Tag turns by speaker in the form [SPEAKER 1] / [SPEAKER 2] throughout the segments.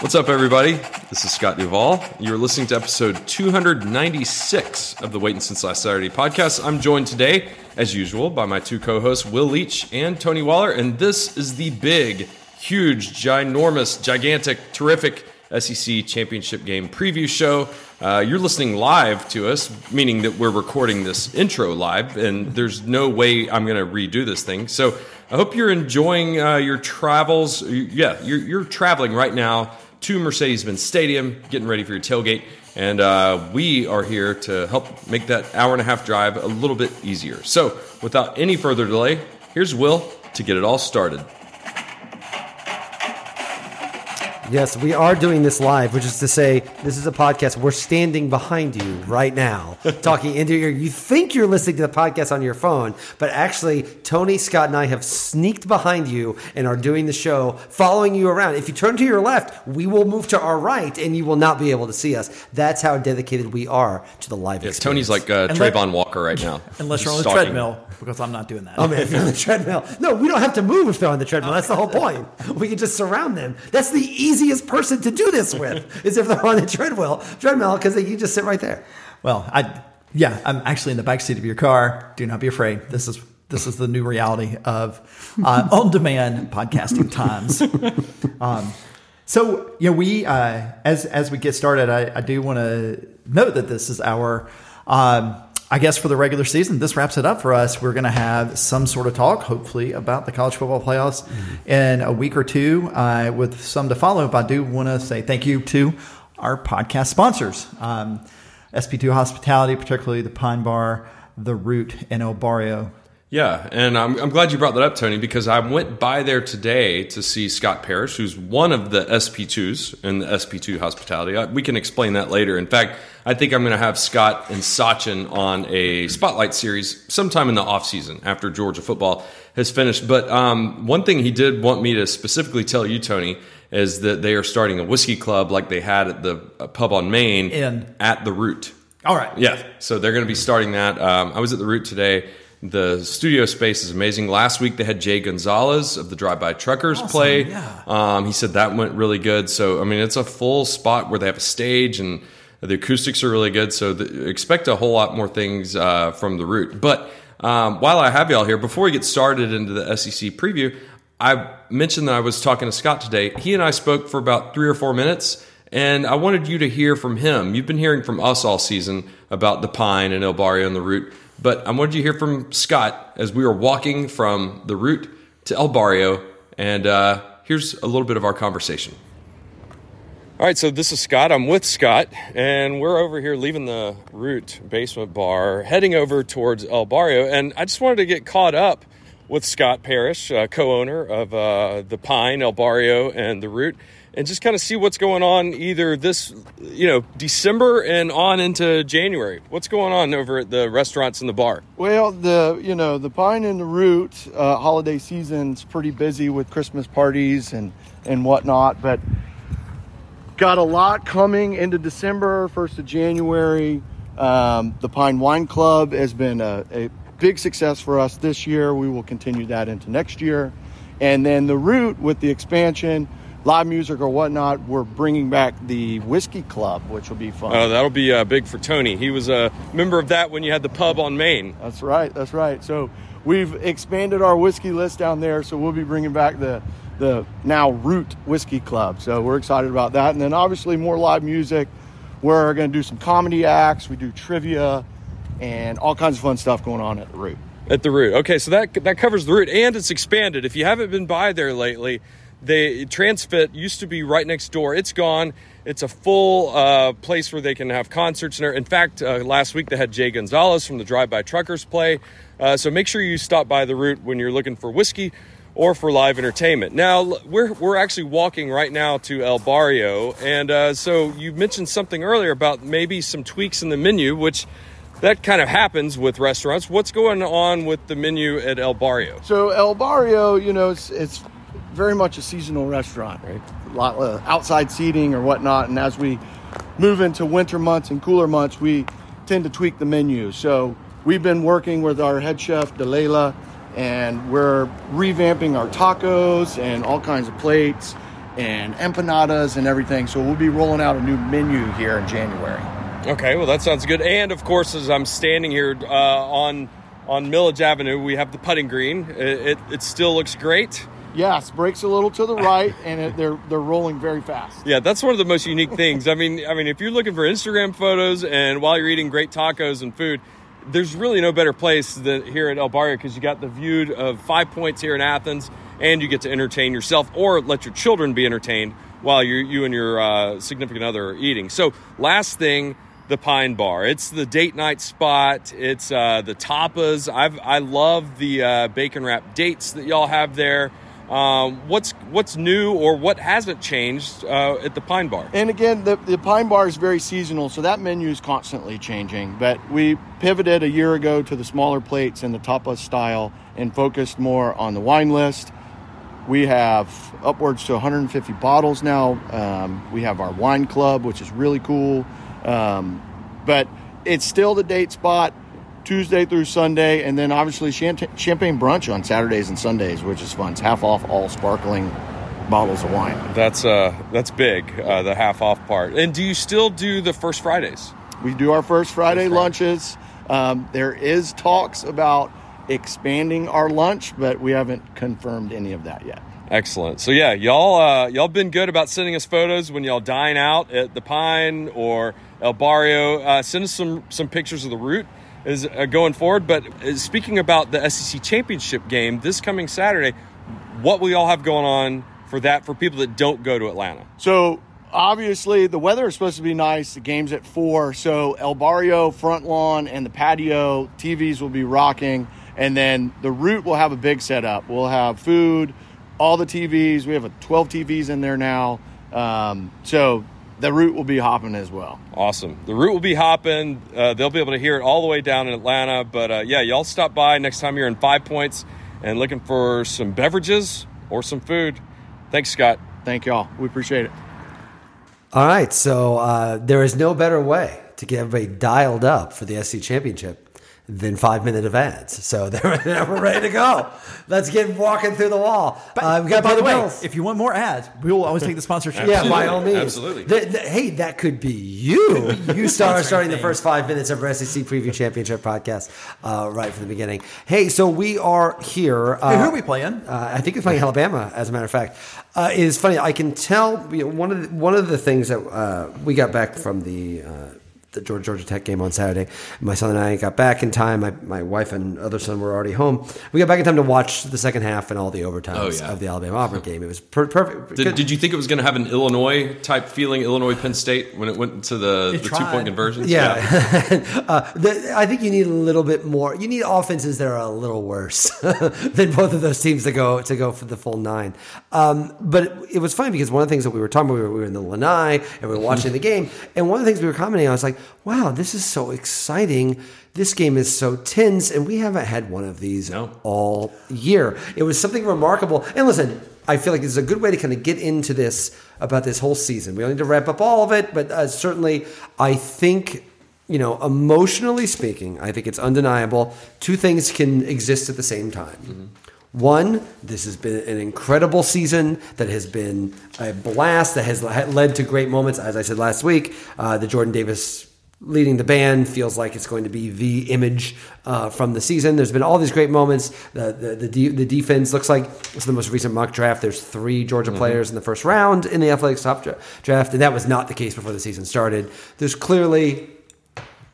[SPEAKER 1] What's up, everybody? This is Scott Duvall. You're listening to episode 296 of the Waiting Since Last Saturday podcast. I'm joined today, as usual, by my two co hosts, Will Leach and Tony Waller, and this is the big, huge, ginormous, gigantic, terrific SEC championship game preview show. Uh, you're listening live to us, meaning that we're recording this intro live, and there's no way I'm going to redo this thing. So I hope you're enjoying uh, your travels. Yeah, you're, you're traveling right now to Mercedes Benz Stadium, getting ready for your tailgate. And uh, we are here to help make that hour and a half drive a little bit easier. So, without any further delay, here's Will to get it all started.
[SPEAKER 2] Yes, we are doing this live, which is to say, this is a podcast. We're standing behind you right now, talking into your. You think you're listening to the podcast on your phone, but actually, Tony, Scott, and I have sneaked behind you and are doing the show, following you around. If you turn to your left, we will move to our right, and you will not be able to see us. That's how dedicated we are to the live.
[SPEAKER 1] Yes,
[SPEAKER 2] experience.
[SPEAKER 1] Tony's like uh, Travon Walker right now.
[SPEAKER 3] Unless you're on the
[SPEAKER 1] Stalking.
[SPEAKER 3] treadmill, because I'm not doing that.
[SPEAKER 2] Oh man, if you're on the treadmill. No, we don't have to move if they're on the treadmill. That's the whole point. We can just surround them. That's the easiest person to do this with, is if they're on the treadmill, treadmill, because you just sit right there.
[SPEAKER 3] Well, I yeah, I'm actually in the back seat of your car. Do not be afraid. This is this is the new reality of uh, on-demand podcasting times. Um, so yeah, we uh, as as we get started, I, I do want to note that this is our. Um, I guess for the regular season, this wraps it up for us. We're going to have some sort of talk, hopefully, about the college football playoffs in a week or two uh, with some to follow. But I do want to say thank you to our podcast sponsors um, SP2 Hospitality, particularly the Pine Bar, The Root, and El Barrio.
[SPEAKER 1] Yeah, and I'm, I'm glad you brought that up, Tony, because I went by there today to see Scott Parrish, who's one of the SP2s in the SP2 hospitality. I, we can explain that later. In fact, I think I'm going to have Scott and Sachin on a spotlight series sometime in the off season after Georgia football has finished. But um, one thing he did want me to specifically tell you, Tony, is that they are starting a whiskey club like they had at the uh, pub on Main
[SPEAKER 3] In-
[SPEAKER 1] at the Root.
[SPEAKER 3] All right.
[SPEAKER 1] Yeah, so they're going to be starting that. Um, I was at the Root today. The studio space is amazing. Last week they had Jay Gonzalez of the Drive By Truckers play.
[SPEAKER 3] yeah.
[SPEAKER 1] Um, he said that went really good. So I mean, it's a full spot where they have a stage and the acoustics are really good. So the, expect a whole lot more things uh, from the Root. But um, while I have y'all here, before we get started into the SEC preview, I mentioned that I was talking to Scott today. He and I spoke for about three or four minutes. And I wanted you to hear from him. You've been hearing from us all season about the Pine and El Barrio and the Root, but I wanted you to hear from Scott as we were walking from the Root to El Barrio. And uh, here's a little bit of our conversation. All right, so this is Scott. I'm with Scott, and we're over here leaving the Root Basement Bar, heading over towards El Barrio. And I just wanted to get caught up with Scott Parrish, uh, co-owner of uh, the Pine, El Barrio, and the Root, and just kind of see what's going on either this, you know, December and on into January. What's going on over at the restaurants and the bar?
[SPEAKER 4] Well, the you know the Pine and the Root uh, holiday season's pretty busy with Christmas parties and and whatnot, but got a lot coming into December, first of January. Um, the Pine Wine Club has been a, a big success for us this year. We will continue that into next year, and then the Root with the expansion. Live music or whatnot, we're bringing back the Whiskey Club, which will be fun.
[SPEAKER 1] Oh, that'll be uh, big for Tony. He was a member of that when you had the pub on Main.
[SPEAKER 4] That's right. That's right. So we've expanded our whiskey list down there. So we'll be bringing back the the now Root Whiskey Club. So we're excited about that. And then obviously more live music. We're going to do some comedy acts. We do trivia and all kinds of fun stuff going on at the Root.
[SPEAKER 1] At the root. Okay, so that that covers the root, and it's expanded. If you haven't been by there lately, the Transfit used to be right next door. It's gone. It's a full uh, place where they can have concerts. And in fact, uh, last week they had Jay Gonzalez from the Drive By Truckers play. Uh, so make sure you stop by the Root when you're looking for whiskey or for live entertainment. Now we're we're actually walking right now to El Barrio, and uh, so you mentioned something earlier about maybe some tweaks in the menu, which that kind of happens with restaurants. What's going on with the menu at El Barrio?
[SPEAKER 4] So El Barrio, you know, it's, it's very much a seasonal restaurant, right? A lot of outside seating or whatnot. And as we move into winter months and cooler months, we tend to tweak the menu. So we've been working with our head chef, Delela, and we're revamping our tacos and all kinds of plates and empanadas and everything. So we'll be rolling out a new menu here in January.
[SPEAKER 1] Okay, well that sounds good. And of course, as I'm standing here uh, on on Milledge Avenue, we have the putting green. It, it, it still looks great.
[SPEAKER 4] Yes, breaks a little to the right, and it, they're they're rolling very fast.
[SPEAKER 1] Yeah, that's one of the most unique things. I mean, I mean, if you're looking for Instagram photos and while you're eating great tacos and food, there's really no better place than here at El Barrio because you got the view of Five Points here in Athens, and you get to entertain yourself or let your children be entertained while you you and your uh, significant other are eating. So, last thing the Pine Bar. It's the date night spot. It's uh, the tapas. I've I love the uh, bacon wrap dates that y'all have there. Um, what's what's new or what hasn't changed uh, at the Pine Bar?
[SPEAKER 4] And again, the, the Pine Bar is very seasonal, so that menu is constantly changing. But we pivoted a year ago to the smaller plates and the tapas style and focused more on the wine list. We have upwards to 150 bottles now. Um, we have our wine club, which is really cool. Um, but it's still the date spot Tuesday through Sunday, and then obviously champagne brunch on Saturdays and Sundays, which is fun. It's half off all sparkling bottles of wine.
[SPEAKER 1] That's uh, that's big, uh, the half off part. And do you still do the first Fridays?
[SPEAKER 4] We do our first Friday, first Friday. lunches. Um, there is talks about expanding our lunch, but we haven't confirmed any of that yet.
[SPEAKER 1] Excellent. So yeah, y'all uh, y'all been good about sending us photos when y'all dine out at the Pine or El Barrio. Uh, send us some some pictures of the Root is uh, going forward. But uh, speaking about the SEC championship game this coming Saturday, what we all have going on for that for people that don't go to Atlanta?
[SPEAKER 4] So obviously the weather is supposed to be nice. The game's at four, so El Barrio front lawn and the patio TVs will be rocking, and then the Root will have a big setup. We'll have food, all the TVs. We have a 12 TVs in there now. Um, so the Root will be hopping as well.
[SPEAKER 1] Awesome. The Root will be hopping. Uh, they'll be able to hear it all the way down in Atlanta. But uh, yeah, y'all stop by next time you're in Five Points and looking for some beverages or some food. Thanks, Scott.
[SPEAKER 4] Thank y'all. We appreciate it.
[SPEAKER 2] All right. So uh, there is no better way to get everybody dialed up for the SC Championship than five minute of ads. So they're, we're ready to go. Let's get walking through the wall.
[SPEAKER 3] But, uh, we got by the way, bills. if you want more ads, we will always take the sponsorship.
[SPEAKER 2] yeah, by all means.
[SPEAKER 1] Absolutely.
[SPEAKER 2] The, the, hey, that could be you. You start starting the first five minutes of our SEC Preview Championship podcast uh, right from the beginning. Hey, so we are here.
[SPEAKER 3] Uh, hey, who are we playing?
[SPEAKER 2] Uh, I think we're playing Alabama, as a matter of fact. Uh, it is funny. I can tell you know, one of the, one of the things that uh, we got back from the the Georgia Georgia Tech game on Saturday. My son and I got back in time. My, my wife and other son were already home. We got back in time to watch the second half and all the overtimes oh, yeah. of the Alabama Auburn game. It was per- perfect.
[SPEAKER 1] Did, did, you think it was going to have an Illinois type feeling, Illinois Penn State, when it went to the, the two point conversions?
[SPEAKER 2] Yeah, yeah. uh, the, I think you need a little bit more. You need offenses that are a little worse than both of those teams to go to go for the full nine. Um, but it, it, was funny because one of the things that we were talking about, we were, we were in the Lanai and we were watching the game, and one of the things we were commenting on was like, wow, this is so exciting. This game is so tense, and we haven't had one of these no. all year. It was something remarkable. And listen, I feel like this is a good way to kind of get into this about this whole season. We don't need to wrap up all of it, but uh, certainly I think you know, emotionally speaking, I think it's undeniable. Two things can exist at the same time. Mm-hmm. One, this has been an incredible season that has been a blast that has led to great moments. As I said last week, uh, the Jordan Davis leading the band feels like it's going to be the image uh, from the season. There's been all these great moments. The the the, de- the defense looks like it's the most recent mock draft. There's three Georgia mm-hmm. players in the first round in the athletics top dra- draft, and that was not the case before the season started. There's clearly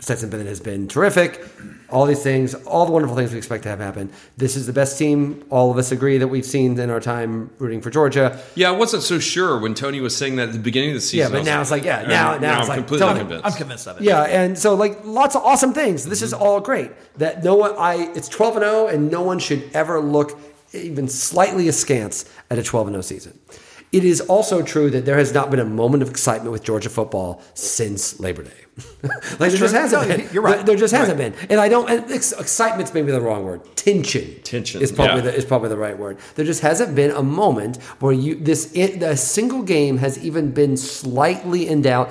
[SPEAKER 2] Stetson Bennett has been terrific. All these things, all the wonderful things we expect to have happen. This is the best team. All of us agree that we've seen in our time rooting for Georgia.
[SPEAKER 1] Yeah, I wasn't so sure when Tony was saying that at the beginning of the season.
[SPEAKER 2] Yeah, but now
[SPEAKER 1] like,
[SPEAKER 2] it's like, yeah, now, now, now
[SPEAKER 1] it's
[SPEAKER 2] I'm
[SPEAKER 1] like, completely
[SPEAKER 2] Tony,
[SPEAKER 1] convinced.
[SPEAKER 3] I'm convinced of it.
[SPEAKER 2] Yeah, and so like lots of awesome things. This mm-hmm. is all great. That no one, I, it's 12 and 0, and no one should ever look even slightly askance at a 12 and 0 season. It is also true that there has not been a moment of excitement with Georgia football since Labor Day. like there just hasn't no, been.
[SPEAKER 3] You're right.
[SPEAKER 2] There, just hasn't right. been. And I don't. And excitement's maybe the wrong word. Tension.
[SPEAKER 1] Tension
[SPEAKER 2] is probably yeah. the, is probably the right word. There just hasn't been a moment where you this it, a single game has even been slightly in doubt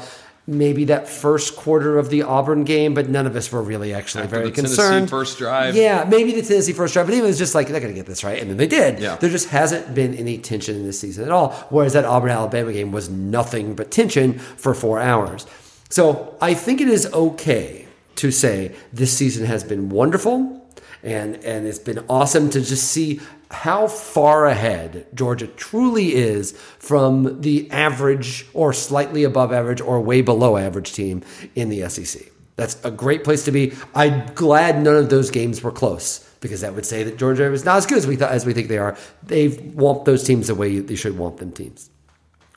[SPEAKER 2] maybe that first quarter of the Auburn game, but none of us were really actually
[SPEAKER 1] After
[SPEAKER 2] very
[SPEAKER 1] the Tennessee
[SPEAKER 2] concerned.
[SPEAKER 1] first drive.
[SPEAKER 2] Yeah, maybe the Tennessee first drive, but even it was just like they're going to get this right, and then they did.
[SPEAKER 1] Yeah.
[SPEAKER 2] There just hasn't been any tension in this season at all. Whereas that Auburn Alabama game was nothing but tension for four hours. So I think it is okay to say this season has been wonderful. And, and it's been awesome to just see how far ahead Georgia truly is from the average or slightly above average or way below average team in the SEC. That's a great place to be. I'm glad none of those games were close because that would say that Georgia is not as good as we thought as we think they are. They've those teams the way they should whomp them teams.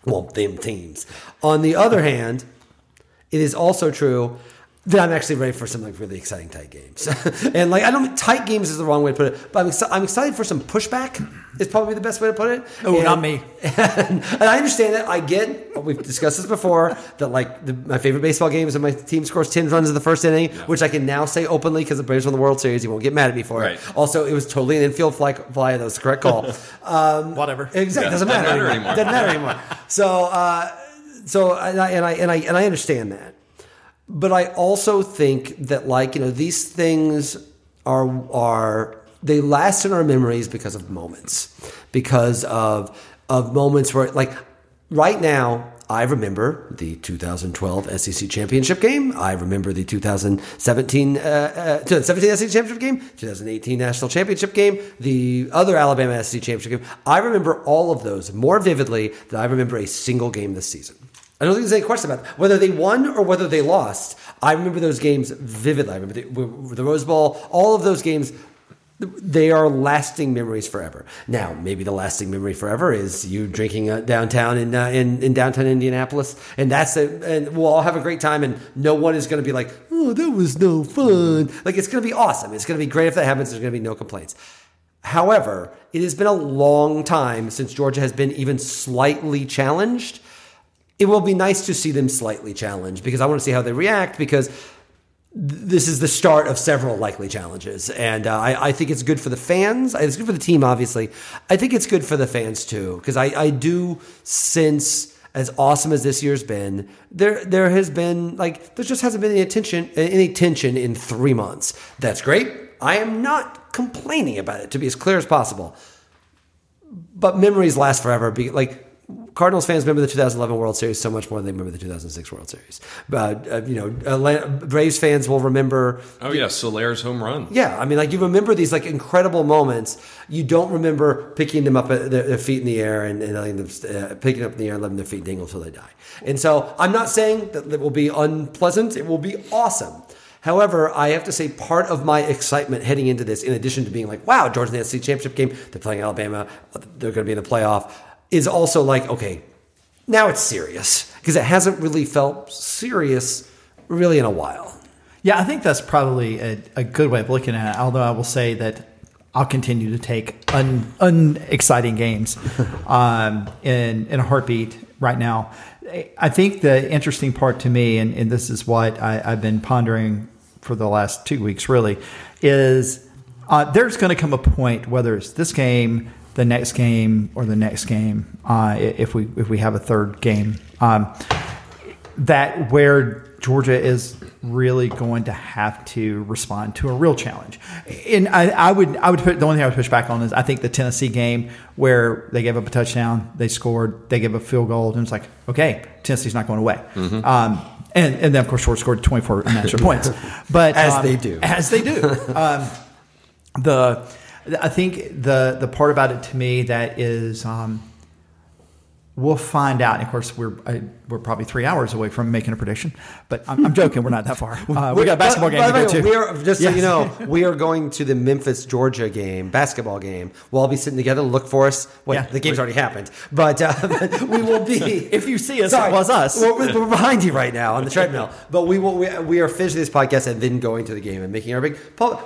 [SPEAKER 2] Whomp them teams. On the other hand, it is also true that I'm actually ready for some like really exciting tight games. and like I don't tight games is the wrong way to put it, but I'm, exci- I'm excited for some pushback. Is probably the best way to put it.
[SPEAKER 3] Oh,
[SPEAKER 2] And-
[SPEAKER 3] not me.
[SPEAKER 2] And, and I understand that. I get. We've discussed this before. That like the, my favorite baseball game is when my team scores ten runs in the first inning, which I can now say openly because the Braves won the World Series. You won't get mad at me for
[SPEAKER 1] Right.
[SPEAKER 2] it. Also, it was totally an infield fly. fly that was the correct call. Um,
[SPEAKER 3] Whatever.
[SPEAKER 2] Exactly.
[SPEAKER 1] Yeah,
[SPEAKER 2] doesn't
[SPEAKER 1] doesn't
[SPEAKER 2] matter,
[SPEAKER 1] matter
[SPEAKER 2] anymore.
[SPEAKER 1] anymore.
[SPEAKER 2] Doesn't matter anymore. So, uh, so and I, and I and I and I understand that, but I also think that like you know these things are are they last in our memories because of moments, because of of moments where like right now. I remember the 2012 SEC championship game. I remember the 2017 uh, uh, 2017 SEC championship game, 2018 national championship game, the other Alabama SEC championship game. I remember all of those more vividly than I remember a single game this season. I don't think there's any question about it. whether they won or whether they lost. I remember those games vividly. I remember the, the Rose Bowl, all of those games they are lasting memories forever. Now, maybe the lasting memory forever is you drinking uh, downtown in, uh, in in downtown Indianapolis, and that's it. And we'll all have a great time, and no one is going to be like, "Oh, that was no fun." Like it's going to be awesome. It's going to be great if that happens. There's going to be no complaints. However, it has been a long time since Georgia has been even slightly challenged. It will be nice to see them slightly challenged because I want to see how they react because this is the start of several likely challenges. And uh, I, I think it's good for the fans. It's good for the team, obviously. I think it's good for the fans too, because I, I do sense, as awesome as this year's been, there there has been like there just hasn't been any tension any tension in three months. That's great. I am not complaining about it to be as clear as possible. But memories last forever. Be like Cardinals fans remember the 2011 World Series so much more than they remember the 2006 World Series. But uh, you know, Atlanta, Braves fans will remember.
[SPEAKER 1] Oh yeah, Soler's home run.
[SPEAKER 2] Yeah, I mean, like you remember these like incredible moments. You don't remember picking them up at their, their feet in the air and, and letting them uh, picking up in the air and letting their feet dangle till they die. And so, I'm not saying that it will be unpleasant. It will be awesome. However, I have to say part of my excitement heading into this, in addition to being like, wow, Georgia SEC championship game, they're playing Alabama, they're going to be in the playoff, is also like, okay, now it's serious because it hasn't really felt serious really in a while.
[SPEAKER 3] Yeah, I think that's probably a, a good way of looking at it. Although I will say that I'll continue to take un, unexciting games um, in in a heartbeat right now. I think the interesting part to me, and, and this is what I, I've been pondering for the last two weeks, really, is uh, there's going to come a point, whether it's this game, the next game, or the next game, uh, if we if we have a third game, um, that where Georgia is really going to have to respond to a real challenge. And I, I would I would put the only thing I would push back on is I think the Tennessee game where they gave up a touchdown, they scored, they gave a field goal, and it's like, okay, Tennessee's not going away. Um, and, and then of course Georgia scored 24 unanswered points. But
[SPEAKER 2] As
[SPEAKER 3] um,
[SPEAKER 2] they do.
[SPEAKER 3] As they do. Um, the I think the the part about it to me that is um, we'll find out. And of course, we're I, we're probably three hours away from making a prediction, but I'm, I'm joking. We're not that far. Uh, we got a basketball game to go to.
[SPEAKER 2] We are, just so you know, we are going to the Memphis Georgia game, basketball game. We'll all be sitting together. Look for us. Wait,
[SPEAKER 3] Yeah.
[SPEAKER 2] the game's already happened, but uh, we will be.
[SPEAKER 3] If you see us, it was us.
[SPEAKER 2] We're, we're behind you right now on the treadmill, but we will. We, we are finishing this podcast and then going to the game and making our big.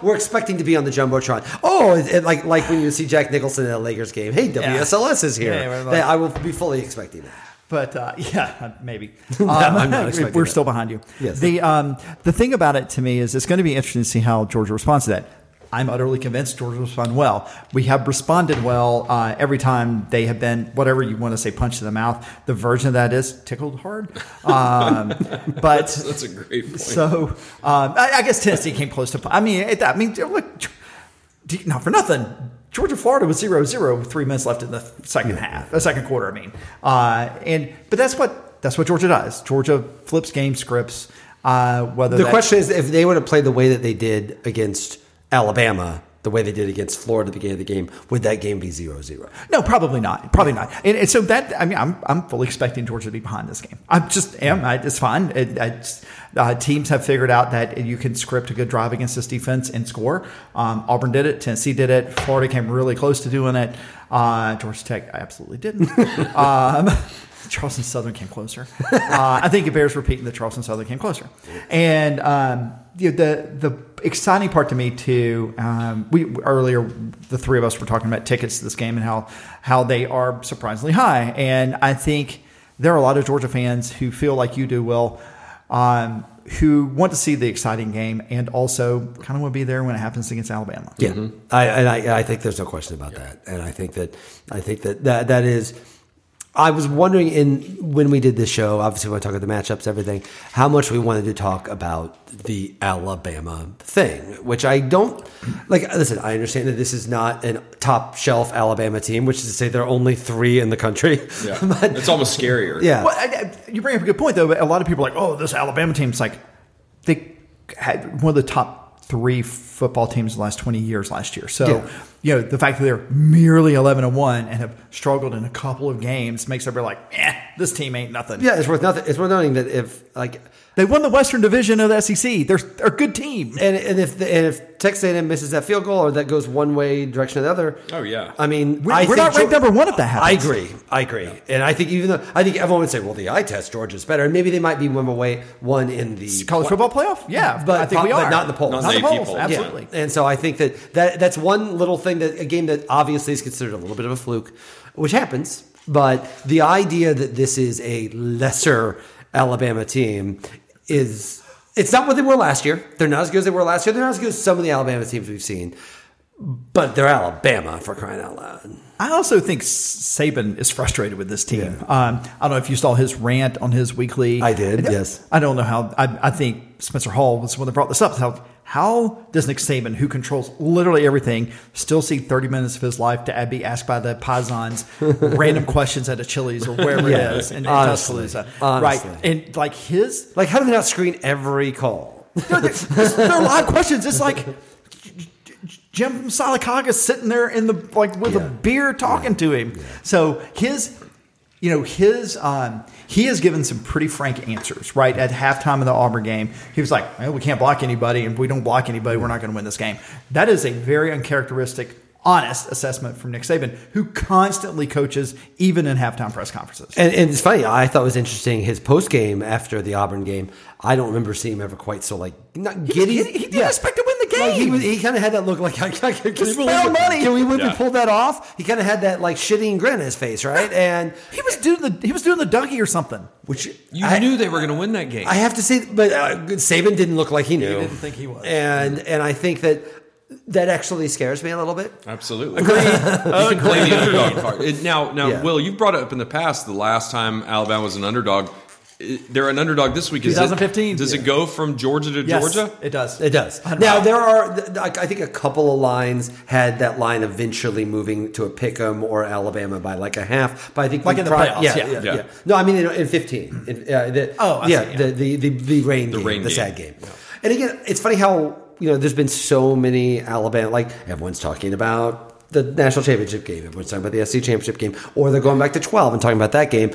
[SPEAKER 2] We're expecting to be on the jumbotron. Oh, it, it- like like when you see Jack Nicholson at a Lakers game. Hey, WSLS is here.
[SPEAKER 3] Yeah,
[SPEAKER 2] I will be fully expecting that.
[SPEAKER 3] But uh, yeah, maybe. Um,
[SPEAKER 2] I'm
[SPEAKER 3] we're
[SPEAKER 2] that.
[SPEAKER 3] still behind you.
[SPEAKER 2] Yes.
[SPEAKER 3] The um, the thing about it to me is it's going to be interesting to see how Georgia responds to that. I'm utterly convinced Georgia will respond well. We have responded well uh, every time they have been whatever you want to say, punched in the mouth. The version of that is tickled hard. Um, but
[SPEAKER 1] That's, that's a great point.
[SPEAKER 3] so um, I, I guess Tennessee came close to. I mean, it, I mean, look, not for nothing. Georgia, Florida was 0-0 with three minutes left in the second half, the second quarter. I mean, uh, and but that's what that's what Georgia does. Georgia flips game scripts. Uh, whether
[SPEAKER 2] The question is if they would have played the way that they did against Alabama, the way they did against Florida at the beginning of the game, would that game be 0 0?
[SPEAKER 3] No, probably not. Probably not. And, and so that I mean, I'm I'm fully expecting Georgia to be behind this game. I just am. I, it's fine. It, I just, uh, teams have figured out that you can script a good drive against this defense and score. Um, Auburn did it. Tennessee did it. Florida came really close to doing it. Uh, Georgia Tech absolutely didn't. um, Charleston Southern came closer. Uh, I think it bears repeating that Charleston Southern came closer. And um, you know, the the exciting part to me too. Um, we earlier the three of us were talking about tickets to this game and how how they are surprisingly high. And I think there are a lot of Georgia fans who feel like you do, Will. Um, who want to see the exciting game and also kind of want to be there when it happens against Alabama.
[SPEAKER 2] Yeah, I, and I, I think there's no question about that, and I think that I think that that, that is. I was wondering in when we did this show, obviously we talk about the matchups, everything, how much we wanted to talk about the Alabama thing, which I don't like. Listen, I understand that this is not a top shelf Alabama team, which is to say there are only three in the country.
[SPEAKER 1] yeah.
[SPEAKER 2] but
[SPEAKER 1] it's almost scarier.
[SPEAKER 2] yeah,
[SPEAKER 3] Well, I, I, you bring up a good point though. But a lot of people are like, "Oh, this Alabama team's like they had one of the top three football teams in the last twenty years last year." So,
[SPEAKER 2] Yeah.
[SPEAKER 3] you know, the fact that they're merely eleven and one and have struggled in a couple of games makes everybody like, "Eh, this team ain't nothing."
[SPEAKER 2] yeah, it's worth nothing. It's worth noting that if like
[SPEAKER 3] They won the Western Division of the SEC. They're, they're a good team.
[SPEAKER 2] And, and if the, and if Texas A&M misses that field goal or that goes one way direction or the other,
[SPEAKER 1] Oh, yeah.
[SPEAKER 2] I mean,
[SPEAKER 3] We're-
[SPEAKER 2] I
[SPEAKER 3] we're
[SPEAKER 2] think
[SPEAKER 3] not ranked
[SPEAKER 2] Geor-
[SPEAKER 3] number one if that happens.
[SPEAKER 2] I agree, I agree, and I think even though I think everyone would say, well, the eye test Georgia's better, and maybe they might be one away one in the
[SPEAKER 3] College football playoff? Yeah,
[SPEAKER 2] but
[SPEAKER 3] I think we
[SPEAKER 2] but
[SPEAKER 3] are.
[SPEAKER 2] not in the polls.
[SPEAKER 1] Not
[SPEAKER 3] Not the
[SPEAKER 1] the AP
[SPEAKER 3] polls,
[SPEAKER 1] polls,
[SPEAKER 2] Yeah.
[SPEAKER 3] Absolutely.
[SPEAKER 2] And so I think that, that that's one little thing that a game that obviously is considered a little bit of a fluke, which happens. But the idea that this is a lesser Alabama team is it's not what they were last year. They're not as good as they were last year. They're not as good as some of the Alabama teams we've seen. But they're Alabama for crying out loud.
[SPEAKER 3] I also think Saban is frustrated with this team. Um, I don't know if you saw his rant on his weekly.
[SPEAKER 2] I did, yes.
[SPEAKER 3] I don't know how. I, I think Spencer Hall was the one that brought this up. How, how does Nick Saban, who controls literally everything, still see 30 minutes of his life to be asked by the Pisons random questions at a Chili's or wherever
[SPEAKER 2] Yeah,
[SPEAKER 3] it is in, Tuscaloosa? Right. And like his,
[SPEAKER 2] Like, how do they not screen every call?
[SPEAKER 3] no, they're, they're live questions. It's like Jim Salakaga sitting there in the like with
[SPEAKER 2] Yeah.
[SPEAKER 3] a beer talking to him. So his, you know, his um, he has given some pretty frank answers. Right at halftime of the Auburn game, he was like, well, "We can't block anybody, and if we don't block anybody, we're not going to win this game." That is a very uncharacteristic. Honest assessment from Nick Saban, who constantly coaches even in halftime press conferences.
[SPEAKER 2] And, and it's funny. I thought it was interesting his post game after the Auburn game. I don't remember seeing him ever quite so like not giddy.
[SPEAKER 3] he- he didn't expect to win the
[SPEAKER 2] Like, he
[SPEAKER 3] game.
[SPEAKER 2] was, he kind of had that look like can, can, can,
[SPEAKER 3] Just
[SPEAKER 2] we believe
[SPEAKER 3] found
[SPEAKER 2] it?
[SPEAKER 3] money.
[SPEAKER 2] Can we believe
[SPEAKER 1] Yeah.
[SPEAKER 2] we pulled that off? He kind of had that like shitting grin in his face, right? And
[SPEAKER 3] he was doing the he was doing the Dougie or something.
[SPEAKER 2] which
[SPEAKER 1] You
[SPEAKER 2] I,
[SPEAKER 1] knew they were going to win that game.
[SPEAKER 2] I have to say, but uh, Saban didn't look like he knew.
[SPEAKER 3] He didn't think he was.
[SPEAKER 2] and and I think that that actually scares me a little bit.
[SPEAKER 1] Absolutely. you can play the underdog card. It- now, now,
[SPEAKER 2] Yeah.
[SPEAKER 1] Will, you've brought it up in the past. The last time Alabama was an underdog, it- they're an underdog this week. Is it-
[SPEAKER 3] 2015.
[SPEAKER 1] does it go from Georgia to
[SPEAKER 3] Yes,
[SPEAKER 1] Georgia?
[SPEAKER 3] it does.
[SPEAKER 2] It does. Now there are, I think, a couple of lines had that line eventually moving to a pick'em or Alabama by like a half. But I think
[SPEAKER 3] Like
[SPEAKER 2] we
[SPEAKER 3] in the
[SPEAKER 2] pri-
[SPEAKER 3] playoffs,
[SPEAKER 2] Yeah,
[SPEAKER 3] yeah.
[SPEAKER 2] yeah,
[SPEAKER 1] Yeah.
[SPEAKER 2] yeah. No, I mean in, in fifteen. In, uh, the,
[SPEAKER 3] Oh, I
[SPEAKER 2] yeah,
[SPEAKER 3] see, yeah.
[SPEAKER 2] The, the the the rain, the game,
[SPEAKER 1] rain
[SPEAKER 2] the
[SPEAKER 1] game.
[SPEAKER 2] sad game. And again, it's funny how you know there's been so many Alabama. Like everyone's talking about the national championship game. Everyone's talking about the SC championship game, or they're going back to twelve and talking about that game.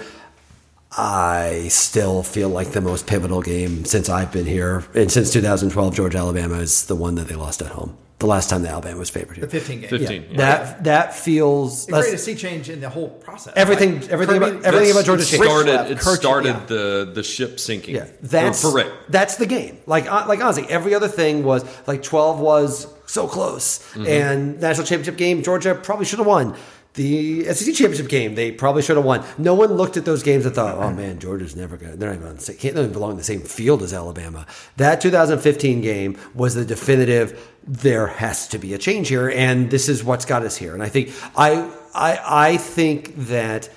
[SPEAKER 2] I still feel like the most pivotal game since I've been here, and since 2012, Georgia Alabama is the one that they lost at home. The last time that Alabama was favored here.
[SPEAKER 3] The 15 game.
[SPEAKER 1] 15.
[SPEAKER 2] Yeah, that that feels
[SPEAKER 3] The
[SPEAKER 2] that's-
[SPEAKER 3] greatest sea change in the whole process.
[SPEAKER 2] everything.
[SPEAKER 3] Like,
[SPEAKER 2] everything
[SPEAKER 3] Kirby-
[SPEAKER 2] about everything about Georgia
[SPEAKER 1] it
[SPEAKER 2] changed.
[SPEAKER 1] started. It
[SPEAKER 3] Kirk-
[SPEAKER 1] started
[SPEAKER 3] yeah.
[SPEAKER 1] the the ship sinking.
[SPEAKER 2] Yeah, that's
[SPEAKER 1] for, for Richt.
[SPEAKER 2] That's the game. Like uh, like honestly, every other thing was like 12 was so close,
[SPEAKER 1] Mm-hmm.
[SPEAKER 2] and national championship game Georgia probably should have won. The SEC championship game, they probably should have won. No one looked at those games and thought, "Oh man, Georgia's never going. to They're not even on the same, can't even belong in the same field as Alabama." That 2015 game was the definitive. There has to be a change here, and this is what's got us here. And I think I I I think that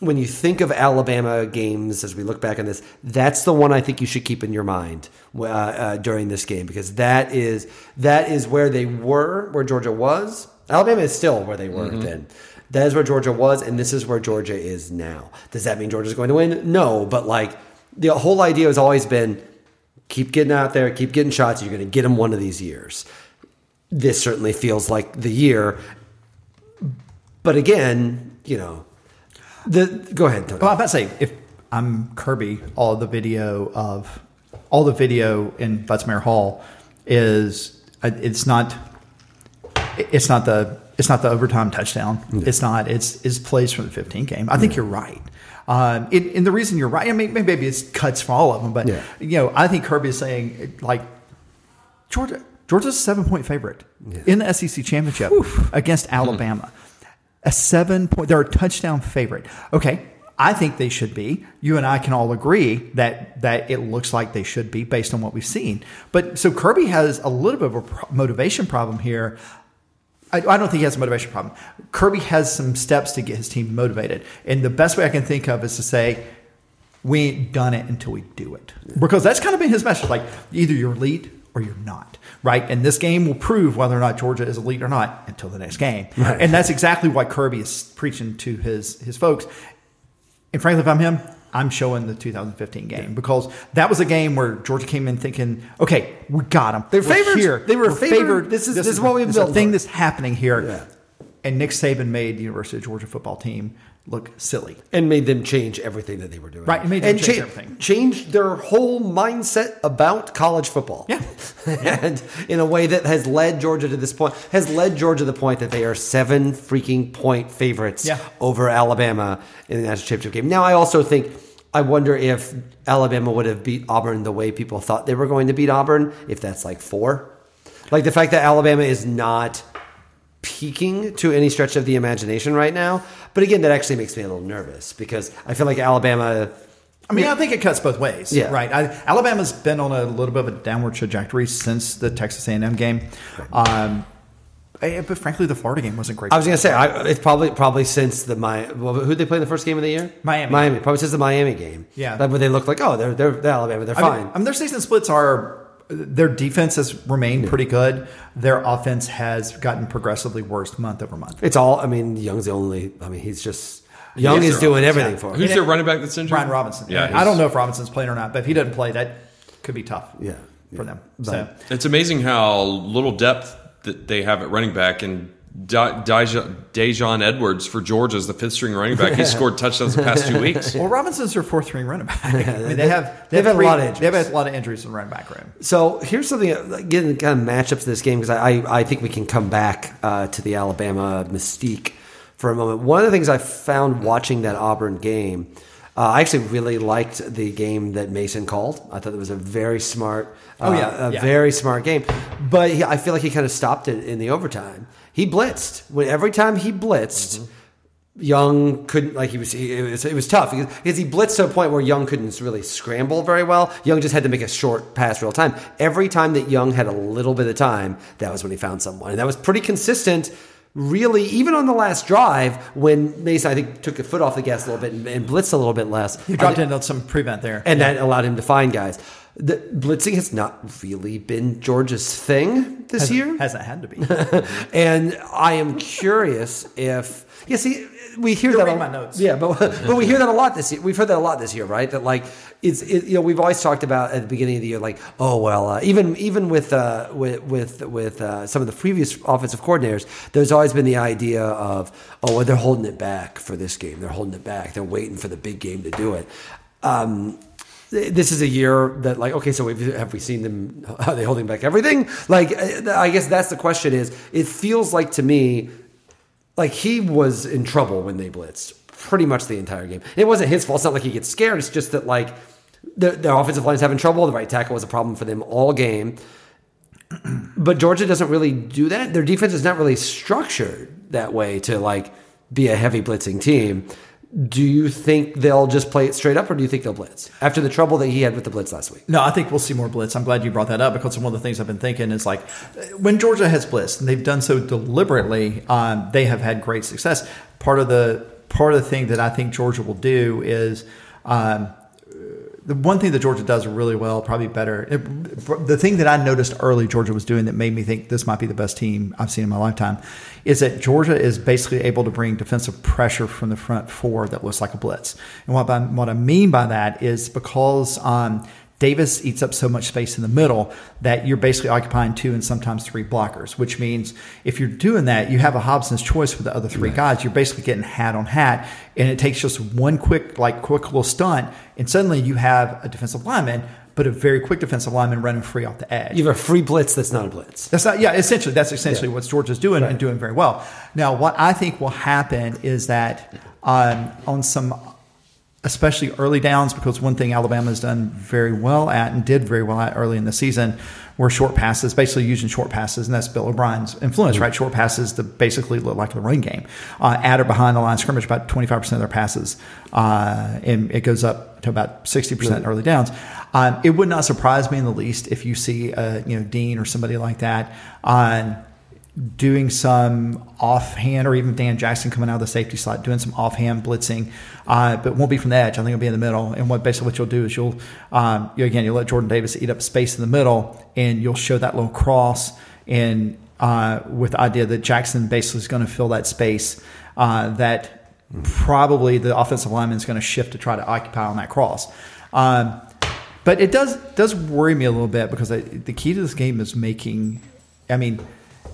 [SPEAKER 2] when you think of Alabama games as we look back on this, that's the one I think you should keep in your mind uh, uh, during this game because that is that is where they were, where Georgia was. Alabama is still where they were then. That is where Georgia was, and this is where Georgia is now. Does that mean Georgia's going to win? No, but like the whole idea has always been keep getting out there, keep getting shots. You're going to get them one of these years. This certainly feels like the year. But again, you know, the go ahead. Tony.
[SPEAKER 3] Well, I'm about to say if I'm Kirby, all the video of all the video in Butts-Mehre Hall is uh, it's not it's not the it's not the overtime touchdown. It's not. It's it's plays from the 15 game. I think you're right. Um, it, and the reason you're right, I mean, maybe it's cuts for all of them, but
[SPEAKER 2] Yeah.
[SPEAKER 3] you know, I think Kirby is saying like Georgia. Georgia's a seven point favorite in the SEC championship against Alabama. A seven point, they're a touchdown favorite. Okay. I think they should be. You and I can all agree that that it looks like they should be based on what we've seen. But so Kirby has a little bit of a pro- motivation problem here. I, I don't think he has a motivation problem. Kirby has some steps to get his team motivated, and the best way I can think of is to say, "We ain't done it until we do it," because that's kind of been his message. Like either you're elite or you're not, right? And this game will prove whether or not Georgia is elite or not until the next game, and that's exactly what Kirby is preaching to his his folks. And frankly, if I'm him, I'm showing the 2015 game because that was a game where Georgia came in thinking, okay, we got them.
[SPEAKER 2] They're
[SPEAKER 3] We're
[SPEAKER 2] favorites.
[SPEAKER 3] Here.
[SPEAKER 2] They were
[SPEAKER 3] We're
[SPEAKER 2] favored. This is- this is what we've
[SPEAKER 3] this is
[SPEAKER 2] built
[SPEAKER 3] thing that's happening here.
[SPEAKER 2] Yeah.
[SPEAKER 3] And Nick Saban made the University of Georgia football team look silly.
[SPEAKER 2] and made them change everything that they were doing.
[SPEAKER 3] Right, it made them
[SPEAKER 2] and
[SPEAKER 3] change
[SPEAKER 2] cha-
[SPEAKER 3] everything.
[SPEAKER 2] Changed their whole mindset about college football.
[SPEAKER 3] Yeah.
[SPEAKER 2] and in a way that has led Georgia to this point, has led Georgia to the point that they are seven freaking point favorites
[SPEAKER 3] Yeah.
[SPEAKER 2] over Alabama in the national championship game. Now, I also think. I wonder if Alabama would have beat Auburn the way people thought they were going to beat Auburn, if that's like four. Like the fact that Alabama is not peaking to any stretch of the imagination right now. But again, that actually makes me a little nervous because I feel like Alabama.
[SPEAKER 3] I mean, I think it cuts both ways.
[SPEAKER 2] Yeah.
[SPEAKER 3] Right. I, Alabama's been on a little bit of a downward trajectory since the Texas A&M game. Um, but frankly, the Florida game wasn't great.
[SPEAKER 2] I was going to say I, it's probably probably since the my well, who they play in the first game of the year
[SPEAKER 3] Miami.
[SPEAKER 2] Miami probably since the Miami game
[SPEAKER 3] Yeah.
[SPEAKER 2] like, where they look like oh they're they're, they're Alabama they're fine
[SPEAKER 3] mean, I mean, their season splits are their defense has remained pretty good. Their offense has gotten progressively worse month over month.
[SPEAKER 2] it's all I mean Young's the only I mean he's just Young
[SPEAKER 1] Yes,
[SPEAKER 2] is doing
[SPEAKER 1] all-
[SPEAKER 2] everything
[SPEAKER 3] yeah.
[SPEAKER 2] for him
[SPEAKER 1] Who's their running back that's injured?
[SPEAKER 3] Brian Robinson.
[SPEAKER 1] Yeah,
[SPEAKER 3] I don't know if Robinson's playing or not, but if he doesn't play, that could be tough.
[SPEAKER 2] yeah
[SPEAKER 3] for them.
[SPEAKER 2] But-
[SPEAKER 3] so
[SPEAKER 1] It's amazing how little depth that they have at running back. And Da- Deja- Daijun Edwards for Georgia is the fifth string running back. He's scored touchdowns the past two weeks.
[SPEAKER 3] well, Robinson's their fourth string running back. I mean, they have
[SPEAKER 2] They've
[SPEAKER 3] have
[SPEAKER 2] had a lot of
[SPEAKER 3] They've
[SPEAKER 2] injuries.
[SPEAKER 3] had a lot of injuries in the running back room.
[SPEAKER 2] So here's something like, getting kind of matchups to this game because I, I I think we can come back uh, to the Alabama mystique for a moment. One of the things I found watching that Auburn game, uh, I actually really liked the game that Mason called. I thought it was a very smart, uh,
[SPEAKER 3] Oh, yeah,
[SPEAKER 2] a
[SPEAKER 3] yeah.
[SPEAKER 2] very smart game. But he, I feel like he kind of stopped it in the overtime. He blitzed when every time he blitzed. Young couldn't like he was he, it was it was tough because, he blitzed to a point where Young couldn't really scramble very well. Young just had to make a short pass real time. Every time that Young had a little bit of time, that was when he found someone, and that was pretty consistent. Really, even on the last drive when Mason I think took a foot off the gas a little bit and, and blitzed a little bit less.
[SPEAKER 3] He dropped into some prevent there.
[SPEAKER 2] and that allowed him to find guys. The blitzing has not really been Georgia's thing this
[SPEAKER 3] hasn't,
[SPEAKER 2] year.
[SPEAKER 3] hasn't had to be.
[SPEAKER 2] And I am curious if you see we hear
[SPEAKER 3] You'll
[SPEAKER 2] that a,
[SPEAKER 3] my notes.
[SPEAKER 2] Yeah, but but we hear that a lot this year. We've heard that a lot this year, right? That like it's it, you know we've always talked about at the beginning of the year like oh well uh, even even with uh, with with with uh, some of the previous offensive coordinators, there's always been the idea of oh well, they're holding it back for this game. They're holding it back. They're waiting for the big game to do it. Um, this is a year that like okay so we've, we seen them are they holding back everything? Like uh, i guess that's the question is it feels like to me like he was in trouble when they blitzed pretty much the entire game. It wasn't his fault. It's not like he gets scared. It's just that like the, the offensive line's having trouble. The right tackle was a problem for them all game. But georgia doesn't really do that. Their defense is not really structured that way to like be a heavy blitzing team. Do you think they'll just play it straight up, or do you think they'll blitz after the trouble that he had with the blitz last week?
[SPEAKER 3] No, I think we'll see more blitz. I'm glad you brought that up because one of the things I've been thinking is like when Georgia has blitz, and they've done so deliberately, um, they have had great success. Part of the part of the thing that I think Georgia will do is um, the one thing that Georgia does really well, probably better. It, the thing that I noticed early Georgia was doing that made me think this might be the best team I've seen in my lifetime is that Georgia is basically able to bring defensive pressure from the front four that looks like a blitz. And what I, what I mean by that is because um, Davis eats up so much space in the middle that you're basically occupying two and sometimes three blockers, which means if you're doing that, you have a Hobson's choice with the other three right. guys. You're basically getting hat on hat, and it takes just one quick, like quick little stunt, and suddenly you have a defensive lineman but a very quick defensive lineman running free off the edge.
[SPEAKER 2] You have a free blitz that's not a blitz.
[SPEAKER 3] That's not, yeah, essentially, that's essentially yeah. what Georgia's doing right. and doing very well. Now, what I think will happen is that um, on some especially early downs, because one thing Alabama's done very well at and did very well at early in the season were short passes, basically using short passes, and that's Bill O'Brien's influence, right? Short passes to basically look like the run game. Uh, at or behind the line of scrimmage, about 25% of their passes, uh, and it goes up to about 60% early downs. Um, it would not surprise me in the least if you see, uh, you know, Dean or somebody like that on doing some offhand, or even Dan Jackson coming out of the safety slot, doing some offhand blitzing, uh, but won't be from the edge. I think it'll be in the middle. And what basically what you'll do is you'll, um, you, again, you'll let Jordan Davis eat up space in the middle, and you'll show that little cross, and uh, with the idea that Jackson basically is going to fill that space. Uh, that probably the offensive lineman is going to shift to try to occupy on that cross. Um, but it does does worry me a little bit because I, the key to this game is making. I mean,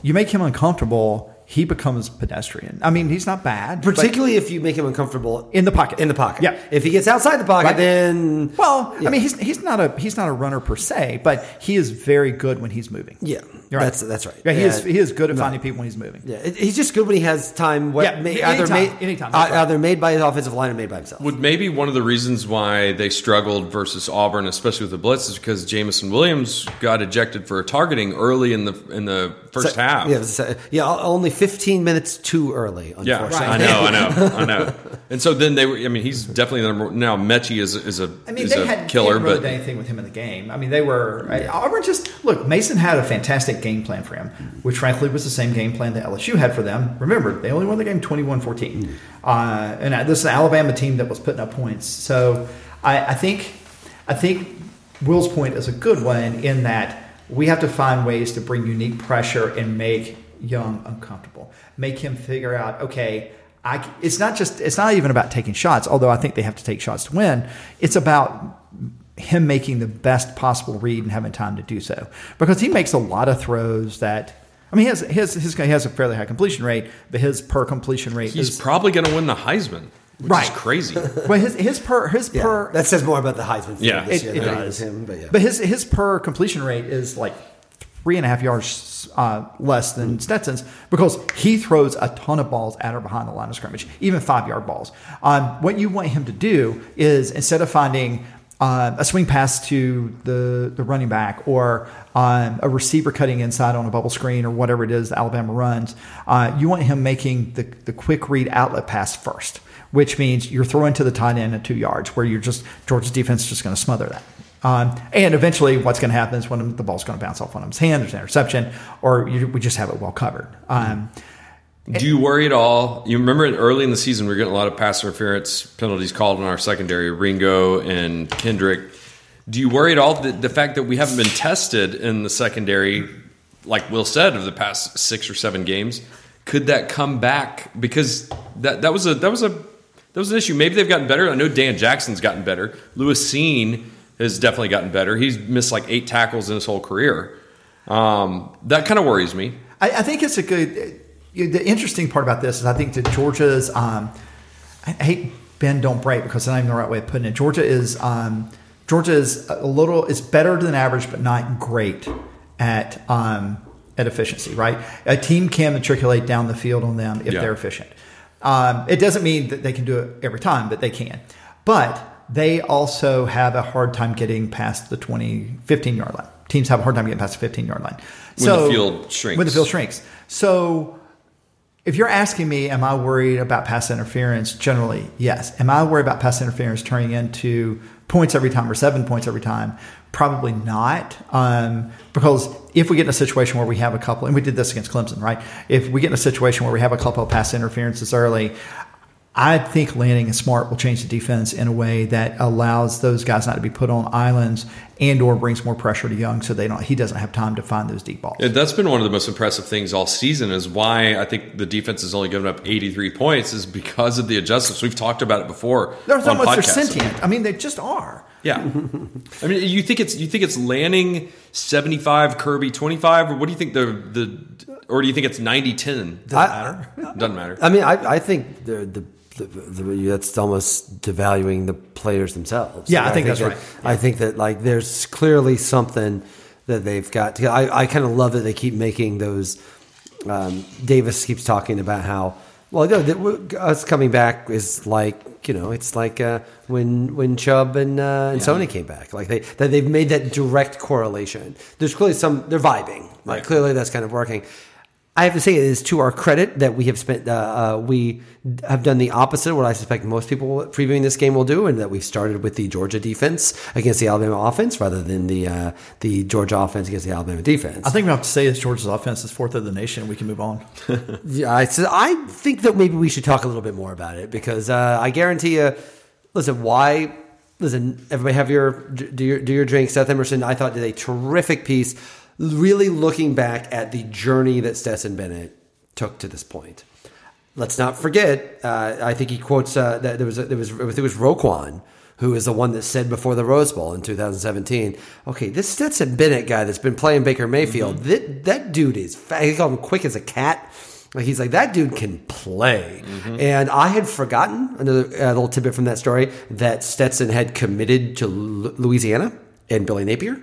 [SPEAKER 3] you make him uncomfortable, he becomes pedestrian. I mean, he's not bad,
[SPEAKER 2] particularly if you make him uncomfortable
[SPEAKER 3] in the pocket.
[SPEAKER 2] In the pocket,
[SPEAKER 3] yeah.
[SPEAKER 2] If he gets outside the pocket, right. then
[SPEAKER 3] well, yeah. I mean, he's he's not a he's not a runner per se, but he is very good when he's moving.
[SPEAKER 2] Yeah, right. that's that's right.
[SPEAKER 3] Yeah, he yeah. is he is good at no. finding people when he's moving.
[SPEAKER 2] Yeah, he's just good when he has time. What, yeah, may,
[SPEAKER 3] either
[SPEAKER 2] made
[SPEAKER 3] anytime,
[SPEAKER 2] uh, either made by his offensive line or made by himself.
[SPEAKER 1] Would maybe one of the reasons why they struggled versus Auburn, especially with the blitz, is because Jameson Williams got ejected for targeting early in the in the first so, half.
[SPEAKER 2] Yeah, yeah, only 15 minutes too early.
[SPEAKER 1] Yeah, I know, I know, I know. And so then they were. I mean, he's definitely the number. Now Metchie is is a
[SPEAKER 3] I mean,
[SPEAKER 1] is
[SPEAKER 3] they had
[SPEAKER 1] killer,
[SPEAKER 3] they really
[SPEAKER 1] but
[SPEAKER 3] anything with him in the game. I mean, they were Auburn. Just look, Mason had a fantastic game plan for him, which frankly was the same game plan that LSU had for them. Remember, they only won the game 21-14. Uh, and this is an Alabama team that was putting up points. So I, I think I think Will's point is a good one in that we have to find ways to bring unique pressure and make Young uncomfortable. Make him figure out, okay, I, it's not just it's not even about taking shots, although I think they have to take shots to win. It's about him making the best possible read and having time to do so because he makes a lot of throws that. I mean, he has his, his he has a fairly high completion rate, but his per completion rate
[SPEAKER 1] he's
[SPEAKER 3] is
[SPEAKER 1] probably going to win the Heisman. Which
[SPEAKER 3] right.
[SPEAKER 1] is crazy.
[SPEAKER 3] well, his his per his
[SPEAKER 2] yeah,
[SPEAKER 3] per
[SPEAKER 2] that says more about the Heisman.
[SPEAKER 1] Yeah,
[SPEAKER 2] it,
[SPEAKER 3] it
[SPEAKER 2] does. Him, but, yeah.
[SPEAKER 3] but his his per completion rate is like three and a half yards uh, less than Stetson's because he throws a ton of balls at or behind the line of scrimmage, even five yard balls. Um, what you want him to do is instead of finding uh, a swing pass to the, the running back or um, a receiver cutting inside on a bubble screen or whatever it is Alabama runs, uh, you want him making the, the quick read outlet pass first, which means you're throwing to the tight end at two yards where you're just, Georgia's defense is just going to smother that. Um, and eventually, what's going to happen is when the ball's going to bounce off one of his hand, there's an interception, or you, we just have it well covered. Um,
[SPEAKER 1] do you worry at all? You remember early in the season, we were getting a lot of pass interference penalties called in our secondary, Ringo and Kendrick. Do you worry at all that the fact that we haven't been tested in the secondary, like Will said, of the past six or seven games? Could that come back? Because that that was a that was a that was an issue. Maybe they've gotten better. I know Dan Jackson's gotten better. Lewis Cine has definitely gotten better. He's missed like eight tackles in his whole career. Um, that kind of worries me.
[SPEAKER 3] I, I, think it's a good. The interesting part about this is I think that Georgia's. Um, I hate Ben, don't break because that's not even the right way of putting it. Georgia is um, Georgia is a little it's better than average, but not great at um, at efficiency. Right, a team can matriculate down the field on them if yeah. they're efficient. Um, it doesn't mean that they can do it every time, but they can. But they also have a hard time getting past the 20, 15 yard line. Teams have a hard time getting past the 15 yard line.
[SPEAKER 1] When so, the field shrinks.
[SPEAKER 3] When the field shrinks. So if you're asking me, am I worried about pass interference? Generally, yes. Am I worried about pass interference turning into points every time or seven points every time? Probably not. Um, because if we get in a situation where we have a couple, and we did this against Clemson, right? If we get in a situation where we have a couple of pass interferences early, I think Lanning and Smart will change the defense in a way that allows those guys not to be put on islands and or brings more pressure to Young so they don't he doesn't have time to find those deep balls.
[SPEAKER 1] Yeah, that's been one of the most impressive things all season is why I think the defense has only given up 83 points is because of the adjustments. We've talked about it before. They're
[SPEAKER 3] almost they're sentient. I mean, they just are.
[SPEAKER 1] Yeah. I mean, you think it's you think it's Lanning 75, Kirby 25 or what do you think the the or do you think it's 90-10?
[SPEAKER 2] Doesn't matter.
[SPEAKER 1] Doesn't matter.
[SPEAKER 2] I mean, I, I think the, the, the, the that's almost devaluing the players themselves.
[SPEAKER 3] Yeah, I think that's
[SPEAKER 2] that,
[SPEAKER 3] right.
[SPEAKER 2] I think that like there's clearly something that they've got. To, I I kind of love that they keep making those. Um, Davis keeps talking about how well no, that us coming back is like you know it's like uh, when when Chubb and uh, and Sony came back. Like they that they've made that direct correlation. There's clearly some they're vibing. Like
[SPEAKER 1] Right.
[SPEAKER 2] clearly that's kind of working. I have to say it is to our credit that we have spent uh, uh, we have done the opposite of what I suspect most people previewing this game will do, and that we've started with the Georgia defense against the Alabama offense rather than the uh, the Georgia offense against the Alabama defense.
[SPEAKER 3] I think we have to say is Georgia's offense is fourth of the nation. We can move on.
[SPEAKER 2] Yeah, I, so I think that maybe we should talk a little bit more about it because uh, I guarantee you. Listen, why? Listen, everybody have your do your do your drink. Seth Emerson, I thought did a terrific piece, really looking back at the journey that Stetson Bennett took to this point. Let's not forget. Uh, I think he quotes uh, that there was a, there was it was Roquan who is the one that said before the Rose Bowl in 2017, okay, this Stetson Bennett guy that's been playing Baker Mayfield, that, that dude is fast. He called him quick as a cat. Like he's like that dude can play, and I had forgotten another uh, little tidbit from that story that Stetson had committed to Lu- Louisiana and Billy Napier.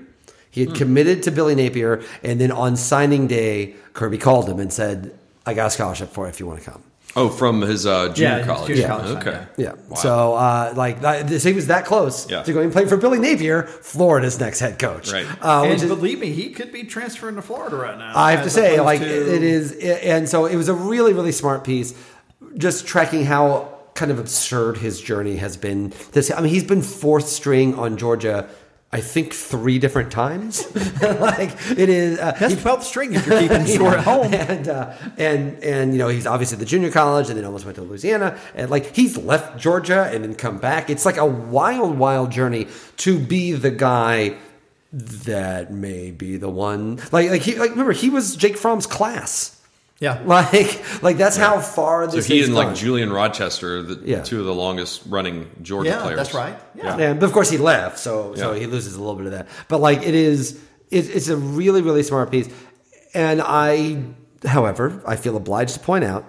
[SPEAKER 2] He had committed to Billy Napier, and then on signing day, Kirby called him and said, "I got a scholarship for you if you want to come."
[SPEAKER 1] Oh, from his uh, junior
[SPEAKER 3] Yeah,
[SPEAKER 1] college.
[SPEAKER 3] junior college time,
[SPEAKER 1] okay.
[SPEAKER 3] yeah.
[SPEAKER 2] Yeah. So, uh, like, that, he was that close
[SPEAKER 1] Yeah.
[SPEAKER 2] to going and playing for Billy Napier, Florida's next head coach.
[SPEAKER 1] Right.
[SPEAKER 2] Uh,
[SPEAKER 3] and
[SPEAKER 2] is,
[SPEAKER 3] believe me, he could be transferring to Florida right now.
[SPEAKER 2] I have to say, like,
[SPEAKER 3] to-
[SPEAKER 2] it, it is, and so it was a really, really smart piece, just tracking how kind of absurd his journey has been. This, I mean, he's been fourth string on Georgia. I think three different times. like it is. Uh,
[SPEAKER 3] That's
[SPEAKER 2] he-
[SPEAKER 3] 12th string if you're keeping score at home.
[SPEAKER 2] and uh, and and you know he's obviously at the junior college and then almost went to Louisiana and like he's left Georgia and then come back. It's like a wild, wild journey to be the guy that may be the one. Like like he like remember he was Jake Fromm's class.
[SPEAKER 3] Yeah.
[SPEAKER 2] Like like that's how far
[SPEAKER 1] So he
[SPEAKER 2] has
[SPEAKER 1] and like. Julian Rochester, the
[SPEAKER 2] Yeah.
[SPEAKER 1] two of the longest running Georgia
[SPEAKER 3] Yeah,
[SPEAKER 1] players.
[SPEAKER 3] that's right. Yeah.
[SPEAKER 2] Yeah, but of course he left, so so he loses a little bit of that. But like it is, it, it's a really really smart piece, and I, however, I feel obliged to point out,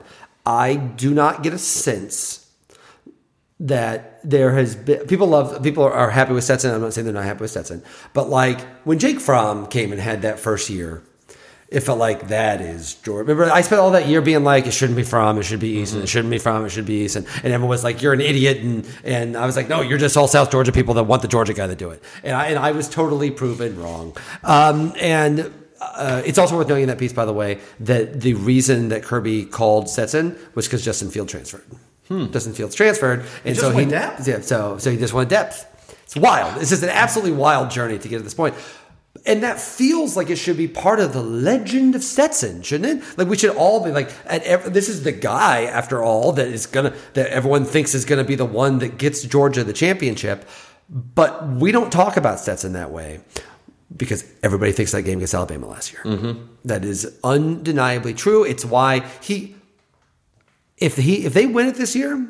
[SPEAKER 2] I do not get a sense that there has been people love people are happy with Stetson. I'm not saying they're not happy with Stetson, but like when Jake Fromm came and had that first year. It felt like that is Georgia. Remember, I spent all that year being like, it shouldn't be Fromm, it should be Eason, it shouldn't be Fromm, it should be Eason. And everyone was like, you're an idiot. And, and I was like, no, you're just all South Georgia people that want the Georgia guy to do it. And I, and I was totally proven wrong. Um, and uh, it's also worth noting in that piece, by the way, that the reason that Kirby called Stetson was because Justin Field transferred. Justin Fields transferred. And
[SPEAKER 3] just
[SPEAKER 2] so he,
[SPEAKER 3] depth?
[SPEAKER 2] yeah, so, so he just wanted depth. It's wild. It's just an absolutely wild journey to get to this point. And that feels like it should be part of the legend of Stetson, shouldn't it? Like we should all be like, at ev- this is the guy, after all, that is gonna that everyone thinks is gonna be the one that gets Georgia the championship. But we don't talk about Stetson that way because everybody thinks that game against Alabama last year. Mm-hmm. That is undeniably true. It's why he, if he, if they win it this year,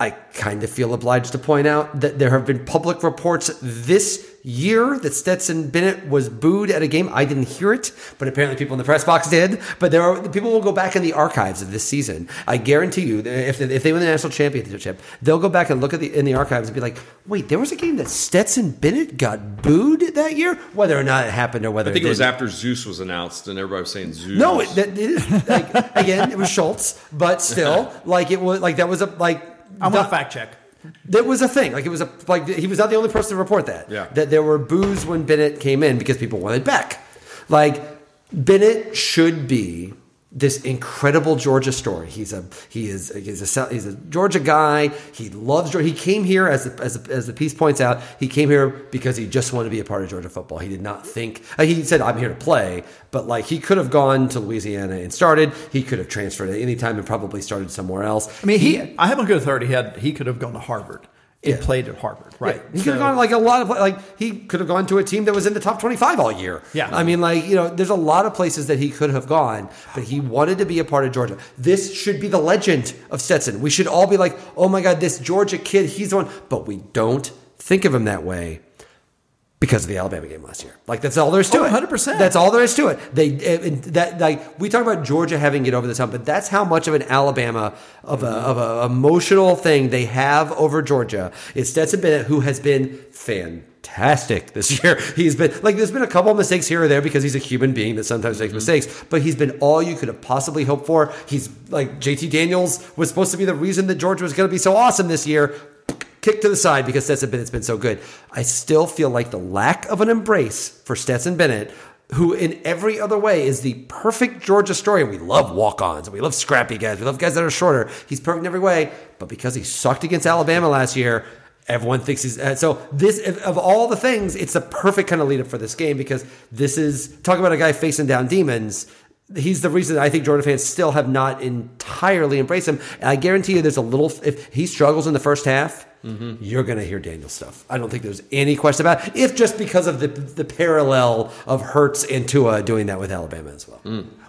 [SPEAKER 2] I kind of feel obliged to point out that there have been public reports this year that Stetson Bennett was booed at a game. I didn't hear it, but apparently people in the press box did. But there are people will go back in the archives of this season. I guarantee you, that if if they win the national championship, they'll go back and look at the in the archives and be like, "Wait, there was a game that Stetson Bennett got booed that year." Whether or not it happened or whether
[SPEAKER 1] I think it was
[SPEAKER 2] didn't.
[SPEAKER 1] after Zeus was announced, and everybody was saying Zeus.
[SPEAKER 2] No, it, that, it, like, again, it was Schultz, but still, like it was like that was a like.
[SPEAKER 3] I'm
[SPEAKER 2] the-
[SPEAKER 3] going to fact check.
[SPEAKER 2] That was a thing. Like it was a like he was not the only person to report that.
[SPEAKER 1] Yeah.
[SPEAKER 2] That there were boos when Bennett came in because people wanted Beck. Like Bennett should be this incredible Georgia story. He's a he is he's a he's a Georgia guy. He loves Georgia. He came here as the, as the, as the piece points out. He came here because he just wanted to be a part of Georgia football. He did not think uh, he said I'm here to play, but like he could have gone to Louisiana and started. He could have transferred at any time and probably started somewhere else.
[SPEAKER 3] I mean, he, I have a good third. He had he could have gone to Harvard and
[SPEAKER 2] Yeah.
[SPEAKER 3] played at Harvard, right?
[SPEAKER 2] He could have gone like a lot of like he could have gone to a team that was in the top twenty five all year.
[SPEAKER 3] Yeah.
[SPEAKER 2] I mean, like you know, there's a lot of places that he could have gone, but he wanted to be a part of Georgia. This should be the legend of Stetson. We should all be like, oh my god, this Georgia kid, he's the one. But we don't think of him that way because of the Alabama game last year. Like that's all there is to
[SPEAKER 3] Oh,
[SPEAKER 2] it.
[SPEAKER 3] 100%.
[SPEAKER 2] That's all there is to it. They that like we talk about Georgia having it over the top, but that's how much of an Alabama of a of a emotional thing they have over Georgia. It's Stetson Bennett who has been fantastic this year. He's been like there's been a couple of mistakes here or there because he's a human being that sometimes makes mistakes, but he's been all you could have possibly hoped for. He's like JT Daniels was supposed to be the reason that Georgia was going to be so awesome this year kick to the side because Stetson Bennett's been so good. I still feel like the lack of an embrace for Stetson Bennett, who in every other way is the perfect Georgia story. We love walk-ons, we love scrappy guys, we love guys that are shorter. He's perfect in every way, but because he sucked against Alabama last year. Everyone thinks he's uh, so. This of all the things, it's the perfect kind of lead up for this game because this is talk about a guy facing down demons he's the reason I think Jordan fans still have not entirely embraced him. And I guarantee you, there's a little. If he struggles in the first half, you're going to hear Daniel stuff. I don't think there's any question about it. If just because of the the parallel of Hurts and Tua doing that with Alabama as well.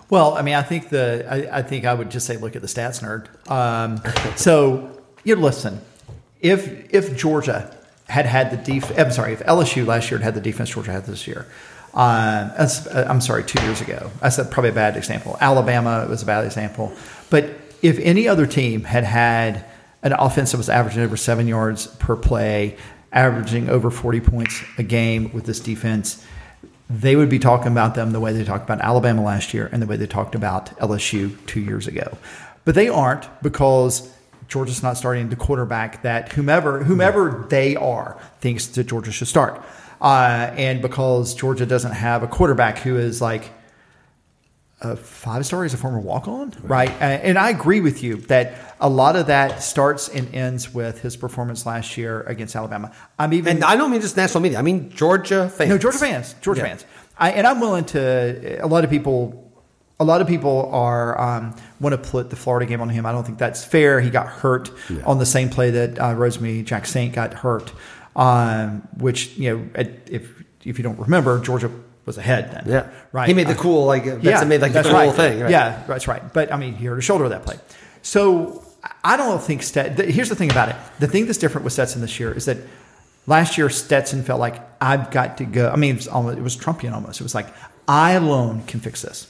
[SPEAKER 3] Well, I mean, I think the I, I think I would just say look at the stats nerd. Um, so you listen, if if Georgia had had the def, I'm sorry, if LSU last year had had the defense Georgia had this year. That's- uh, I'm sorry, two years ago. That's probably a bad example. Alabama was a bad example. But if any other team had had an offense that was averaging over seven yards per play, averaging over 40 points a game with this defense, they would be talking about them the way they talked about Alabama last year and the way they talked about LSU two years ago. But they aren't because Georgia's not starting the quarterback that whomever whomever they are thinks that Georgia should start. Uh, and because Georgia doesn't have a quarterback who is like a five star is a former walk on, right? Uh, And I agree with you that a lot of that starts and ends with his performance last year against Alabama. I'm even
[SPEAKER 2] And I don't mean just national media. I mean Georgia fans.
[SPEAKER 3] no, Georgia fans. Georgia
[SPEAKER 2] Yeah.
[SPEAKER 3] fans. I, and I'm willing to. A lot of people. A lot of people are um, want to put the Florida game on him. I don't think that's fair. He got hurt on the same play that uh, Rosemary Jack Saint got hurt, um, which you know, if if you don't remember, Georgia was ahead then.
[SPEAKER 2] Yeah,
[SPEAKER 3] right.
[SPEAKER 2] He made the cool like that's made like the cool
[SPEAKER 3] right.
[SPEAKER 2] thing. Right?
[SPEAKER 3] Yeah, that's right. But I mean, he hurt his shoulder that play. So I don't think Stet. th- Here's the thing about it. The thing that's different with Stetson this year is that last year Stetson felt like I've got to go. I mean, it was, almost, it was Trumpian almost. It was like I alone can fix this.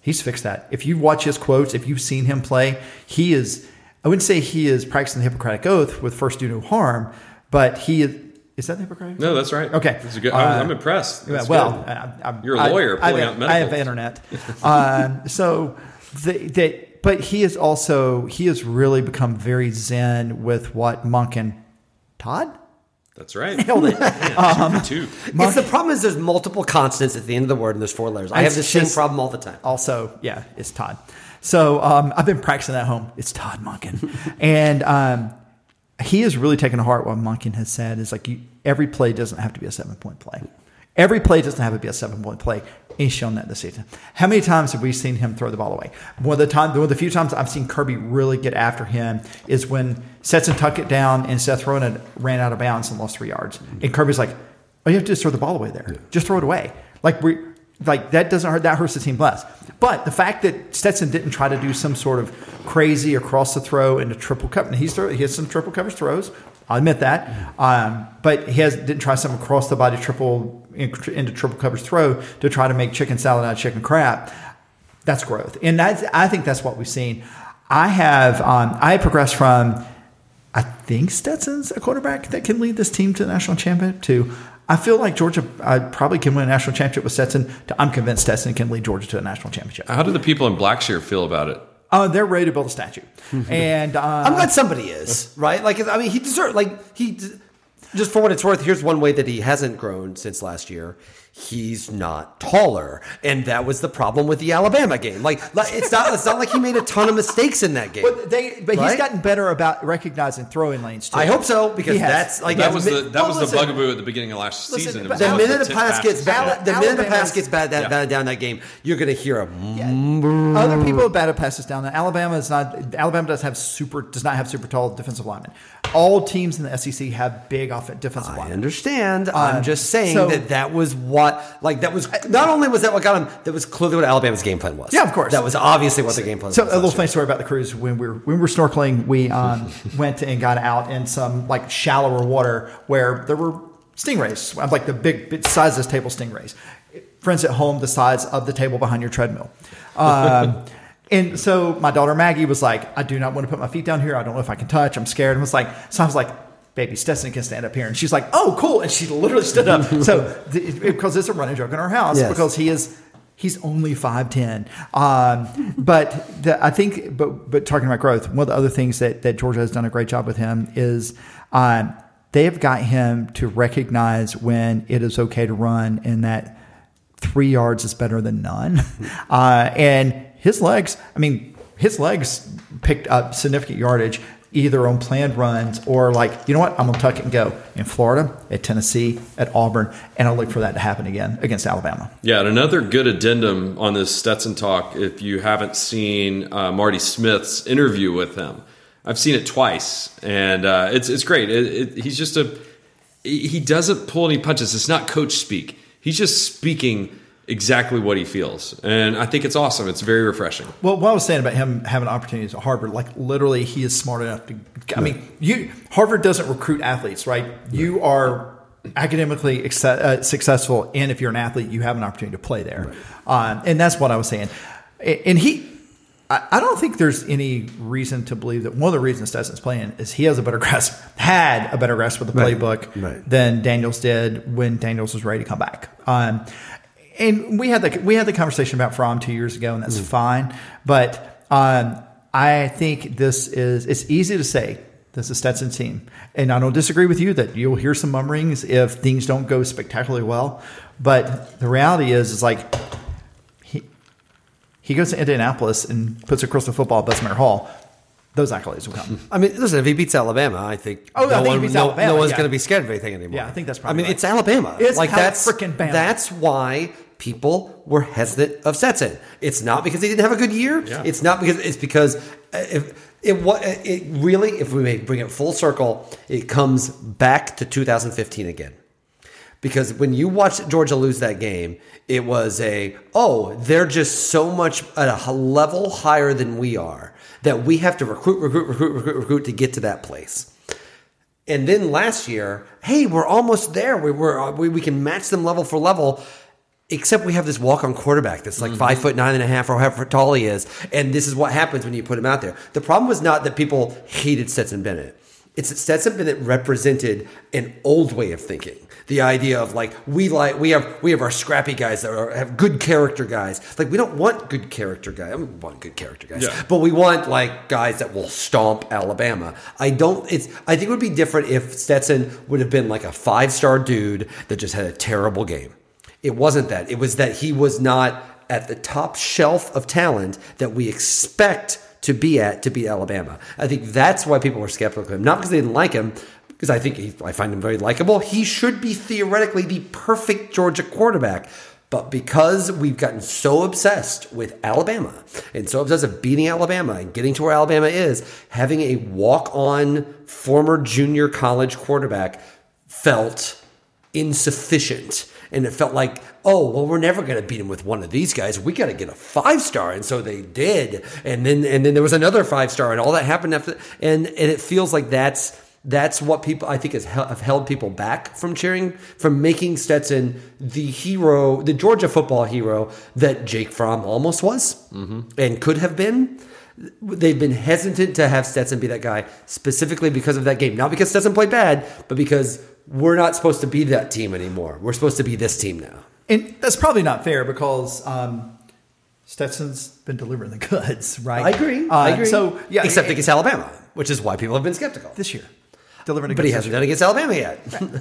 [SPEAKER 3] He's fixed that. If you watch his quotes, if you've seen him play, he is. I wouldn't say he is practicing the Hippocratic oath with first do no harm, but he is. Is that the Hippocratic?
[SPEAKER 1] No, that's right.
[SPEAKER 3] Okay.
[SPEAKER 1] That's a good. I'm,
[SPEAKER 3] Uh,
[SPEAKER 1] I'm impressed. That's
[SPEAKER 3] well,
[SPEAKER 1] good.
[SPEAKER 3] I, I'm,
[SPEAKER 1] You're a lawyer
[SPEAKER 3] I,
[SPEAKER 1] pulling
[SPEAKER 3] have,
[SPEAKER 1] out
[SPEAKER 3] I have internet. um, so the, that, but he is also he has really become very zen with what Monk and Todd
[SPEAKER 1] that's right.
[SPEAKER 3] nailed it. Um,
[SPEAKER 1] Two.
[SPEAKER 2] It's the problem is there's multiple consonants at the end of the word and there's four letters. I have
[SPEAKER 3] It's
[SPEAKER 2] the same problem all the time.
[SPEAKER 3] also, yeah, it's Todd. So um, I've been practicing at home. It's Todd Monken, and um, he has really taken to heart what Monken has said. Is like you, every play doesn't have to be a seven point play. Every play doesn't have to be a seven point play. He's shown that this season. How many times have we seen him throw the ball away? One of the time, one of the few times I've seen Kirby really get after him is when Stetson tuck it down and Seth Ronan ran out of bounds and lost three yards. And Kirby's like, "Oh, you have to just throw the ball away there. Just throw it away." Like we, like that doesn't hurt. That hurts the team less. But the fact that Stetson didn't try to do some sort of crazy across the throw into triple cover, and he's throw, he has some triple coverage throws. I'll admit that. Um, but he has didn't try some across the body triple into triple coverage throw to try to make chicken salad out of chicken crap. That's growth, and that's I think that's what we've seen. I have um, I progressed from I think Stetson's a quarterback that can lead this team to the national championship. To I feel like Georgia I probably can win a national championship with Stetson. To I'm convinced Stetson can lead Georgia to a national championship.
[SPEAKER 1] How do the people in Blackshear feel about it?
[SPEAKER 3] Uh, they're ready to build a statue, and uh,
[SPEAKER 2] I'm glad somebody is right. Like I mean, he deserves like he just for what it's worth. Here's one way that he hasn't grown since last year. He's not taller, and that was the problem with the Alabama game. Like, like, it's not it's not like he made a ton of mistakes in that game.
[SPEAKER 3] But they, but he's gotten better about recognizing throwing lanes too.
[SPEAKER 2] I hope so because
[SPEAKER 3] He
[SPEAKER 2] that's like
[SPEAKER 1] That was the that
[SPEAKER 3] well,
[SPEAKER 1] was
[SPEAKER 3] listen.
[SPEAKER 1] the bugaboo at the beginning of last
[SPEAKER 3] Listen,
[SPEAKER 1] season. It was
[SPEAKER 2] the minute the
[SPEAKER 1] tip
[SPEAKER 2] pass gets bad, the minute the pass gets bad, that,
[SPEAKER 1] Yeah.
[SPEAKER 2] bad down that game, you're going to hear a
[SPEAKER 3] Other people have batted passes down. Alabama is not. Alabama does have super does not have super tall defensive linemen. All teams in the SEC have big off defensive
[SPEAKER 2] I
[SPEAKER 3] linemen.
[SPEAKER 2] understand.
[SPEAKER 3] Uh,
[SPEAKER 2] I'm just saying
[SPEAKER 3] so-
[SPEAKER 2] that that was what, like, that was not only was that what got him, that was clearly what Alabama's game plan was.
[SPEAKER 3] Yeah, of course.
[SPEAKER 2] That was obviously what the game plan was.
[SPEAKER 3] So
[SPEAKER 2] was.
[SPEAKER 3] a little funny story about the cruise when we were when we were snorkeling, we um, went and got out in some like shallower water where there were stingrays, like the big, big size of this table stingrays. Friends at home, the size of the table behind your treadmill. Um, and so my daughter Maggie was like, "I do not want to put my feet down here. I don't know if I can touch. I'm scared." And was like, so I was like. Baby Stetson can stand up here, and she's like, "Oh, cool!" And she literally stood up. So, because it's a running joke in our house,
[SPEAKER 2] Yes.
[SPEAKER 3] because he is He's only five ten, um, but the, I think. But but talking about growth, one of the other things that that Georgia has done a great job with him is um, they have got him to recognize when it is okay to run, and that three yards is better than none. Uh, and his legs, I mean, his legs picked up significant yardage either on planned runs or like, you know what, I'm going to tuck it and go in Florida, at Tennessee, at Auburn, and I'll look for that to happen again against Alabama.
[SPEAKER 1] Yeah, and another good addendum on this Stetson talk. If you haven't seen uh, Marty Smith's interview with him, I've seen it twice, and uh, it's it's great. It, it, he's just a he he doesn't pull any punches. It's not coach speak. He's just speaking exactly what he feels, and I think it's awesome. It's very refreshing.
[SPEAKER 3] Well, what I was saying about him having opportunities at Harvard, like literally, he is smart enough to. I mean, you Harvard doesn't recruit athletes, right? You are academically uh, successful, and if you're an athlete, you have an opportunity to play there, um, and that's what I was saying. And he, I don't think there's any reason to believe that one of the reasons Stetson's playing is he has a better grasp, had a better grasp of the
[SPEAKER 2] Right,
[SPEAKER 3] playbook
[SPEAKER 2] right.
[SPEAKER 3] than Daniels did when Daniels was ready to come back. Um, and we had the we had the conversation about Fromm two years ago, and that's fine. But um, I think this is it's easy to say this is Stetson team, and I don't disagree with you that you'll hear some mummerings if things don't go spectacularly well. But the reality is, is like he he goes to Indianapolis and puts across the football at Butts-Mehre Hall. Those accolades will come.
[SPEAKER 2] I mean, listen, if he beats Alabama, I think
[SPEAKER 3] Oh, I
[SPEAKER 2] no,
[SPEAKER 3] think he
[SPEAKER 2] one,
[SPEAKER 3] beats
[SPEAKER 2] no,
[SPEAKER 3] Alabama,
[SPEAKER 2] no one's
[SPEAKER 3] yeah.
[SPEAKER 2] going to be scared of anything anymore.
[SPEAKER 3] Yeah, I think that's probably.
[SPEAKER 2] I mean,
[SPEAKER 3] right.
[SPEAKER 2] it's Alabama.
[SPEAKER 3] It's
[SPEAKER 2] like that's
[SPEAKER 3] frickin' Bama.
[SPEAKER 2] That's why people were hesitant of Stetson. It's not because he didn't have a good year. It's not because it's because uh, if it what it really, if we may bring it full circle, it comes back to 2015 again. Because when you watched Georgia lose that game, it was a, oh, they're just so much at a level higher than we are that we have to recruit, recruit, recruit, recruit, recruit to get to that place. And then last year, hey, we're almost there. We were we, we can match them level for level. Except we have this walk on quarterback that's like five mm-hmm. foot nine and a half or however tall he is. And this is what happens when you put him out there. The problem was not that people hated Stetson Bennett. It's that Stetson Bennett represented an old way of thinking. The idea of like we like we have we have our scrappy guys that are, have good character guys. Like we don't want good character guys. I mean, we want good character guys,
[SPEAKER 1] Yeah.
[SPEAKER 2] but we want like guys that will stomp Alabama. I don't. It's. I think it would be different if Stetson would have been like a five star dude that just had a terrible game. It wasn't that. It was that he was not at the top shelf of talent that we expect to be at to beat Alabama. I think that's why people were skeptical of him. Not because they didn't like him, because I think he, I find him very likable. He should be theoretically the perfect Georgia quarterback. But because we've gotten so obsessed with Alabama and so obsessed with beating Alabama and getting to where Alabama is, having a walk on former junior college quarterback felt insufficient. And it felt like, oh, well, we're never going to beat him with one of these guys. We got to get a five star, and so they did. And then and then there was another five star, and all that happened after. And and it feels like that's that's what people I think has have held people back from cheering, from making Stetson the hero, the Georgia football hero that Jake Fromm almost was mm-hmm. and could have been. They've been hesitant to have Stetson be that guy specifically because of that game. Not because Stetson played bad, but because we're not supposed to be that team anymore. We're supposed to be this team now.
[SPEAKER 3] And that's probably not fair because um, Stetson's been delivering the goods, right?
[SPEAKER 2] I agree.
[SPEAKER 3] Uh,
[SPEAKER 2] I agree.
[SPEAKER 3] So yeah,
[SPEAKER 2] except
[SPEAKER 3] it-
[SPEAKER 2] against Alabama, which is why people have been skeptical.
[SPEAKER 3] this year. delivering.
[SPEAKER 2] But he hasn't done against Alabama yet.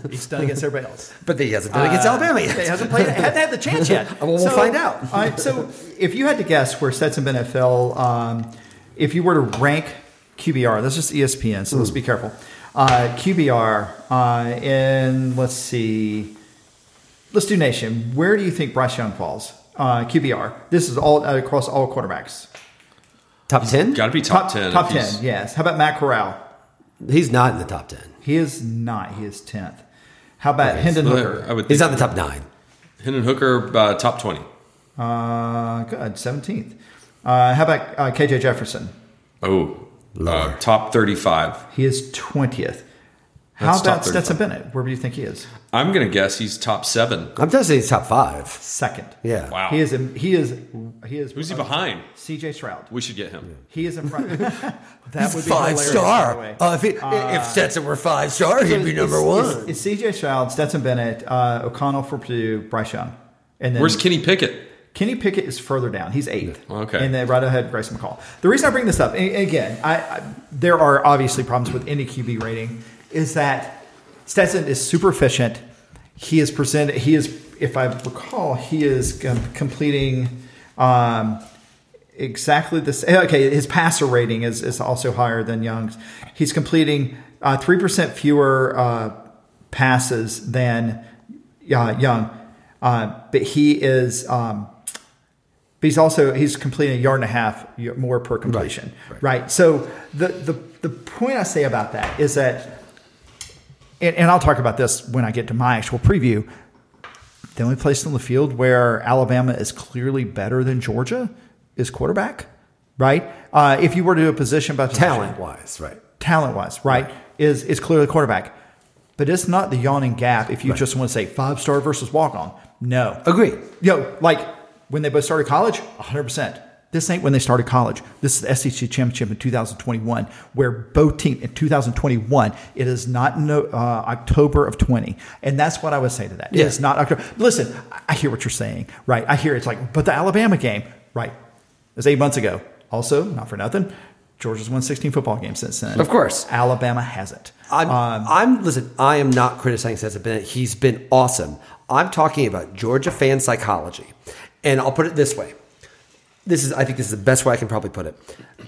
[SPEAKER 3] He's done against everybody else.
[SPEAKER 2] but he hasn't done it against Alabama yet.
[SPEAKER 3] He hasn't played. Hasn't had the chance yet.
[SPEAKER 2] Well, we'll find out.
[SPEAKER 3] right, so, if you had to guess where Stetson Bennett fell, um, if you were to rank QBR, that's just ESPN, so let's be careful. Uh, QBR uh, in let's see, let's do nation. Where do you think Bryce Young falls? Uh, QBR. This is all uh, across all quarterbacks.
[SPEAKER 2] Top 10?
[SPEAKER 1] Got to be top, ten.
[SPEAKER 3] Top ten.
[SPEAKER 1] he's-
[SPEAKER 3] Yes. How about Matt Corral?
[SPEAKER 2] He's not in the top 10.
[SPEAKER 3] He is not. He is tenth. How about Hendon Hooker?
[SPEAKER 1] I would.
[SPEAKER 2] He's not in the top nine.
[SPEAKER 1] Hendon Hooker uh, top twenty.
[SPEAKER 3] Uh, good. Seventeenth. Uh, how about uh, KJ Jefferson?
[SPEAKER 1] Oh,
[SPEAKER 2] Lower.
[SPEAKER 1] Uh, top thirty-five.
[SPEAKER 3] He is twentieth. How
[SPEAKER 1] That's
[SPEAKER 3] about Stetson Bennett? Where do you think he is?
[SPEAKER 1] I'm gonna guess he's top seven.
[SPEAKER 2] I'm just saying he's top five.
[SPEAKER 3] Second.
[SPEAKER 2] Yeah.
[SPEAKER 1] Wow.
[SPEAKER 3] He is. In, he is. He is.
[SPEAKER 1] Who's he behind?
[SPEAKER 3] C.J. Stroud.
[SPEAKER 1] We should get him.
[SPEAKER 3] He is in front. that would be
[SPEAKER 2] Five
[SPEAKER 3] hilarious,
[SPEAKER 2] star. Uh, if, he, if Stetson were five star, he'd be number
[SPEAKER 3] it's-
[SPEAKER 2] one.
[SPEAKER 3] It's, C.J. Stroud, Stetson Bennett, uh, O'Connell for Purdue, Bryce Young, and then
[SPEAKER 1] Where's Kenny Pickett?
[SPEAKER 3] Kenny Pickett is further down. He's eighth.
[SPEAKER 1] Okay.
[SPEAKER 3] And then right ahead, Grayson McCall. The reason I bring this up, again, I, I, there are obviously problems with any QB rating, is that Stetson is super efficient. He is presented, he is, if I recall, he is completing um, exactly the same. Okay, his passer rating is, is also higher than Young's. He's completing uh, 3% fewer uh, passes than uh, Young, uh, but he is. Um, but he's also he's completing a yard and a half more per completion, right? So the the the point I say about that is that, and, and I'll talk about this when I get to my actual preview. The only place on the field where Alabama is clearly better than Georgia is quarterback, right? Uh, if you were to do a position by position-
[SPEAKER 2] Talent wise, right.
[SPEAKER 3] talent wise, right, is is clearly quarterback. But it's not the yawning gap if you just want to say five star versus walk on. No.
[SPEAKER 2] Agree.
[SPEAKER 3] Yo, like when they both started college, 100%. This ain't when they started college. This is the SEC championship in 2021, where both teams in 2021, it is not no, uh, October of 20. And that's what I would say to that.
[SPEAKER 2] Yeah.
[SPEAKER 3] It's not October. Listen, I- hear what you're saying, right? I hear it's like, but the Alabama game, right? It was eight months ago. Also, not for nothing, Georgia's won 16 football games since then.
[SPEAKER 2] Of course.
[SPEAKER 3] Alabama hasn't.
[SPEAKER 2] I'm,
[SPEAKER 3] Um,
[SPEAKER 2] I'm listen. I am not criticizing Stetson Bennett. He's been awesome. I'm talking about Georgia fan psychology, and I'll put it this way. This is, I think, this is the best way I can probably put it.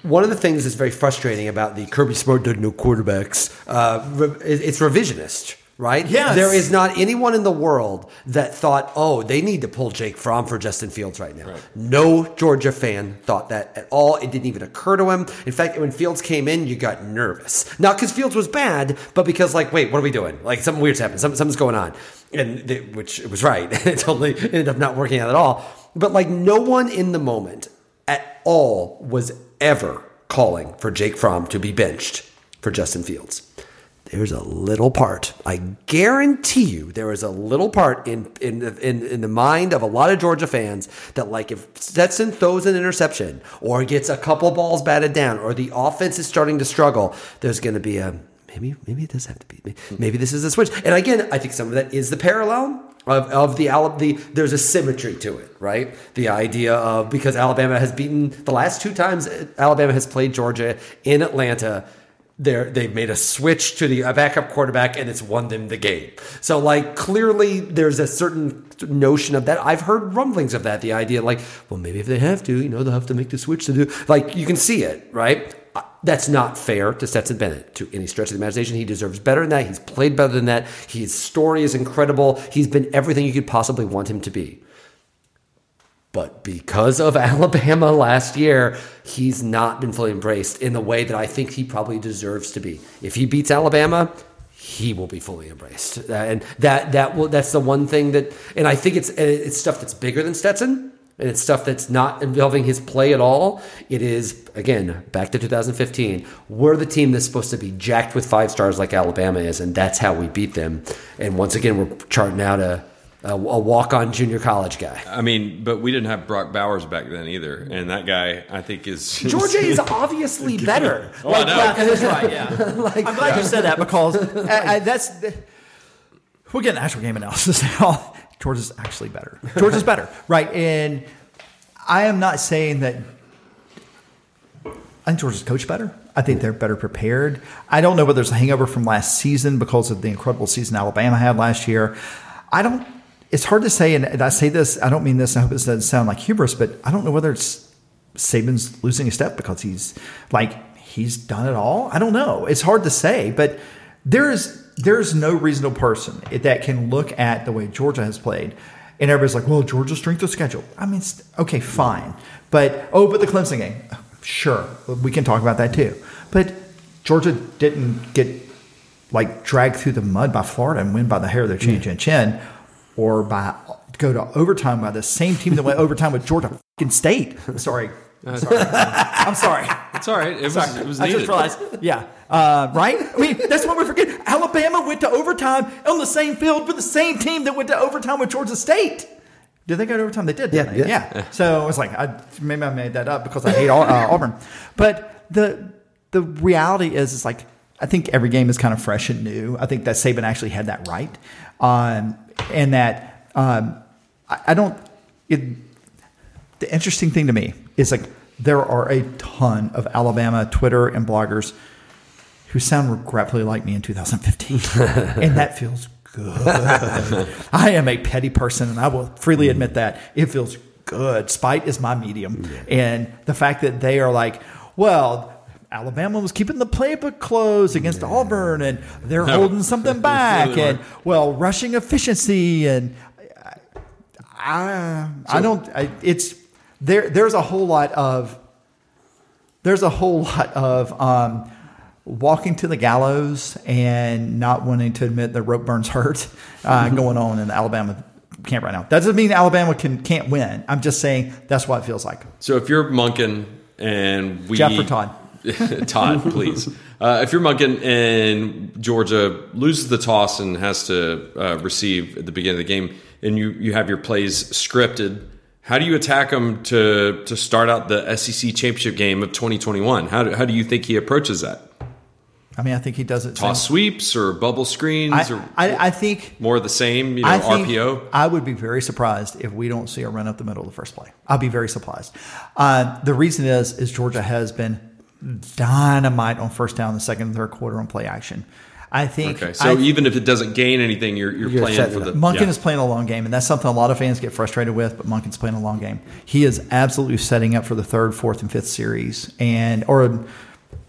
[SPEAKER 2] One of the things that's very frustrating about the Kirby Smart doesn't know quarterbacks. Uh, re- it's revisionist, right?
[SPEAKER 3] Yes.
[SPEAKER 2] There is not anyone in the world that thought, oh, they need to pull Jake Fromm for Justin Fields right now. No Georgia fan thought that at all. It didn't even occur to him. In fact, when Fields came in, you got nervous. Not because Fields was bad, but because, like, wait, what are we doing? Like, something weird's happened. Something, something's going on. And they, which it was right. it totally ended up not working out at all. But, like, no one in the moment at all was ever calling for Jake Fromm to be benched for Justin Fields there's a little part. I guarantee you, there is a little part in in in, in the mind of a lot of Georgia fans that like if Stetson throws an interception or gets a couple balls batted down or the offense is starting to struggle, there's going to be a maybe maybe it does have to be maybe this is a switch. And again, I think some of that is the parallel. Of, of the, the there's a symmetry to it, right? The idea of because Alabama has beaten the last two times uh, Alabama has played Georgia in Atlanta, they're they've made a switch to the backup quarterback and it's won them the game. So like clearly there's a certain notion of that. I've heard rumblings of that. The idea like, well maybe if they have to, you know, they'll have to make the switch to do like you can see it, right? That's not fair to Stetson Bennett to any stretch of the imagination. He deserves better than that. He's played better than that. His story is incredible. He's been everything you could possibly want him to be. But because of Alabama last year, he's not been fully embraced in the way that I think he probably deserves to be. If he beats Alabama, he will be fully embraced, and that that will that's the one thing that, and I think it's it's stuff that's bigger than Stetson, and it's stuff that's not involving his play at all. It is again back to 2015. We're the team that's supposed to be jacked with five stars like Alabama is, and that's how we beat them. And once again, we're charting out a a, a walk-on junior college guy.
[SPEAKER 1] I mean, but we didn't have Brock Bowers back then either, and that guy I think is
[SPEAKER 2] Georgia is obviously better.
[SPEAKER 1] Oh, I know.
[SPEAKER 3] That's right. Yeah.
[SPEAKER 2] like,
[SPEAKER 3] I'm glad you said that because I, I, that's the, we'll get an actual game analysis now. Georgia's actually better. Georgia's better, right? And I am not saying that. I think Georgia's coach better. I think they're better prepared. I don't know whether there's a hangover from last season because of the incredible season Alabama had last year. I don't. It's hard to say, and I say this. I don't mean this. I hope it doesn't sound like hubris, but I don't know whether it's Saban's losing a step because he's like he's done it all. I don't know. It's hard to say, but there is there's no reasonable person that can look at the way Georgia has played, and everybody's like, "Well, Georgia's strength of schedule." I mean, okay, fine, but oh, but the Clemson game, sure, we can talk about that too. But Georgia didn't get like dragged through the mud by Florida and win by the hair of their chin, chin, chin, or by go to overtime by the same team that went overtime with Georgia fucking State. Sorry. sorry. I'm sorry.
[SPEAKER 1] It's all right. It was, it was
[SPEAKER 3] I
[SPEAKER 1] needed.
[SPEAKER 3] just realized. Yeah. Uh, right? I mean, that's what we forget. Alabama went to overtime on the same field with the same team that went to overtime with Georgia State. Did they go to overtime? They did. didn't
[SPEAKER 2] Yeah,
[SPEAKER 3] they?
[SPEAKER 2] yeah.
[SPEAKER 3] yeah. So I was like, I, maybe I made that up because I hate uh, Auburn. But the the reality is, is like I think every game is kind of fresh and new. I think that Saban actually had that right, um, and that um, I, I don't. It, the interesting thing to me is like there are a ton of Alabama Twitter and bloggers who sound regretfully like me in 2015, and that feels good. I am a petty person, and I will freely admit that it feels good. Spite is my medium, and the fact that they are like, well. Alabama was keeping the playbook closed against Auburn, and they're holding something back,
[SPEAKER 1] really
[SPEAKER 3] and well, rushing efficiency, and I, I don't. I, it's there. There's a whole lot of. There's a whole lot of um, walking to the gallows and not wanting to admit that rope burns hurt uh, going on in the Alabama camp right now. That doesn't mean Alabama can can't win. I'm just saying that's what it feels like.
[SPEAKER 1] So if you're Monken and we
[SPEAKER 3] Jeff or Todd?
[SPEAKER 1] Todd, please. Uh, if you're Monken and Georgia loses the toss and has to uh, receive at the beginning of the game, and you you have your plays scripted, how do you attack them to to start out the SEC championship game of 2021? How do, how do you think he approaches that?
[SPEAKER 3] I mean, I think he does it.
[SPEAKER 1] Toss sweeps or bubble screens
[SPEAKER 3] I,
[SPEAKER 1] or
[SPEAKER 3] I, I think
[SPEAKER 1] more of the same? You know,
[SPEAKER 3] I think
[SPEAKER 1] RPO.
[SPEAKER 3] I would be very surprised if we don't see a run up the middle of the first play. I'll be very surprised. Uh, the reason is is Georgia has been dynamite on first down, the second and third quarter on play action. I think.
[SPEAKER 1] Okay, so
[SPEAKER 3] I-
[SPEAKER 1] even if it doesn't gain anything, you're you're,
[SPEAKER 2] You're
[SPEAKER 1] playing for the
[SPEAKER 2] up.
[SPEAKER 3] Monken
[SPEAKER 1] yeah.
[SPEAKER 3] is playing a long game, and that's something a lot of fans get frustrated with. But Monken's playing a long game. He is absolutely setting up for the third, fourth, and fifth series, and or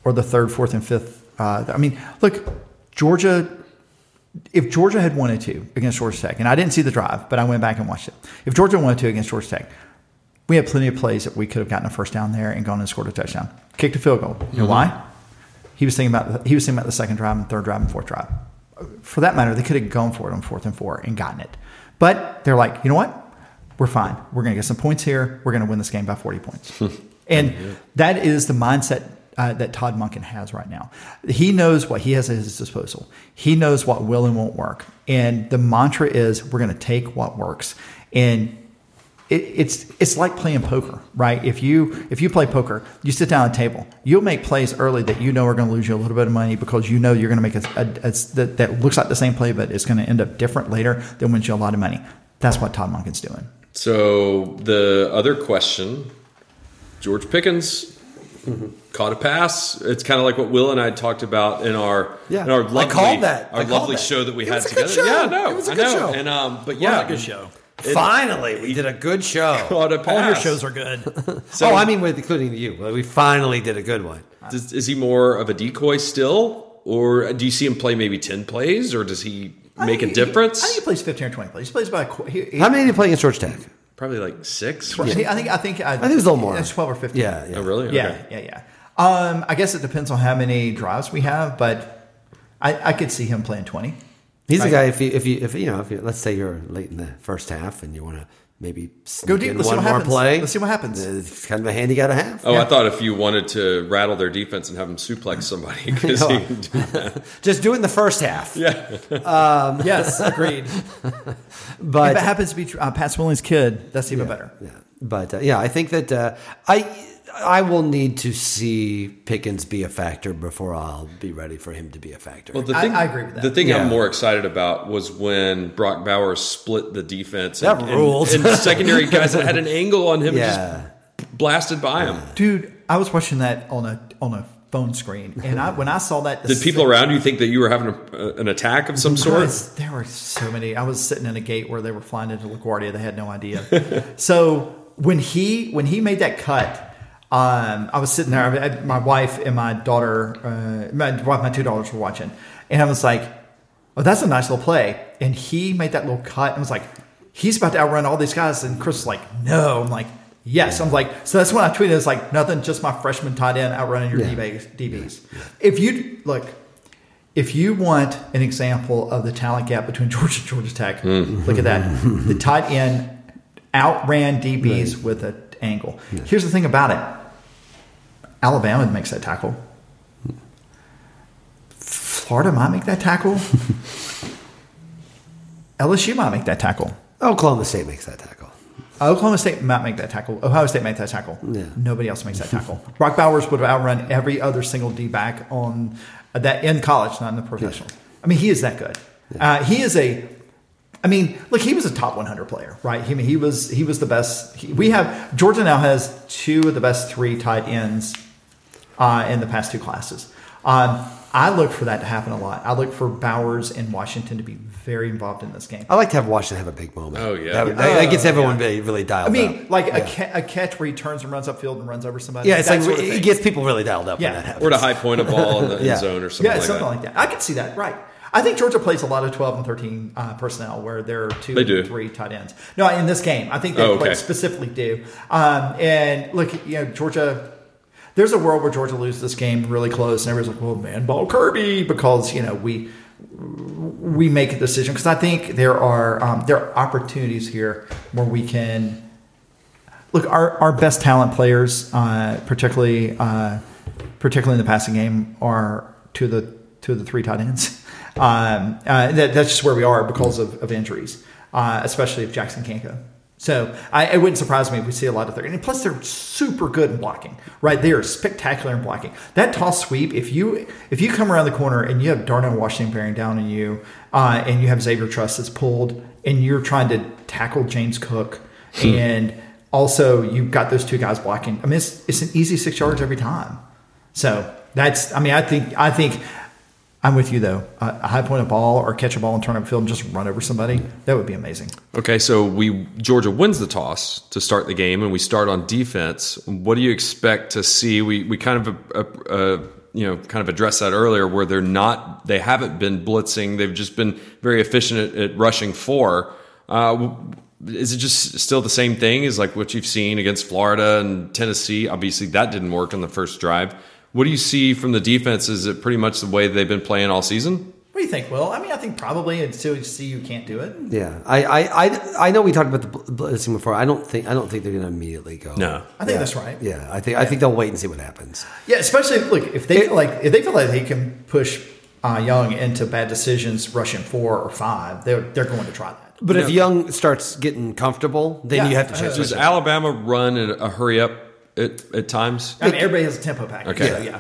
[SPEAKER 3] or the third, fourth, and fifth. Uh, I mean, look, Georgia. If Georgia had wanted to against Georgia Tech, and I didn't see the drive, but I went back and watched it. If Georgia wanted to against Georgia Tech, we had plenty of plays that we could have gotten a first down there and gone and scored a touchdown, kicked a field goal. You know why? He was thinking about the, he was thinking about the second drive and third drive and fourth drive. For that matter, they could have gone for it on fourth and four and gotten it. But they're like, you know what? We're fine. We're going to get some points here. We're going to win this game by 40 points. and that is the mindset uh, that Todd Monken has right now. He knows what he has at his disposal. He knows what will and won't work. And the mantra is we're going to take what works. And it, it's it's like playing poker, right? If you if you play poker, you sit down at a table, you'll make plays early that you know are going to lose you a little bit of money because you know you're going to make a, a, a that, that looks like the same play, but it's going to end up different later that wins you have a lot of money. That's what Todd Monken's doing.
[SPEAKER 1] So the other question, George Pickens caught a pass. It's kind of like what Will and I talked about in our
[SPEAKER 2] Yeah.
[SPEAKER 1] in our
[SPEAKER 2] I
[SPEAKER 1] lovely
[SPEAKER 2] called that. I
[SPEAKER 1] our
[SPEAKER 2] called
[SPEAKER 1] lovely
[SPEAKER 2] that.
[SPEAKER 1] show that we
[SPEAKER 2] It
[SPEAKER 1] had
[SPEAKER 2] was a good
[SPEAKER 1] together.
[SPEAKER 2] show.
[SPEAKER 1] Yeah, no,
[SPEAKER 2] It was a
[SPEAKER 1] I
[SPEAKER 2] good
[SPEAKER 1] know.
[SPEAKER 2] show.
[SPEAKER 1] And um, but yeah,
[SPEAKER 3] a good show.
[SPEAKER 2] Finally, we did a good show.
[SPEAKER 1] Caught a pass.
[SPEAKER 3] All your shows are good.
[SPEAKER 1] So
[SPEAKER 2] oh, I mean, with including you. We finally did a good one.
[SPEAKER 1] does, is he more of a decoy still, or do you see him play maybe ten plays, or does he make a
[SPEAKER 3] I think he-
[SPEAKER 1] difference?
[SPEAKER 3] I think he plays 15 or 20 plays. He plays about a qu- he, he,
[SPEAKER 2] How many did you play against Georgia Tech?
[SPEAKER 1] Probably like six.
[SPEAKER 3] I think I think I think, I
[SPEAKER 2] think it was a little more.
[SPEAKER 3] That's 12 or 15.
[SPEAKER 2] Yeah, yeah.
[SPEAKER 1] Oh, really?
[SPEAKER 3] Yeah, yeah, yeah. Um, I guess it depends on how many drives we have, but I, I could see him playing 20.
[SPEAKER 2] He's
[SPEAKER 3] Right.
[SPEAKER 2] a guy. If you, if you, if you know, if you, let's say you're late in the first half and you want to maybe sneak
[SPEAKER 3] Go deep.
[SPEAKER 2] in
[SPEAKER 3] Let's see
[SPEAKER 2] one
[SPEAKER 3] what
[SPEAKER 2] more
[SPEAKER 3] happens.
[SPEAKER 2] play.
[SPEAKER 3] Let's see what happens.
[SPEAKER 2] uh, It's kind of a handy guy to have.
[SPEAKER 1] Oh,
[SPEAKER 3] Yeah.
[SPEAKER 1] I thought if you wanted to rattle their defense and have them suplex somebody, because he can do.
[SPEAKER 2] Just do it in the first half.
[SPEAKER 1] Yeah.
[SPEAKER 3] Yes, agreed.
[SPEAKER 2] But
[SPEAKER 3] if it happens to be uh, Pat Swilling's kid, that's even better.
[SPEAKER 2] Yeah, but uh, yeah, I think that uh, I I will need to see Pickens be a factor before I'll be ready for him to be a factor.
[SPEAKER 1] Well, the
[SPEAKER 3] I-
[SPEAKER 1] thing,
[SPEAKER 3] I agree with that.
[SPEAKER 1] The thing
[SPEAKER 2] Yeah.
[SPEAKER 1] I'm more excited about was when Brock Bowers split the defense.
[SPEAKER 2] That
[SPEAKER 1] and,
[SPEAKER 2] ruled.
[SPEAKER 1] And, and secondary guys that had an angle on him
[SPEAKER 2] yeah,
[SPEAKER 1] just blasted by him.
[SPEAKER 3] Dude, I was watching that on a on a phone screen. And I, when I saw that,
[SPEAKER 1] Did people around you think that you were having a, an attack of some sort?
[SPEAKER 3] Guys, there were so many. I was sitting in a gate where they were flying into LaGuardia. They had no idea. so when he when he made that cut, um, I was sitting there. I, my wife and my daughter, uh, my, my two daughters were watching, and I was like, "Oh, that's a nice little play." And he made that little cut, and was like, "He's about to outrun all these guys." And Chris was like, "No." I'm like. Yes, I'm like so. That's when I tweeted. It's like nothing, just my freshman tight end outrunning your
[SPEAKER 2] Yeah.
[SPEAKER 3] DBs. DBs. If you look, if you want an example of the talent gap between Georgia and Georgia Tech, look at that. The tight end outran DBs with an angle. Here's the thing about it Alabama makes that tackle. Florida might make that tackle. LSU might make that tackle.
[SPEAKER 2] Oklahoma State makes that tackle.
[SPEAKER 3] Oklahoma State might make that tackle. Ohio State makes that tackle.
[SPEAKER 2] Yeah.
[SPEAKER 3] Nobody else makes that tackle. Brock Bowers would have outrun every other single D back on uh, that in college, not in the professional. I mean, he is that good. Uh, he is a. I mean, look, he was a top 100 player, right? He, I mean, he was he was the best. He, we have Georgia now has two of the best three tight ends uh, in the past two classes. Um, I look for that to happen a lot. I look for Bowers and Washington to be very involved in this game.
[SPEAKER 2] I like to have Washington have a big moment.
[SPEAKER 1] Oh, yeah.
[SPEAKER 2] that, that- that gets everyone really, really dialed
[SPEAKER 3] I mean,
[SPEAKER 2] up.
[SPEAKER 3] like
[SPEAKER 2] yeah.
[SPEAKER 3] a, ca- a catch where he turns and runs upfield and runs over somebody.
[SPEAKER 2] yeah, it's like
[SPEAKER 3] sort of
[SPEAKER 2] it gets people really dialed up
[SPEAKER 3] Yeah.
[SPEAKER 2] when that happens.
[SPEAKER 1] Or to high point a ball in the
[SPEAKER 2] Yeah.
[SPEAKER 1] end zone or something
[SPEAKER 3] yeah,
[SPEAKER 1] like
[SPEAKER 3] something
[SPEAKER 1] that.
[SPEAKER 3] like that. I can see that. Right. I think Georgia plays a lot of 12 and 13 uh, personnel where there are two
[SPEAKER 1] They do.
[SPEAKER 3] and three tight ends. No, in this game, I think they
[SPEAKER 1] Oh,
[SPEAKER 3] play-
[SPEAKER 1] okay.
[SPEAKER 3] specifically do. Um, and look, you know, Georgia. There's a world where Georgia loses this game really close, and everybody's like, "Well, man, ball Kirby," because you know we we make a decision because I think there are um, there are opportunities here where we can look our, our best talent players, uh, particularly uh, particularly in the passing game, are to the to the three tight ends. Um, uh, that, that's just where we are because of, of injuries, uh, especially if Jackson can't go. So I, it wouldn't surprise me if we see a lot of third. And plus, they're super good in blocking. Right, they are spectacular in blocking. That toss sweep, if you if you come around the corner and you have Darnell Washington bearing down on you, uh, and you have Xavier Truss that's pulled, and you're trying to tackle James Cook, and also you've got those two guys blocking. I mean, it's, it's an easy six yards every time. So that's. I mean, I think I think. I'm with you though. A a high point of ball or catch a ball and turn up field and just run over somebody. That would be amazing.
[SPEAKER 1] Okay, so we Georgia wins the toss to start the game, and we start on defense. What do you expect to see? We we kind of uh, uh, you know kind of addressed that earlier, where they're not they haven't been blitzing; they've just been very efficient at, at rushing four. Uh, is it just still the same thing as like what you've seen against Florida and Tennessee? Obviously, that didn't work on the first drive. What do you see from the defense? Is it pretty much the way they've been playing all season?
[SPEAKER 3] What do you think, Will? I mean, I think probably until you see you can't do it.
[SPEAKER 2] Yeah, I, I, I, I know we talked about the bl- blitzing before. I don't think I don't think they're going to immediately go.
[SPEAKER 1] No.
[SPEAKER 3] I think that's right.
[SPEAKER 2] Yeah, I think I think they'll wait and see what happens.
[SPEAKER 3] Yeah, especially look if they feel like if they feel like they can push uh, Young into bad decisions, rushing four or five, they're they're going to try that.
[SPEAKER 2] But if
[SPEAKER 1] Yeah.
[SPEAKER 2] Young starts getting comfortable, then
[SPEAKER 3] Yeah.
[SPEAKER 2] you have to
[SPEAKER 3] Uh,
[SPEAKER 2] change.
[SPEAKER 1] Does. Alabama run in a hurry up at, at times?
[SPEAKER 3] I mean, everybody has a tempo package.
[SPEAKER 1] Okay.
[SPEAKER 3] so yeah.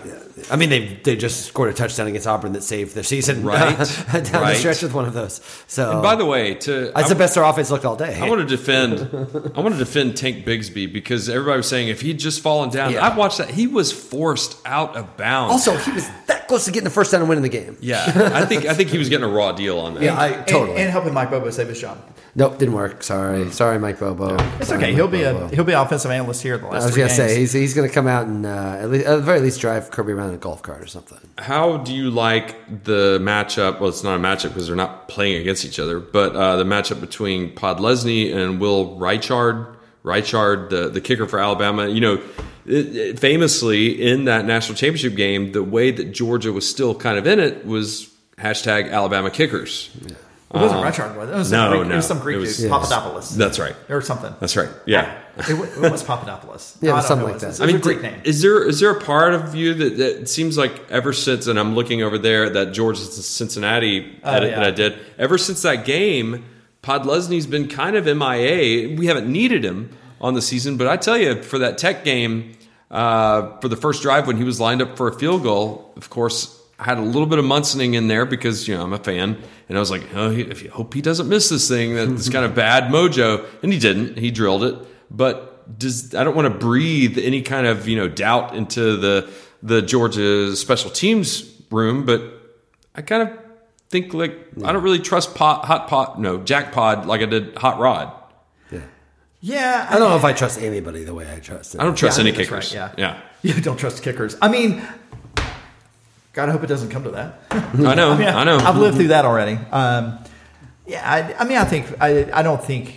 [SPEAKER 2] I mean, they they just scored a touchdown against Auburn that saved their season
[SPEAKER 1] Right,
[SPEAKER 2] down the stretch with one of those. So,
[SPEAKER 1] And by the way, to
[SPEAKER 2] that's
[SPEAKER 1] I,
[SPEAKER 2] the best their offense looked all day.
[SPEAKER 1] I want to defend. I want to defend Tank Bigsby because everybody was saying if he'd just fallen down,
[SPEAKER 2] Yeah.
[SPEAKER 1] I watched that. He was forced out of bounds.
[SPEAKER 2] also, he was that close to getting the first down and winning the game.
[SPEAKER 1] yeah, I think I think he was getting a raw deal on that.
[SPEAKER 2] Yeah, I
[SPEAKER 3] And-
[SPEAKER 2] totally.
[SPEAKER 3] and, helping Mike Bobo save his job.
[SPEAKER 2] nope, didn't work. Sorry, sorry, Mike Bobo.
[SPEAKER 3] It's
[SPEAKER 2] Sorry,
[SPEAKER 3] okay.
[SPEAKER 2] Mike
[SPEAKER 3] He'll be
[SPEAKER 2] Bobo.
[SPEAKER 3] a he'll be offensive analyst here at the last.
[SPEAKER 2] I was
[SPEAKER 3] three
[SPEAKER 2] gonna say he's, he's gonna come out and uh, at, least, at the very least drive Kirby around in a golf cart or something.
[SPEAKER 1] How do you like the matchup? Well, it's not a matchup because they're not playing against each other, but uh, the matchup between Podlesny and Will Reichard. Reichard, the, the kicker for Alabama, you know, it, it- famously in that national championship game, the way that Georgia was still kind of in it was hashtag Alabama kickers.
[SPEAKER 3] It wasn't uh, Richard, was it? It was
[SPEAKER 1] no,
[SPEAKER 3] some Greek,
[SPEAKER 1] no.
[SPEAKER 3] It was some Greek
[SPEAKER 1] was-
[SPEAKER 3] dude, Papadopoulos.
[SPEAKER 1] That's right.
[SPEAKER 3] or something.
[SPEAKER 1] That's right. Yeah.
[SPEAKER 3] It, it was Papadopoulos.
[SPEAKER 2] Yeah,
[SPEAKER 3] No, I don't
[SPEAKER 2] something
[SPEAKER 3] know
[SPEAKER 2] like that.
[SPEAKER 3] It was.
[SPEAKER 1] I mean,
[SPEAKER 3] a Greek name.
[SPEAKER 1] is there is there a part of you that, that it seems like ever since, and I'm looking over there at that Georgia Cincinnati
[SPEAKER 3] Oh,
[SPEAKER 1] edit
[SPEAKER 3] yeah.
[SPEAKER 1] that I did, ever since that game, Podlesny's been kind of MIA. We haven't needed him on the season, but I tell you, for that Tech game, uh, for the first drive when he was lined up for a field goal, of course. I had a little bit of Munsoning in there because you know I'm a fan, and I was like, "Oh, he, if you hope he doesn't miss this thing. That's kind of bad mojo." And he didn't. He drilled it. But does I don't want to breathe any kind of you know doubt into the the Georgia special teams room, but I kind of think like I don't really trust pot, hot pot, no Jack Pod like I did Hot Rod.
[SPEAKER 3] Yeah,
[SPEAKER 2] I don't know if I trust anybody the way I trust it.
[SPEAKER 1] I don't trust
[SPEAKER 3] Yeah,
[SPEAKER 1] any kickers.
[SPEAKER 3] right, yeah.
[SPEAKER 1] yeah.
[SPEAKER 3] You don't trust kickers. I mean, God, I hope it doesn't come to that.
[SPEAKER 1] I know, I know.
[SPEAKER 3] I've lived through that already. Um, yeah, I, I mean, I think I, I don't think.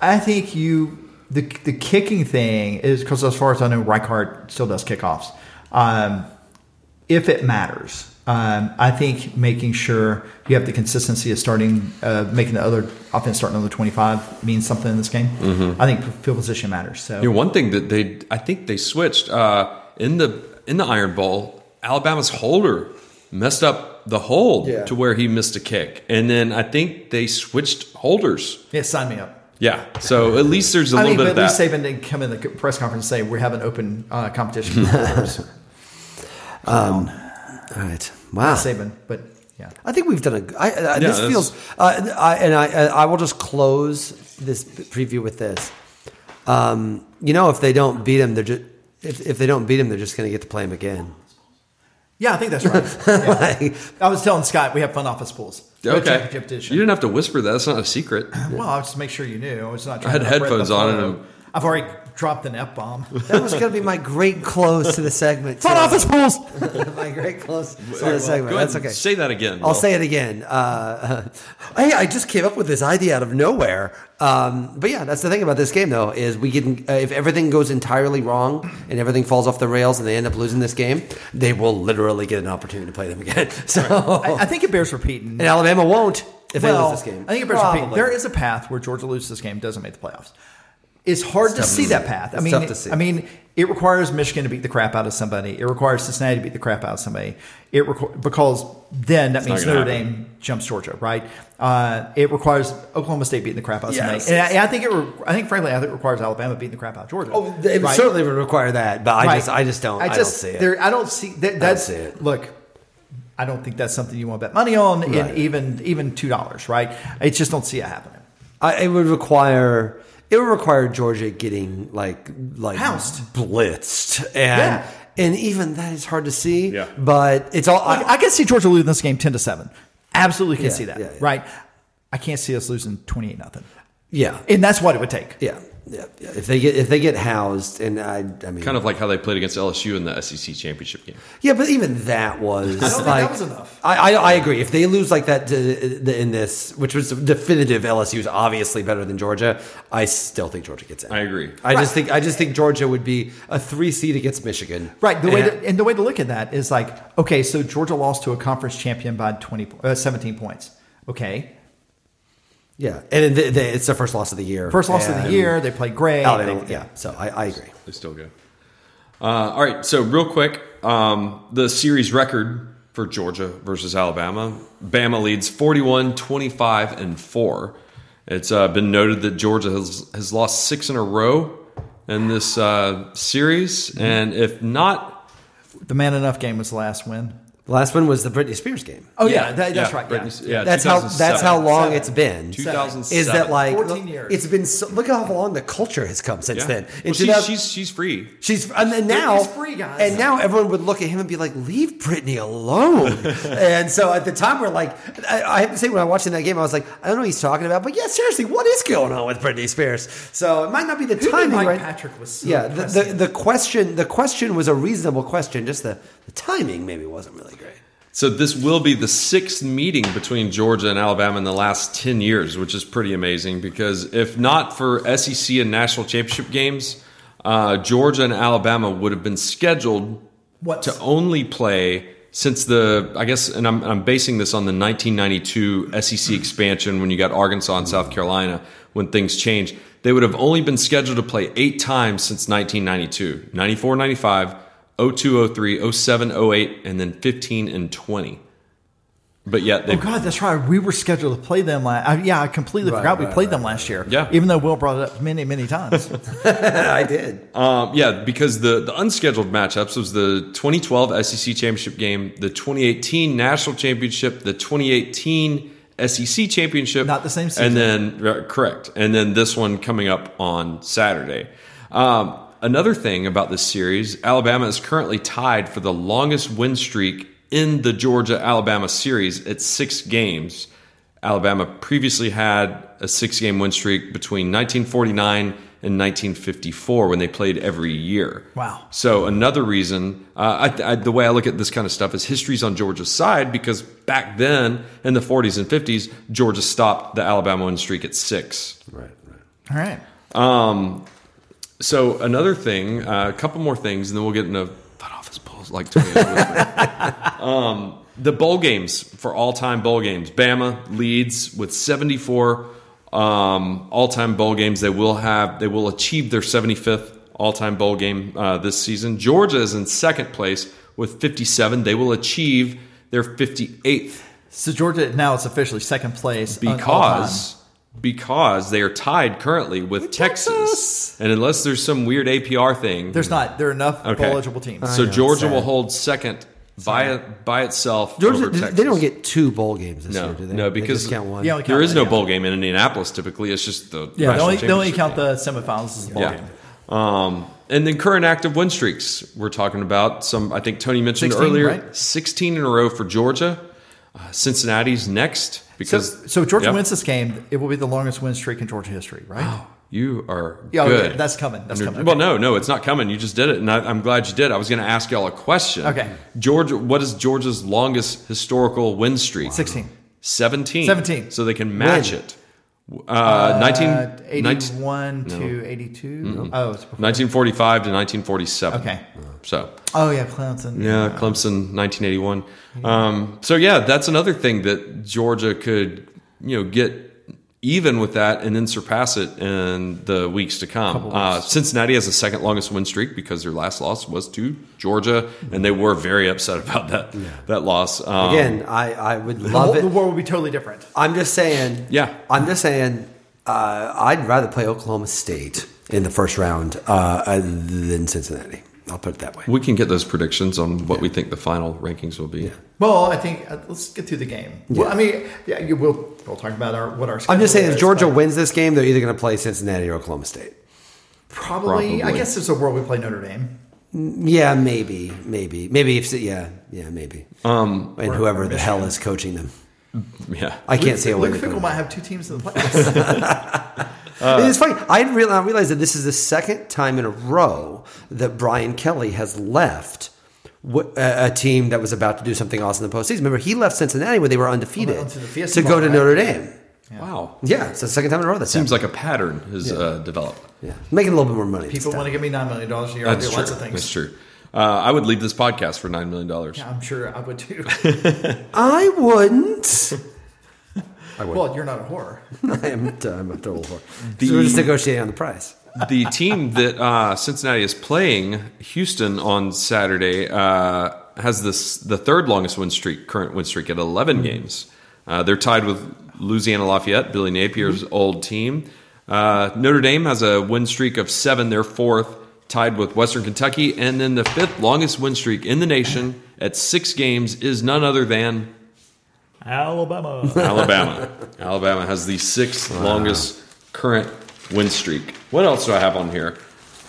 [SPEAKER 3] I think you the the kicking thing is because as far as I know, Reichard still does kickoffs. Um, if it matters, um, I think making sure you have the consistency of starting, uh, making the other offense starting on the twenty five means something in this game. I think field position matters. So
[SPEAKER 1] You know, one thing that they, I think they switched uh, in the in the Iron Bowl. Alabama's holder messed up the hold
[SPEAKER 2] Yeah.
[SPEAKER 1] to where he missed a kick, and then I think they switched holders.
[SPEAKER 3] yeah, sign me up.
[SPEAKER 1] Yeah, so at least there's a
[SPEAKER 3] I
[SPEAKER 1] little
[SPEAKER 3] mean,
[SPEAKER 1] bit
[SPEAKER 3] but
[SPEAKER 1] of
[SPEAKER 3] at least Saban didn't come in the press conference and say we have an open uh, competition. for players."
[SPEAKER 2] All right. Wow.
[SPEAKER 3] Saban, but yeah.
[SPEAKER 2] I think we've done a. I, I, this
[SPEAKER 1] that's-
[SPEAKER 2] feels. Uh, I, and I, I will just close this preview with this. Um, you know, if they don't beat him, they're just. If, if they don't beat him, they're just going to get to play him again.
[SPEAKER 3] Yeah, I think that's right. Yeah. I was telling Scott we have fun office pools.
[SPEAKER 1] Okay,
[SPEAKER 3] championship
[SPEAKER 1] you didn't have to whisper that. That's not a secret.
[SPEAKER 3] Well, I'll just make sure you knew. I was not.
[SPEAKER 1] I had
[SPEAKER 3] to
[SPEAKER 1] headphones on
[SPEAKER 3] the
[SPEAKER 1] and
[SPEAKER 3] flow. I've already dropped an F bomb.
[SPEAKER 2] That was going to be my great close to the segment.
[SPEAKER 3] Fun
[SPEAKER 2] too.
[SPEAKER 3] office pools.
[SPEAKER 2] my great close to the segment.
[SPEAKER 1] Go ahead
[SPEAKER 2] That's
[SPEAKER 1] and
[SPEAKER 2] okay.
[SPEAKER 1] Say that again.
[SPEAKER 2] I'll
[SPEAKER 1] Will.
[SPEAKER 2] say it again. Uh, hey, I just came up with this idea out of nowhere. Um, but yeah, that's the thing about this game, though, is we can uh, if everything goes entirely wrong and everything falls off the rails and they end up losing this game, they will literally get an opportunity to play them again. So
[SPEAKER 3] I, I think it bears repeating.
[SPEAKER 2] and Alabama won't if
[SPEAKER 3] well,
[SPEAKER 2] they lose this game.
[SPEAKER 3] I think it bears repeating. There is a path where Georgia loses this game, doesn't make the playoffs. It's hard to see
[SPEAKER 2] to
[SPEAKER 3] that
[SPEAKER 2] see.
[SPEAKER 3] path. I
[SPEAKER 2] It's
[SPEAKER 3] mean,
[SPEAKER 2] see.
[SPEAKER 3] I mean, it requires Michigan to beat the crap out of somebody. It requires Cincinnati to beat the crap out of somebody. It requ- because then that means Notre
[SPEAKER 1] gonna
[SPEAKER 3] Dame jumps Georgia, right? Uh, it requires Oklahoma State beating the crap out of
[SPEAKER 2] Yes.
[SPEAKER 3] somebody. And I, I think it. Re- I think, frankly, I think it requires Alabama beating the crap out of Georgia.
[SPEAKER 2] Oh, it
[SPEAKER 3] right?
[SPEAKER 2] certainly would require that, but I
[SPEAKER 3] Right.
[SPEAKER 2] just, I just don't, I,
[SPEAKER 3] just,
[SPEAKER 2] don't see it.
[SPEAKER 3] There, I don't see that. That's
[SPEAKER 2] see it.
[SPEAKER 3] look. I don't think that's something you want to bet money on,
[SPEAKER 2] Right.
[SPEAKER 3] and even even two dollars, right? I just don't see it happening.
[SPEAKER 2] I, it would require it would require Georgia getting like like
[SPEAKER 3] Housed.
[SPEAKER 2] blitzed, and
[SPEAKER 3] Yeah.
[SPEAKER 2] and even that is hard to see.
[SPEAKER 1] Yeah.
[SPEAKER 2] but it's all.
[SPEAKER 3] Like, I can see Georgia losing this game ten to seven. Absolutely can
[SPEAKER 2] Yeah,
[SPEAKER 3] see that,
[SPEAKER 2] yeah, yeah.
[SPEAKER 3] right? I can't see us losing twenty eight nothing,
[SPEAKER 2] yeah,
[SPEAKER 3] and that's what it would take.
[SPEAKER 2] yeah, yeah, yeah. If they get if they get housed, and I, I mean,
[SPEAKER 1] kind of like how they played against LSU in the SEC championship game.
[SPEAKER 2] yeah, but even that was
[SPEAKER 3] don't think
[SPEAKER 2] like
[SPEAKER 3] that was enough.
[SPEAKER 2] I, I I agree. If they lose like that to, in this, which was definitive, LSU is obviously better than Georgia. I still think Georgia gets in.
[SPEAKER 1] I agree.
[SPEAKER 2] I just think I just think Georgia would be a three seed against Michigan.
[SPEAKER 3] Right. The way
[SPEAKER 2] And-
[SPEAKER 3] to, and the way to look at that is like, okay, so Georgia lost to a conference champion by 20, uh, 17 points. Okay.
[SPEAKER 2] Yeah, and the, the, it's their first loss of the year.
[SPEAKER 3] First loss of the year. They played great.
[SPEAKER 2] Alabama,
[SPEAKER 3] They-
[SPEAKER 2] yeah. So I, I agree.
[SPEAKER 1] They're still go. Uh, all right, so real quick, um, the series record for Georgia versus Alabama. Bama leads 41, 25, and 4. It's uh, been noted that Georgia has, has lost six in a row in this uh, series. And if not,
[SPEAKER 3] The man enough game was the last win.
[SPEAKER 2] The last one was the Britney Spears game.
[SPEAKER 3] Oh yeah, that, that's right. Yeah.
[SPEAKER 1] Britney- yeah,
[SPEAKER 2] that's how that's how long
[SPEAKER 3] Seven.
[SPEAKER 2] it's been.
[SPEAKER 1] 2007.
[SPEAKER 2] Is that like
[SPEAKER 3] 14 years.
[SPEAKER 2] It's been so, look how long the culture has come since
[SPEAKER 1] Yeah.
[SPEAKER 2] then.
[SPEAKER 1] Well,
[SPEAKER 2] In
[SPEAKER 1] she's,
[SPEAKER 2] 2000
[SPEAKER 1] she's, she's free.
[SPEAKER 2] She's and then now
[SPEAKER 3] Britney's free, guys.
[SPEAKER 2] and now everyone would look at him and be like, "Leave Britney alone." and so at the time, we're like, I, I have to say, when I was watching that game, I was like, I don't know what he's talking about, but yeah, seriously, what is going on with Britney Spears? So it might not be the
[SPEAKER 3] Who
[SPEAKER 2] timing,
[SPEAKER 3] Mike
[SPEAKER 2] right?
[SPEAKER 3] Patrick was so
[SPEAKER 2] yeah, the, the the question the question was a reasonable question, just the the timing maybe wasn't really great.
[SPEAKER 1] So this will be the sixth meeting between Georgia and Alabama in the last 10 years, which is pretty amazing because if not for SEC and national championship games, uh, Georgia and Alabama would have been scheduled
[SPEAKER 3] What?
[SPEAKER 1] to only play since the, I guess, and I'm, I'm basing this on the 1992 SEC expansion when you got Arkansas and South Carolina when things changed. They would have only been scheduled to play eight times since 1992 94 95, 02 03, 07 08, and then 15 and 20. But yet they
[SPEAKER 3] Oh God, that's right. We were scheduled to play them last. I, yeah, I completely
[SPEAKER 2] Right,
[SPEAKER 3] forgot we
[SPEAKER 2] right,
[SPEAKER 3] played
[SPEAKER 2] right,
[SPEAKER 3] them last year.
[SPEAKER 1] Yeah.
[SPEAKER 3] even though Will brought it up many, many times.
[SPEAKER 2] I did.
[SPEAKER 1] Um, yeah, because the, the unscheduled matchups was the 2012 SEC championship game, the 2018 national championship, the 2018 SEC championship,
[SPEAKER 3] Not the same season.
[SPEAKER 1] and then correct, and then this one coming up on Saturday. Um, another thing about this series, Alabama is currently tied for the longest win streak in the Georgia Alabama series at six games. Alabama previously had a six game win streak between 1949 and 1954 when they played every year.
[SPEAKER 3] Wow.
[SPEAKER 1] So another reason, uh, I, I, the way I look at this kind of stuff is history's on Georgia's side because back then in the 40s and 50s, Georgia stopped the Alabama win streak at six.
[SPEAKER 2] Right, right.
[SPEAKER 3] All right.
[SPEAKER 1] So another thing, uh, a couple more things, and then we'll get into front office polls like um, the bowl games for all-time bowl games. Bama leads with 74 um, all-time bowl games. They will have, they will achieve their 75th all-time bowl game uh, this season. Georgia is in second place with 57. They will achieve their 58th
[SPEAKER 3] So Georgia now it's officially second place all time.
[SPEAKER 1] because because they are tied currently with Texas.
[SPEAKER 3] Texas.
[SPEAKER 1] and unless there's some weird APR thing,
[SPEAKER 3] there's not there are enough
[SPEAKER 1] Okay.
[SPEAKER 3] eligible teams.
[SPEAKER 1] so
[SPEAKER 2] know,
[SPEAKER 1] Georgia will hold second by by itself.
[SPEAKER 2] Georgia,
[SPEAKER 1] over
[SPEAKER 2] they don't get two bowl games this
[SPEAKER 1] No,
[SPEAKER 2] year, do they?
[SPEAKER 1] no, because
[SPEAKER 2] just count one.
[SPEAKER 3] Yeah, we count
[SPEAKER 1] is
[SPEAKER 3] one,
[SPEAKER 1] no
[SPEAKER 3] yeah.
[SPEAKER 1] bowl game in Indianapolis. Typically, it's just the
[SPEAKER 3] yeah, they
[SPEAKER 1] national
[SPEAKER 3] only, they only count
[SPEAKER 1] game.
[SPEAKER 3] the semifinals as a bowl
[SPEAKER 1] Yeah.
[SPEAKER 3] game.
[SPEAKER 1] Um, and then current active win streaks. We're talking about some. I think Tony mentioned
[SPEAKER 3] 16,
[SPEAKER 1] earlier,
[SPEAKER 3] right?
[SPEAKER 1] sixteen in a row for Georgia. Uh, Cincinnati's next because
[SPEAKER 3] so if Georgia
[SPEAKER 1] Yep.
[SPEAKER 3] wins this game, it will be the longest win streak in Georgia history, right?
[SPEAKER 1] You are
[SPEAKER 3] Yeah, okay,
[SPEAKER 1] good.
[SPEAKER 3] that's coming, that's coming,
[SPEAKER 1] Well, no, no, it's not coming. You just did it, and I, I'm glad you did. I was going to ask y'all a question.
[SPEAKER 3] Okay.
[SPEAKER 1] Georgia, what is Georgia's longest historical win streak?
[SPEAKER 3] 16.
[SPEAKER 1] 17.
[SPEAKER 3] 17.
[SPEAKER 1] So they can match
[SPEAKER 2] When?
[SPEAKER 1] it. Uh, 19,
[SPEAKER 3] Uh,
[SPEAKER 1] 19
[SPEAKER 3] 81 to 82. Oh, it's before.
[SPEAKER 1] 1945 to 1947.
[SPEAKER 3] Okay.
[SPEAKER 1] So,
[SPEAKER 3] Oh, yeah, Clemson.
[SPEAKER 1] yeah, Clemson, 1981. Um, so, yeah, that's another thing that Georgia could, you know, get even with that and then surpass it in the weeks to come. Uh, Cincinnati has the second longest win streak because their last loss was to Georgia, and they were very upset about that that loss. Um,
[SPEAKER 2] Again, I, I would love
[SPEAKER 3] whole- the
[SPEAKER 2] it.
[SPEAKER 3] war will be totally different.
[SPEAKER 2] I'm just saying.
[SPEAKER 1] Yeah.
[SPEAKER 2] I'm just saying. Uh, I'd rather play Oklahoma State in the first round uh, than Cincinnati. I'll put it that way.
[SPEAKER 1] we can get those predictions on what we think the final rankings will be. Yeah.
[SPEAKER 3] Well, I think uh, let's get through the game. Well, I mean, yeah, you will. We'll talk about our what our.
[SPEAKER 2] I'm just saying,
[SPEAKER 3] schedule
[SPEAKER 2] if Georgia wins this game, they're either going to play Cincinnati or Oklahoma State.
[SPEAKER 3] probably, I guess there's a world we play Notre Dame.
[SPEAKER 2] Yeah, maybe, maybe, maybe. If yeah, yeah, maybe. Um, and whoever the hell is coaching them,
[SPEAKER 1] Yeah.
[SPEAKER 2] I can't see a way.
[SPEAKER 3] Luke
[SPEAKER 2] Fickell
[SPEAKER 3] might have two teams in the playoffs.
[SPEAKER 2] it's funny. I didn't realize, I realized that this is the second time in a row that Brian Kelly has left a team that was about to do something awesome in the postseason. Remember, he left Cincinnati when they were undefeated
[SPEAKER 3] Oh, to
[SPEAKER 2] to go to? Notre Dame.
[SPEAKER 1] Wow.
[SPEAKER 2] Yeah, it's the second time in a row that
[SPEAKER 1] Seems like a pattern has uh, developed.
[SPEAKER 2] yeah, making a little bit more money.
[SPEAKER 3] People want to give me nine million dollars a year. I'll do
[SPEAKER 1] That's true.
[SPEAKER 3] lots of things.
[SPEAKER 1] That's true. Uh, I would leave this podcast for $9 million.
[SPEAKER 3] Yeah, I'm sure I would too.
[SPEAKER 2] I wouldn't.
[SPEAKER 3] well, you're not a whore.
[SPEAKER 2] I am. I'm a total whore.
[SPEAKER 1] The-
[SPEAKER 2] so we're just negotiating on the price.
[SPEAKER 1] the team that uh, Cincinnati is playing, Houston, on Saturday, uh, has this the third longest win streak, current win streak at 11 games. Uh, they're tied with Louisiana Lafayette, Billy Napier's old team. Uh, Notre Dame has a win streak of seven. They're fourth, tied with Western Kentucky. And then the fifth longest win streak in the nation at six games is none other than
[SPEAKER 3] Alabama.
[SPEAKER 1] Alabama. Alabama has the sixth longest current win streak. What else do I have on here?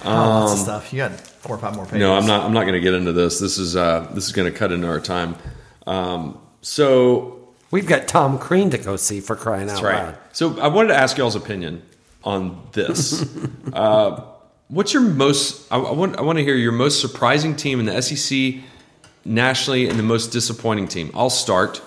[SPEAKER 3] lots of stuff. You got four or five more pages.
[SPEAKER 1] No, I'm not. I'm not going to get into this. This is uh, this is going to cut into our time. Um, so
[SPEAKER 2] We've got Tom Crean to go see for crying out
[SPEAKER 1] right.
[SPEAKER 2] loud.
[SPEAKER 1] So I wanted to ask y'all's opinion on this. uh, what's your most? I, I want. I want to hear your most surprising team in the SEC nationally, and the most disappointing team. I'll start.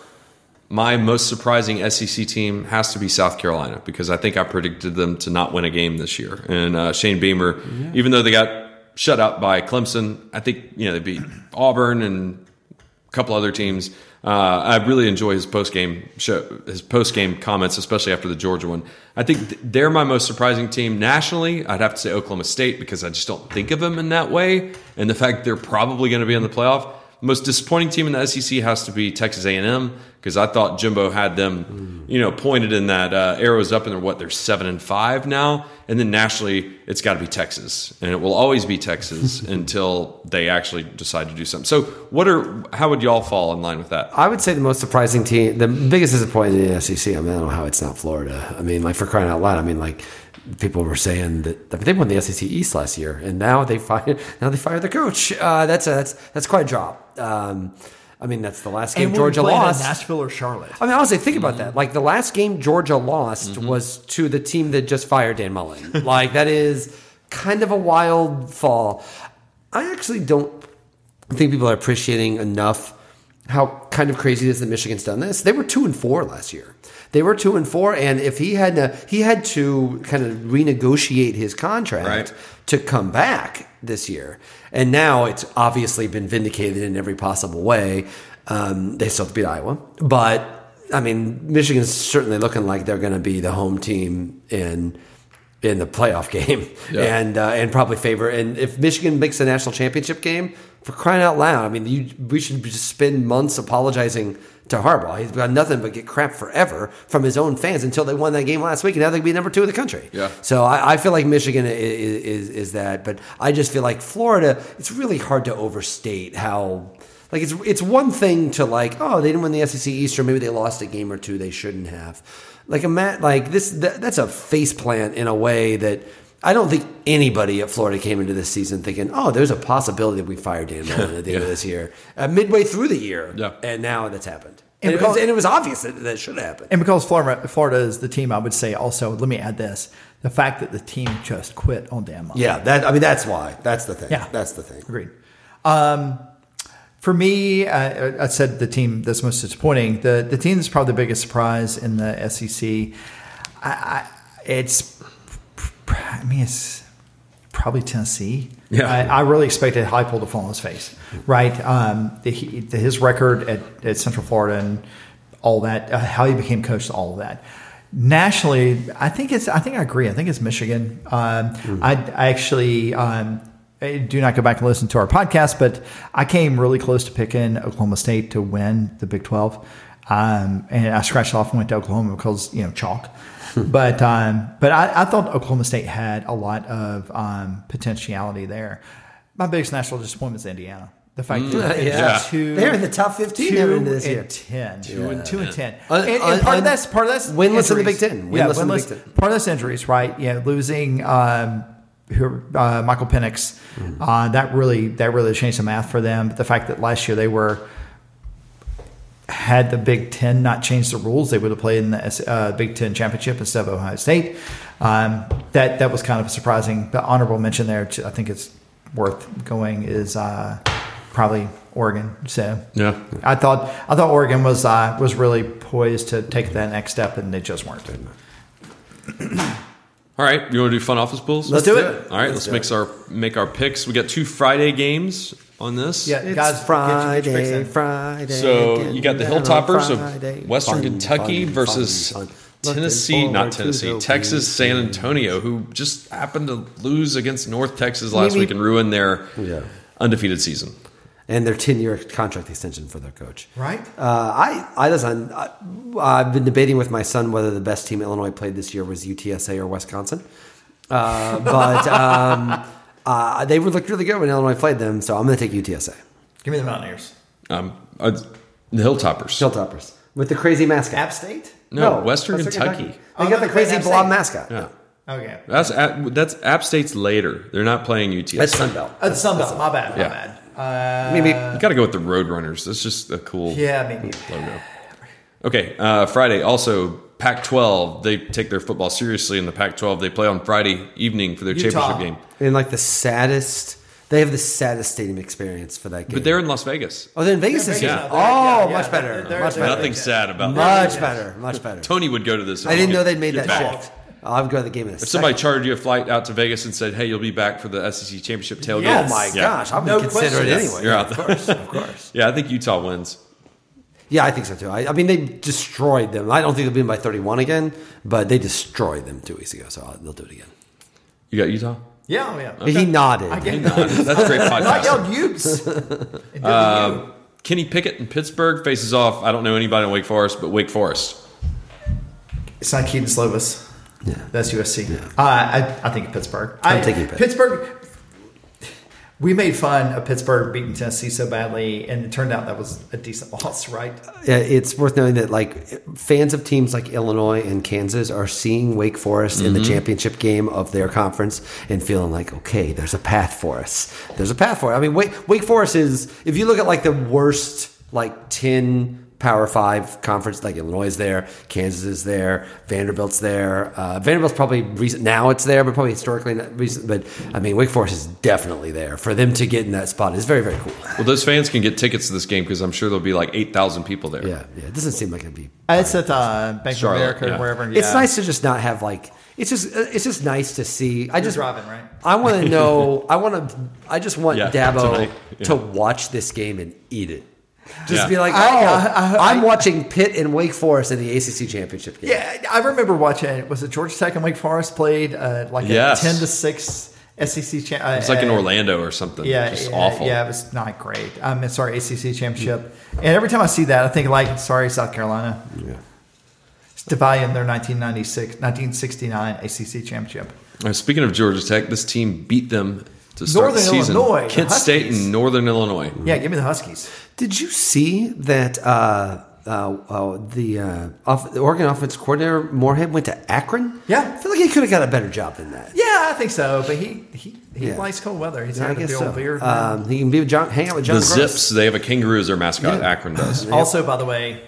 [SPEAKER 1] My most surprising SEC team has to be South Carolina because I think I predicted them to not win a game this year. And uh, Shane Beamer, even though they got shut out by Clemson, I think you know they beat Auburn and a couple other teams. Uh, I really enjoy his post game show, his post game comments, especially after the Georgia one. I think th- they're my most surprising team nationally. I'd have to say Oklahoma State because I just don't think of them in that way, and the fact they're probably going to be in the playoff. Most disappointing team in the SEC has to be Texas A&M because I thought Jimbo had them, you know, pointed in that uh, arrows up, and they're what they're seven and five now. And then nationally, it's got to be Texas, and it will always be Texas until they actually decide to do something. So, what are how would y'all fall in line with that?
[SPEAKER 2] I would say the most surprising team, the biggest disappointment in the SEC. I mean, I don't know how it's not Florida. I mean, like for crying out loud. I mean, like people were saying that they won the SEC East last year, and now they fired now they fired the coach. Uh, that's a, that's that's quite a drop. Um, I mean, that's the last game Georgia
[SPEAKER 3] we're playing at
[SPEAKER 2] lost.
[SPEAKER 3] Nashville or Charlotte.
[SPEAKER 2] I mean, honestly, think about that. Like the last game Georgia lost was to the team that just fired Dan Mullen. like that is kind of a wild fall. I actually don't think people are appreciating enough how kind of crazy it is that Michigan's done this. They were two and four last year. They were two and four, and if he had to, he had to kind of renegotiate his contract
[SPEAKER 1] Right.
[SPEAKER 2] to come back this year. And now it's obviously been vindicated in every possible way. Um, they still have to beat Iowa. But, I mean, Michigan's certainly looking like they're going to be the home team in in the playoff game
[SPEAKER 1] Yeah.
[SPEAKER 2] and uh, and probably favor. And if Michigan makes the national championship game, for crying out loud, I mean, you, we should just spend months apologizing to Harbaugh. He's got nothing but get crap forever from his own fans until they won that game last week, and now they can be number two in the country.
[SPEAKER 1] Yeah.
[SPEAKER 2] So I, I feel like Michigan is, is is that, but I just feel like Florida. It's really hard to overstate how. Like it's it's one thing to like oh they didn't win the SEC East or maybe they lost a game or two they shouldn't have, like a mat like this that, that's a face plant in a way that I don't think anybody at Florida came into this season thinking oh there's a possibility that we fire Dan Mullen at the end of this year uh, midway through the year
[SPEAKER 1] Yeah.
[SPEAKER 2] and now that's happened
[SPEAKER 3] And
[SPEAKER 2] and, it was,
[SPEAKER 3] because-
[SPEAKER 2] and it was obvious that that should happen
[SPEAKER 3] And because Florida, Florida is the team, I would say also, let me add this the fact that the team just quit on Dan Mullen.
[SPEAKER 2] yeah that I mean that's why that's the thing
[SPEAKER 3] Yeah.
[SPEAKER 2] that's the thing
[SPEAKER 3] Agreed. Um, for me, uh, I said the team that's most disappointing. The the team that's probably the biggest surprise in the SEC. I, I, it's, I mean, it's probably Tennessee.
[SPEAKER 1] Yeah.
[SPEAKER 3] I, I really expected Heupel to fall on his face, right? Um, the, the, his record at, at Central Florida and all that, uh, how he became coach, all of that. Nationally, I think it's. I think I agree. I think it's Michigan. Um, I, I actually um, I do not go back and listen to our podcast, but I came really close to picking Oklahoma State to win the Big Twelve, um, and I scratched off and went to Oklahoma because you know chalk. but um, but I, I thought Oklahoma State had a lot of um, potentiality there. My biggest national disappointment is Indiana. The fact that they
[SPEAKER 2] Yeah.
[SPEAKER 3] finished two,
[SPEAKER 2] They're in the top 15
[SPEAKER 3] two
[SPEAKER 2] heading into this
[SPEAKER 3] and
[SPEAKER 2] year.
[SPEAKER 3] ten, two and two and ten.
[SPEAKER 2] Un-
[SPEAKER 3] and, and
[SPEAKER 2] un-
[SPEAKER 3] part
[SPEAKER 2] un-
[SPEAKER 3] of that's part of that's
[SPEAKER 2] winless in the. Big Ten.
[SPEAKER 3] Yeah,
[SPEAKER 2] Winless in the
[SPEAKER 3] winless.
[SPEAKER 2] Big Ten.
[SPEAKER 3] Part of that's injuries, right? Yeah, losing um, who, uh, Michael Penix.
[SPEAKER 2] Mm-hmm.
[SPEAKER 3] Uh, that really that really changed the math for them. But the fact that last year they were had the Big Ten not changed the rules, they would have played in the uh, Big Ten championship instead of Ohio State. Um, that that was kind of a surprising. But honorable mention there, I think it's worth going is uh, probably Oregon. So
[SPEAKER 1] Yeah.
[SPEAKER 3] I thought I thought Oregon was uh, was really poised to take that next step, and they just weren't.
[SPEAKER 1] All right, you want to do fun office pools?
[SPEAKER 2] Let's
[SPEAKER 3] do
[SPEAKER 2] do
[SPEAKER 3] it.
[SPEAKER 2] it.
[SPEAKER 1] All right,
[SPEAKER 2] Let's
[SPEAKER 1] let's,
[SPEAKER 2] do
[SPEAKER 1] make our make our picks. We got two Friday games on this.
[SPEAKER 3] Yeah.
[SPEAKER 2] It's
[SPEAKER 3] Guys, get your-
[SPEAKER 2] Friday,
[SPEAKER 3] get your picks in.
[SPEAKER 2] Friday.
[SPEAKER 1] So you got the
[SPEAKER 2] down on
[SPEAKER 1] Hilltoppers
[SPEAKER 2] Friday.
[SPEAKER 1] of Western
[SPEAKER 2] Fun,
[SPEAKER 1] Kentucky
[SPEAKER 2] fun,
[SPEAKER 1] versus
[SPEAKER 2] fun, fun. Looking
[SPEAKER 1] Tennessee, not
[SPEAKER 2] to
[SPEAKER 1] Tennessee,
[SPEAKER 2] the
[SPEAKER 1] Texas, San
[SPEAKER 2] weekend.
[SPEAKER 1] Antonio, who just happened to lose against North Texas last
[SPEAKER 2] Maybe-
[SPEAKER 1] week and ruin their
[SPEAKER 2] Yeah.
[SPEAKER 1] undefeated season.
[SPEAKER 2] And their 10 year contract extension for their coach.
[SPEAKER 3] Right.
[SPEAKER 2] Uh, I, I listen. I, I've been debating with my son whether the best team Illinois played this year was UTSA or Wisconsin. Uh, but um, uh, they would look really good when Illinois played them, so I'm going to take UTSA.
[SPEAKER 3] Give me the Mountaineers.
[SPEAKER 1] Um, uh, the Hilltoppers.
[SPEAKER 2] Hilltoppers with the crazy mascot.
[SPEAKER 3] App State.
[SPEAKER 1] no, Western, Kentucky.
[SPEAKER 2] They
[SPEAKER 3] Oh,
[SPEAKER 2] got the crazy blob mascot.
[SPEAKER 1] Yeah.
[SPEAKER 3] Okay.
[SPEAKER 1] That's App, that's App State's later. They're not playing UTSA.
[SPEAKER 2] That's Sunbelt.
[SPEAKER 3] Uh, Sunbelt. My bad. My
[SPEAKER 1] Yeah.
[SPEAKER 3] bad. Uh,
[SPEAKER 2] Maybe
[SPEAKER 1] You got to go with the Roadrunners. That's just a cool
[SPEAKER 3] yeah, maybe.
[SPEAKER 1] logo. Okay, uh, Friday also Pac-12. They take their football seriously in the Pac-12. They play on Friday evening for their
[SPEAKER 3] Utah.
[SPEAKER 1] championship game.
[SPEAKER 2] in like the saddest. They have the saddest stadium experience for that game.
[SPEAKER 1] But they're in Las Vegas.
[SPEAKER 2] oh, they're in Vegas
[SPEAKER 3] They're
[SPEAKER 2] this
[SPEAKER 3] in
[SPEAKER 2] year.
[SPEAKER 3] Vegas
[SPEAKER 2] Oh,
[SPEAKER 3] now. They're- yeah,
[SPEAKER 2] much better.
[SPEAKER 3] they're- they're-
[SPEAKER 2] much
[SPEAKER 3] they're-
[SPEAKER 2] better.
[SPEAKER 1] Nothing sad about that.
[SPEAKER 2] Much better. Much better.
[SPEAKER 1] Tony would go to this.
[SPEAKER 2] I didn't know they'd made that
[SPEAKER 1] back.
[SPEAKER 2] shift. I would go to the game in a
[SPEAKER 1] If somebody
[SPEAKER 2] second.
[SPEAKER 1] charged you a flight out to Vegas and said, "Hey, you'll be back for the SEC championship tailgate,"
[SPEAKER 3] Yes.
[SPEAKER 2] Oh my
[SPEAKER 1] Yeah.
[SPEAKER 2] gosh, I would
[SPEAKER 3] No
[SPEAKER 2] consider
[SPEAKER 3] question.
[SPEAKER 2] it
[SPEAKER 3] Yes.
[SPEAKER 2] anyway.
[SPEAKER 1] You're
[SPEAKER 2] Yeah,
[SPEAKER 1] out
[SPEAKER 2] of
[SPEAKER 1] there.
[SPEAKER 2] course, of course.
[SPEAKER 1] Yeah, I think Utah wins.
[SPEAKER 2] Yeah, I think so too. I, I mean, they destroyed them. I don't think they'll be them by 31 again, but they destroyed them two weeks ago, so I'll- they'll do it again.
[SPEAKER 1] You got Utah.
[SPEAKER 3] Yeah, oh, yeah.
[SPEAKER 2] He nodded.
[SPEAKER 3] I get
[SPEAKER 1] That's great
[SPEAKER 3] I
[SPEAKER 1] podcast.
[SPEAKER 3] yelled Utes. It did
[SPEAKER 1] Um,
[SPEAKER 3] you.
[SPEAKER 1] Kenny Pickett in Pittsburgh faces off. I don't know anybody in Wake Forest, but Wake Forest.
[SPEAKER 3] It's not Kedon Slovis.
[SPEAKER 2] Yeah.
[SPEAKER 3] That's USC. Uh, I, I think Pittsburgh.
[SPEAKER 2] I'm
[SPEAKER 3] I,
[SPEAKER 2] taking Pitt.
[SPEAKER 3] Pittsburgh. we made fun of Pittsburgh beating Tennessee so badly, and it turned out that was a decent loss, right?
[SPEAKER 2] Yeah, it's worth noting that like fans of teams like Illinois and Kansas are seeing Wake Forest in the championship game of their conference and feeling like, okay, there's a path for us. There's a path for it. I mean, Wake, Wake Forest is if you look at like the worst like ten Power Five conference, like Illinois is there, Kansas is there, Vanderbilt's there. Uh, Vanderbilt's probably recent now it's there, but probably historically not recent. But I mean, Wake Forest is definitely there for them to get in that spot. is very very cool.
[SPEAKER 1] Well, those fans can get tickets to this game because I'm sure there'll be like 8,000 people there.
[SPEAKER 2] Yeah, yeah. It doesn't seem like it'd be
[SPEAKER 3] It's at uh, Bank
[SPEAKER 1] Charlotte,
[SPEAKER 3] of America
[SPEAKER 1] yeah.
[SPEAKER 3] or wherever.
[SPEAKER 2] It's nice to just not have like it's just it's just nice to see. I just
[SPEAKER 3] driving, right?
[SPEAKER 2] I want to know. I want to. I just want
[SPEAKER 1] Yeah,
[SPEAKER 2] Dabo
[SPEAKER 1] tonight, yeah.
[SPEAKER 2] to watch this game and eat it. Just
[SPEAKER 1] Yeah.
[SPEAKER 2] be like, oh,
[SPEAKER 3] I- I-
[SPEAKER 2] I, am watching Pitt and Wake Forest in the ACC championship game.
[SPEAKER 3] Yeah, I remember watching. Was it Georgia Tech and Wake Forest played uh, like
[SPEAKER 1] Yes.
[SPEAKER 3] a ten to six SEC? Cha- uh,
[SPEAKER 1] It's like in
[SPEAKER 3] uh,
[SPEAKER 1] Orlando or something.
[SPEAKER 3] Yeah,
[SPEAKER 1] Just
[SPEAKER 3] yeah,
[SPEAKER 1] awful.
[SPEAKER 3] Yeah, it was not great. Um, sorry, ACC championship. And every time I see that, I think like, sorry, South Carolina.
[SPEAKER 2] Yeah.
[SPEAKER 3] It's dividing their 1996, 1969 ACC championship.
[SPEAKER 1] Uh, speaking of Georgia Tech, this team beat them to start
[SPEAKER 3] Northern
[SPEAKER 1] the season.
[SPEAKER 3] Illinois, the
[SPEAKER 1] Kent State
[SPEAKER 3] Huskies.
[SPEAKER 1] and Northern Illinois.
[SPEAKER 3] Yeah, give me the Huskies.
[SPEAKER 2] Did you see that uh, uh, uh, the uh, off, the Oregon offense coordinator Moorhead went to Akron?
[SPEAKER 3] Yeah.
[SPEAKER 2] I feel like he could have got a better job than that.
[SPEAKER 3] Yeah, I think so. But he he, he
[SPEAKER 2] Yeah.
[SPEAKER 3] likes cold weather. He's
[SPEAKER 2] I
[SPEAKER 3] had a big
[SPEAKER 2] so.
[SPEAKER 3] old beard.
[SPEAKER 2] Um, he can be with John, hang out with John.
[SPEAKER 1] The
[SPEAKER 2] Gross.
[SPEAKER 1] Zips, they have a kangaroo as their mascot.
[SPEAKER 2] Yeah.
[SPEAKER 1] Akron does.
[SPEAKER 3] Also, by the way,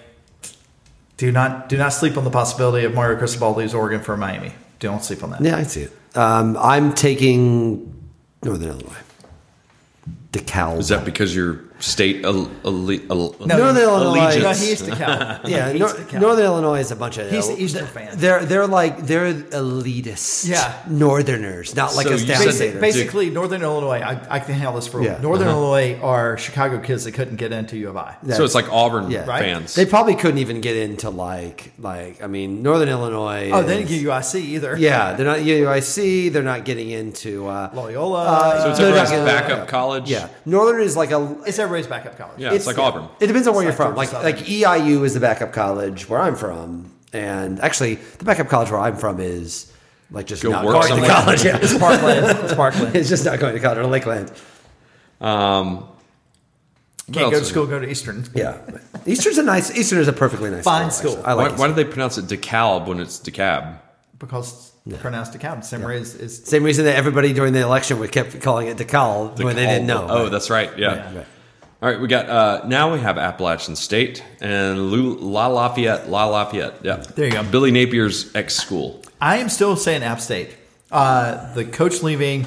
[SPEAKER 3] do not do not sleep on the possibility of Mario Cristobal leaves Oregon for Miami. Don't sleep on that.
[SPEAKER 2] Yeah, I see it. Um, I'm taking Northern Illinois. DeKalb.
[SPEAKER 1] Is that because your state el- elite? el-
[SPEAKER 3] No,
[SPEAKER 2] Northern Illinois.
[SPEAKER 3] No,
[SPEAKER 1] Allegiance.
[SPEAKER 3] he is DeKalb.
[SPEAKER 2] Yeah, Nor-
[SPEAKER 3] DeKalb.
[SPEAKER 2] Northern Illinois is a bunch of
[SPEAKER 3] He's an Eastern fan.
[SPEAKER 2] They're they're like they're elitist,
[SPEAKER 3] Yeah.
[SPEAKER 2] Northerners, not like
[SPEAKER 1] So
[SPEAKER 2] us down
[SPEAKER 3] Basic,
[SPEAKER 2] staters.
[SPEAKER 3] basically, Northern Illinois. I, I can handle this for
[SPEAKER 2] Yeah.
[SPEAKER 3] Northern
[SPEAKER 1] Uh-huh.
[SPEAKER 3] Illinois are Chicago kids that couldn't get into U of I.
[SPEAKER 1] so it's like Auburn
[SPEAKER 2] Yeah.
[SPEAKER 3] Right?
[SPEAKER 1] fans.
[SPEAKER 2] They probably couldn't even get into like like I mean Northern Illinois.
[SPEAKER 3] Oh, they didn't get UIC either.
[SPEAKER 2] Yeah, they're not UIC. They're not getting into uh,
[SPEAKER 3] Loyola.
[SPEAKER 2] Uh,
[SPEAKER 1] so it's
[SPEAKER 2] they're
[SPEAKER 1] everybody's backup college.
[SPEAKER 2] Yeah, Northern is like a
[SPEAKER 3] it's everybody's backup college.
[SPEAKER 1] Yeah, it's, like Auburn.
[SPEAKER 2] It depends on where
[SPEAKER 3] It's
[SPEAKER 2] you're
[SPEAKER 3] like
[SPEAKER 2] from.
[SPEAKER 3] Georgia
[SPEAKER 2] Like like EIU is the backup college where I'm from, and actually the backup college where I'm from is like just
[SPEAKER 1] Go
[SPEAKER 2] not
[SPEAKER 1] work
[SPEAKER 2] going to college. Yeah.
[SPEAKER 3] It's Parkland. It's Parkland.
[SPEAKER 2] it's just not going to college or Lakeland.
[SPEAKER 1] Um,
[SPEAKER 3] Can't go to school. Go to Eastern.
[SPEAKER 2] Yeah, Eastern's a nice. Eastern is a perfectly nice
[SPEAKER 3] Fine
[SPEAKER 2] school.
[SPEAKER 3] school.
[SPEAKER 2] I
[SPEAKER 1] Why,
[SPEAKER 2] like.
[SPEAKER 1] why
[SPEAKER 2] Eastern.
[SPEAKER 1] do they pronounce it DeKalb when it's DeKalb?
[SPEAKER 3] because it's pronounced DeKalb. Same way as, as
[SPEAKER 2] Same reason that everybody during the election would kept calling it DeKalb when they didn't know.
[SPEAKER 1] Oh, that's right. Yeah.
[SPEAKER 2] Right.
[SPEAKER 1] All right, we got uh, now we have Appalachian State and Lu- La Lafayette. La Lafayette. Yeah.
[SPEAKER 3] There you go.
[SPEAKER 1] Billy Napier's ex school.
[SPEAKER 3] I am still saying App State. Uh, the coach leaving.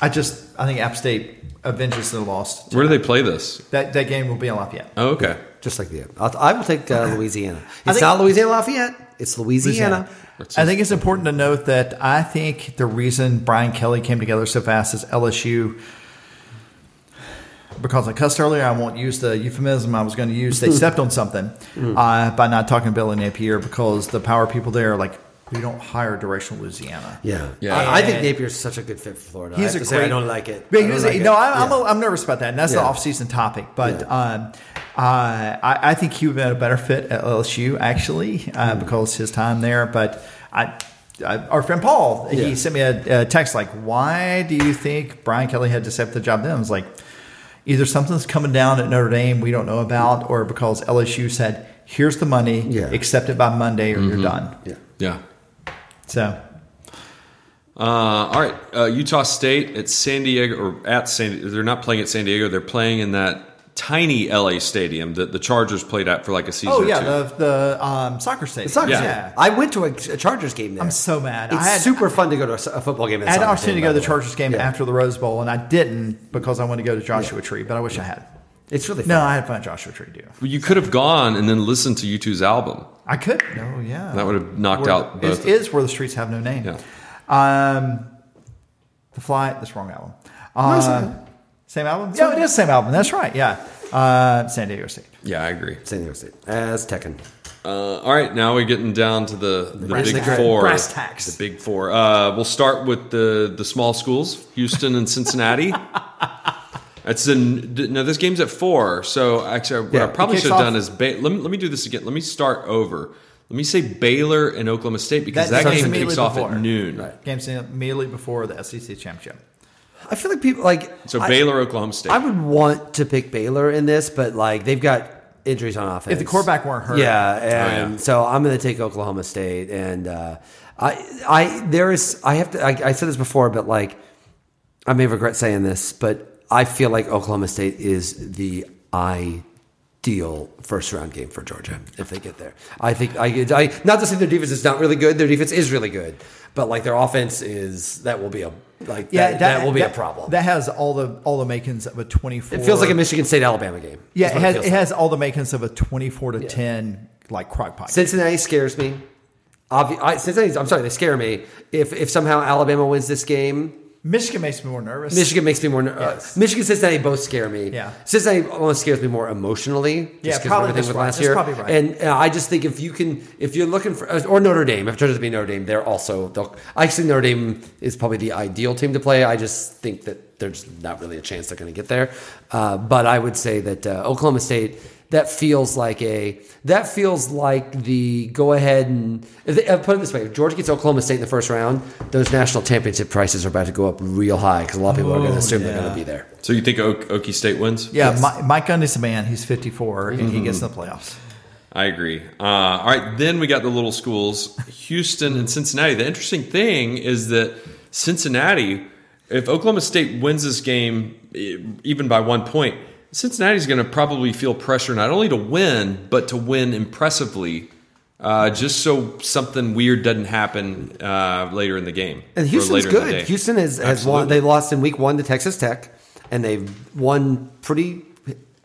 [SPEAKER 3] I just I think App State avenges their loss.
[SPEAKER 1] Where do they play this?
[SPEAKER 3] That that game will be in Lafayette.
[SPEAKER 1] Oh, okay.
[SPEAKER 2] just like the. I'll, I will take uh, Louisiana. It's
[SPEAKER 3] think-
[SPEAKER 2] not Louisiana Lafayette. It's Louisiana.
[SPEAKER 3] I think it's important to note that I think the reason Brian Kelly came together so fast is LSU. Because I cussed earlier, I won't use the euphemism I was going to use. They stepped on something uh, by not talking to Billy Napier because the power people there are like, we don't hire directional Louisiana.
[SPEAKER 2] Yeah,
[SPEAKER 1] Yeah.
[SPEAKER 2] I, I think
[SPEAKER 3] And-
[SPEAKER 2] Napier's such a good fit for Florida.
[SPEAKER 3] He's
[SPEAKER 2] I
[SPEAKER 3] a
[SPEAKER 2] have
[SPEAKER 3] great.
[SPEAKER 2] I don't like it.
[SPEAKER 3] But he
[SPEAKER 2] don't
[SPEAKER 3] was-
[SPEAKER 2] like
[SPEAKER 3] no, I, I'm,
[SPEAKER 2] Yeah.
[SPEAKER 3] a, I'm nervous about that, and that's
[SPEAKER 2] Yeah.
[SPEAKER 3] the off-season topic. But
[SPEAKER 2] Yeah.
[SPEAKER 3] um, uh, I, I think he would have been a better fit at LSU actually uh,
[SPEAKER 2] Hmm.
[SPEAKER 3] because his time there. But I, I, our friend Paul,
[SPEAKER 2] Yeah.
[SPEAKER 3] he sent me a, a text like, "Why do you think Brian Kelly had to accept the job?" Then I was like, either something's coming down at Notre Dame we don't know about, or because LSU said, "Here's the money,
[SPEAKER 2] Yeah. Mm-hmm.
[SPEAKER 3] accept it by Monday, or you're done."
[SPEAKER 2] Yeah.
[SPEAKER 1] Yeah.
[SPEAKER 3] So
[SPEAKER 1] Uh, all right. Uh, Utah State at San Diego or at San. They're not playing at San Diego. They're playing in that tiny LA stadium that the Chargers played at for like a season.
[SPEAKER 3] Oh
[SPEAKER 1] or
[SPEAKER 3] yeah,
[SPEAKER 1] two.
[SPEAKER 3] the the um, soccer stadium.
[SPEAKER 2] It's soccer
[SPEAKER 1] Yeah.
[SPEAKER 2] stadium. I went to a, a Chargers game there.
[SPEAKER 3] I'm so mad.
[SPEAKER 2] It's
[SPEAKER 3] I had-
[SPEAKER 2] super fun to go to a football game. at
[SPEAKER 3] I had an opportunity to go to the
[SPEAKER 2] way.
[SPEAKER 3] Chargers game
[SPEAKER 2] Yeah.
[SPEAKER 3] after the Rose Bowl, and I didn't because I wanted to go to Joshua Tree, but I wish I had.
[SPEAKER 2] It's really fun.
[SPEAKER 3] No, I had fun at Joshua Tree too.
[SPEAKER 1] Well, you could have gone and then listened to U2's album.
[SPEAKER 3] I could. No, yeah.
[SPEAKER 1] That would have knocked
[SPEAKER 3] Where-
[SPEAKER 1] out both.
[SPEAKER 3] It is where the streets have no name.
[SPEAKER 1] Yeah.
[SPEAKER 3] Um, the Flight. That's wrong album. Uh, same album. Yeah, it is the same album. That's right. Yeah. Uh, San Diego State.
[SPEAKER 1] Yeah, I agree.
[SPEAKER 2] San Diego State as Tekken.
[SPEAKER 1] Uh, all right, now we're getting down to the, the,
[SPEAKER 3] brass-
[SPEAKER 1] big
[SPEAKER 3] the
[SPEAKER 1] four.
[SPEAKER 3] brass tacks.
[SPEAKER 1] The big four. Uh, we'll start with the the small schools, Houston and Cincinnati. It's in no. This game's at four. So actually, what
[SPEAKER 2] Yeah,
[SPEAKER 1] I probably should
[SPEAKER 3] kicks
[SPEAKER 1] have done is ba- let me let me do this again. Let me start over. Let me say Baylor and Oklahoma State because
[SPEAKER 3] That
[SPEAKER 1] that, game kicks off
[SPEAKER 3] before.
[SPEAKER 1] at noon.
[SPEAKER 2] Right.
[SPEAKER 3] Games immediately before the SEC championship.
[SPEAKER 2] I feel like people like
[SPEAKER 1] So
[SPEAKER 2] I-
[SPEAKER 1] Baylor, Oklahoma State.
[SPEAKER 2] I would want to pick Baylor in this, but like they've got injuries on offense.
[SPEAKER 3] If the quarterback weren't hurt.
[SPEAKER 2] yeah,
[SPEAKER 1] Oh,
[SPEAKER 2] and
[SPEAKER 1] yeah.
[SPEAKER 2] so I'm going to take Oklahoma State, and uh, I, I there is I have to I, I said this before, but like I may regret saying this, but I feel like Oklahoma State is the ideal first round game for Georgia if they get there. I think I, I not to say their defense is not really good. Their defense is really good, but like their offense is that will be a like that, that, will be a problem.
[SPEAKER 3] That has all the all the makings of a twenty four.
[SPEAKER 2] it feels like a Michigan State Alabama game.
[SPEAKER 3] Yeah, it has it
[SPEAKER 2] like.
[SPEAKER 3] has all the makings of a twenty four to ten like crockpot.
[SPEAKER 2] Cincinnati scares me. Obvi- I, Cincinnati, I'm sorry, they scare me. If if somehow Alabama wins this game,
[SPEAKER 3] Michigan makes me more nervous.
[SPEAKER 2] Michigan makes me more. ner- Uh,
[SPEAKER 3] Yes.
[SPEAKER 2] Michigan, Cincinnati both scare me.
[SPEAKER 3] Yeah.
[SPEAKER 2] Cincinnati almost scares me more emotionally. Just
[SPEAKER 3] Yeah, probably
[SPEAKER 2] everything
[SPEAKER 3] that's
[SPEAKER 2] with
[SPEAKER 3] right.
[SPEAKER 2] last
[SPEAKER 3] That's
[SPEAKER 2] year.
[SPEAKER 3] probably right.
[SPEAKER 2] And uh, I just think if you can, if you're looking for, or Notre Dame, if it turns out to be Notre Dame, they're also. They'll, I think Notre Dame is probably the ideal team to play. I just think that there's not really a chance they're going to get there. Uh, but I would say that uh, Oklahoma State. That feels like a. That feels like the go ahead and if they, uh, put it this way: if Georgia gets Oklahoma State in the first round, those national championship prices are about to go up real high because a lot of people are going to assume they're going to be there.
[SPEAKER 1] so you think Oak, Okie State wins?
[SPEAKER 3] yeah,
[SPEAKER 2] Yes.
[SPEAKER 3] Mi- Mike Gundy's a man. He's fifty and he gets
[SPEAKER 2] Mm-hmm.
[SPEAKER 3] in the playoffs.
[SPEAKER 1] I agree. Uh, all right, then we got the little schools, Houston and Cincinnati. The interesting thing is that Cincinnati, if Oklahoma State wins this game, even by one point, Cincinnati's going to probably feel pressure not only to win, but to win impressively, uh, just so something weird doesn't happen uh, later in the game.
[SPEAKER 2] And Houston's
[SPEAKER 1] later in the
[SPEAKER 2] good. Houston has, has won. They lost in week one to Texas Tech, and they've won pretty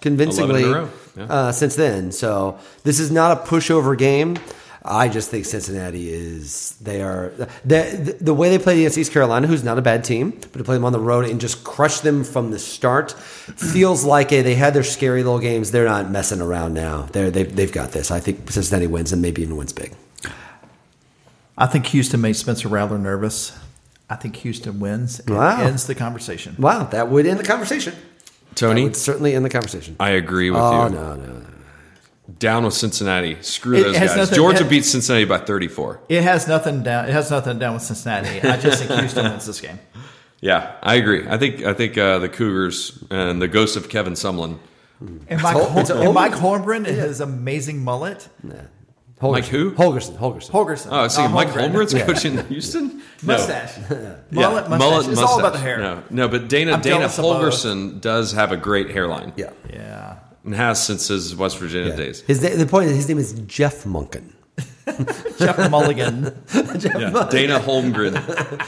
[SPEAKER 2] convincingly
[SPEAKER 1] 11 in a row. Yeah.
[SPEAKER 2] uh, since then. So this is not a pushover game. I just think Cincinnati is they are the, the way they played against East Carolina, who's not a bad team, but to play them on the road and just crush them from the start feels like a, they had their scary little games. They're not messing around now. They're, they've they've got this. I think Cincinnati wins and maybe even wins big.
[SPEAKER 3] I think Houston made Spencer Rattler nervous. I think Houston wins and
[SPEAKER 2] Wow.
[SPEAKER 3] ends the conversation.
[SPEAKER 2] Wow, that would end the conversation. That
[SPEAKER 1] Tony,
[SPEAKER 2] would certainly end the conversation.
[SPEAKER 1] I agree with
[SPEAKER 2] Oh
[SPEAKER 1] you.
[SPEAKER 2] no, no, no.
[SPEAKER 1] Down with Cincinnati. Screw
[SPEAKER 3] It
[SPEAKER 1] those guys.
[SPEAKER 3] nothing-
[SPEAKER 1] Georgia
[SPEAKER 3] it-
[SPEAKER 1] beats Cincinnati by 34.
[SPEAKER 3] It has nothing down. It has nothing down with Cincinnati. I just think Houston wins this game.
[SPEAKER 1] Yeah, I agree. I think I think uh, the Cougars and the ghost of Kevin Sumlin.
[SPEAKER 3] And Mike,
[SPEAKER 2] Hol-
[SPEAKER 3] Hol- and Mike
[SPEAKER 2] Holmgren.
[SPEAKER 3] Holmgren and his amazing mullet.
[SPEAKER 2] Holgorsen.
[SPEAKER 1] Mike who?
[SPEAKER 2] Holgorsen. Holgorsen.
[SPEAKER 3] Holgorsen.
[SPEAKER 1] Oh, I was thinking
[SPEAKER 3] Uh,
[SPEAKER 1] Mike
[SPEAKER 3] Holmgren.
[SPEAKER 1] Holmgren's coaching Houston. No.
[SPEAKER 3] Mustache.
[SPEAKER 1] Yeah,
[SPEAKER 3] Mullet, mustache. it's all about the hair.
[SPEAKER 1] No, no, but Dana
[SPEAKER 3] I'm
[SPEAKER 1] Dana
[SPEAKER 3] jealous.
[SPEAKER 1] Holgorsen does have a great hairline.
[SPEAKER 2] Yeah.
[SPEAKER 3] Yeah.
[SPEAKER 1] And has since his West Virginia
[SPEAKER 2] Yeah.
[SPEAKER 1] days.
[SPEAKER 2] His the point is his name is Jeff Monken.
[SPEAKER 3] Jeff Mulligan.
[SPEAKER 1] Yeah, Dana Holmgren.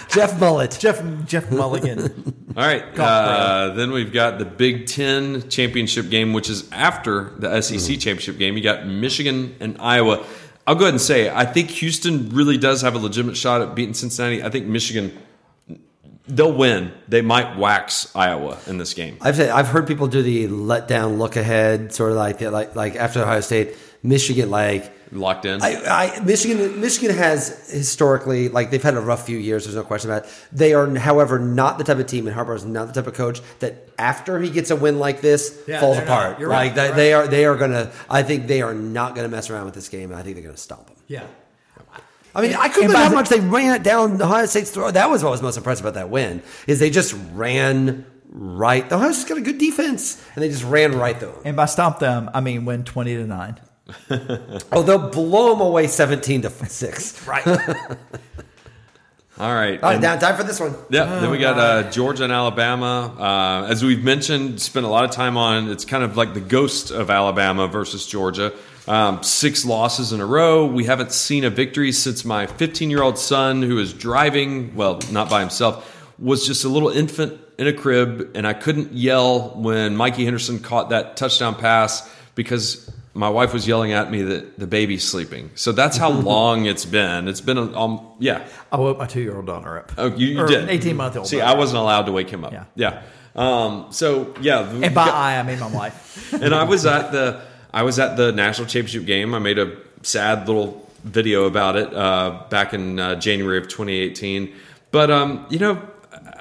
[SPEAKER 2] Jeff Mullet.
[SPEAKER 3] Jeff Jeff Mulligan.
[SPEAKER 1] All right. Uh, then we've got the Big Ten championship game, which is after the SEC championship game. You got Michigan and Iowa. I'll go ahead and say I think Houston really does have a legitimate shot at beating Cincinnati. I think Michigan they'll win. They might wax Iowa in this game.
[SPEAKER 2] I've said, I've heard people do the let down, look ahead, sort of like that, like like after Ohio State, Michigan, like
[SPEAKER 1] Locked in.
[SPEAKER 2] I, I Michigan Michigan has historically like they've had a rough few years. There's no question about it. They are, however, not the type of team, and Harbaugh is not the type of coach that after he gets a win like this
[SPEAKER 3] Yeah,
[SPEAKER 2] falls
[SPEAKER 3] they're not.
[SPEAKER 2] apart.
[SPEAKER 3] You're
[SPEAKER 2] like
[SPEAKER 3] right,
[SPEAKER 2] they,
[SPEAKER 3] you're
[SPEAKER 2] they are they are gonna. I think they are not gonna mess around with this game. and I think they're gonna stomp them.
[SPEAKER 3] Yeah.
[SPEAKER 2] I mean, I couldn't
[SPEAKER 3] and
[SPEAKER 2] believe how much they ran it down the Ohio State's throat. That was what was most impressive about that win is they just ran right. The Ohio State's got a good defense, and they just ran right through them.
[SPEAKER 3] And by stomp them, I mean win twenty to nine.
[SPEAKER 2] Oh, they'll blow them away seventeen to six.
[SPEAKER 3] Right.
[SPEAKER 1] All right.
[SPEAKER 2] All right, now time for this one.
[SPEAKER 1] Yeah, then we got uh, Georgia and Alabama. Uh, as we've mentioned, spent a lot of time on. It's kind of like the ghost of Alabama versus Georgia. Um, six losses in a row. We haven't seen a victory since my 15 year old son, who is driving, well, not by himself, was just a little infant in a crib, and I couldn't yell when Mikey Henderson caught that touchdown pass because my wife was yelling at me that the baby's sleeping. So that's how long it's been. It's been, a, um, yeah.
[SPEAKER 3] I woke my two year old daughter up.
[SPEAKER 1] Oh, you, you did.
[SPEAKER 3] an 18 month old.
[SPEAKER 1] See, I wasn't allowed to wake him up.
[SPEAKER 3] Yeah.
[SPEAKER 1] Yeah. Um, so yeah,
[SPEAKER 3] And by I, I mean my wife.
[SPEAKER 1] and I was at the I was at the national championship game. I made a sad little video about it uh, back in uh, January of 2018. But um, you know,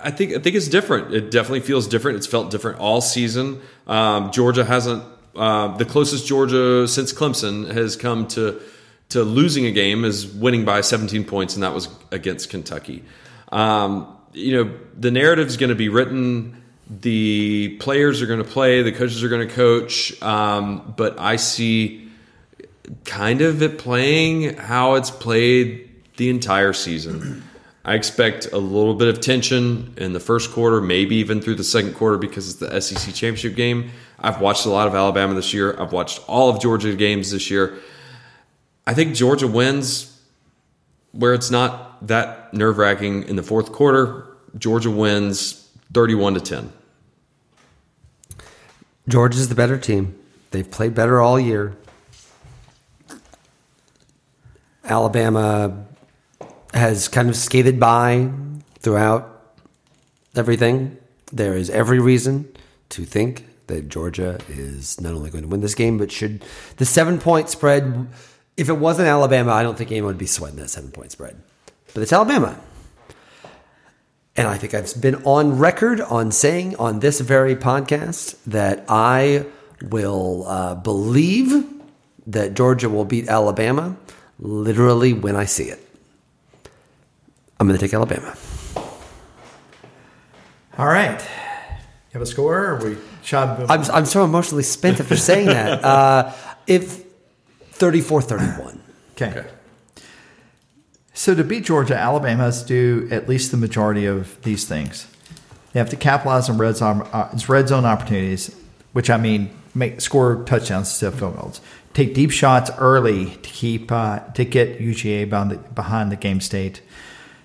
[SPEAKER 1] I think I think it's different. It definitely feels different. It's felt different all season. Um, Georgia hasn't. Uh, the closest Georgia since Clemson has come to to losing a game is winning by 17 points, and that was against Kentucky. Um, you know, the narrative is going to be written. The players are going to play. The coaches are going to coach. Um, but I see kind of it playing how it's played the entire season. I expect a little bit of tension in the first quarter, maybe even through the second quarter because it's the SEC championship game. I've watched a lot of Alabama this year. I've watched all of Georgia games this year. I think Georgia wins where it's not that nerve wracking in the fourth quarter. Georgia wins 31 to 10.
[SPEAKER 2] Georgia's the better team. They've played better all year. Alabama has kind of skated by throughout everything. There is every reason to think that Georgia is not only going to win this game, but should the seven point spread. If it wasn't Alabama, I don't think anyone would be sweating that seven point spread. But it's Alabama. And I think I've been on record on saying on this very podcast that I will uh, believe that Georgia will beat Alabama literally when I see it. I'm going to take Alabama.
[SPEAKER 3] All right. You have a score? Or we shot.
[SPEAKER 2] I'm, I'm so emotionally spent after saying that. Uh, if 34 31.
[SPEAKER 3] Okay. So to beat Georgia, Alabama has to do at least the majority of these things. They have to capitalize on red zone, uh, red zone opportunities, which I mean, make score touchdowns instead of field goals. Take deep shots early to keep uh, to get UGA behind the, behind the game state.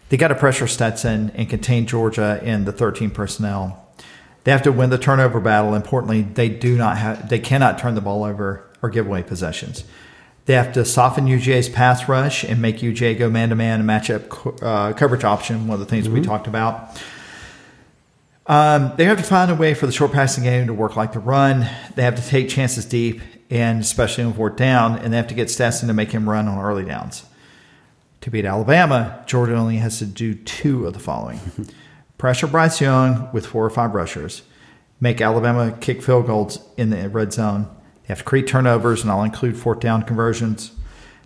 [SPEAKER 3] They got to pressure Stetson and contain Georgia in the 13 personnel. They have to win the turnover battle. Importantly, they do not have they cannot turn the ball over or give away possessions. They have to soften UGA's pass rush and make UGA go man to man and match up uh, coverage option. One of the things we talked about. Um, they have to find a way for the short passing game to work like the run. They have to take chances deep, and especially on fourth down, and they have to get Stetson to make him run on early downs. To beat Alabama, Georgia only has to do two of the following pressure Bryce Young with four or five rushers, make Alabama kick field goals in the red zone. They have to create turnovers, and I'll include fourth down conversions.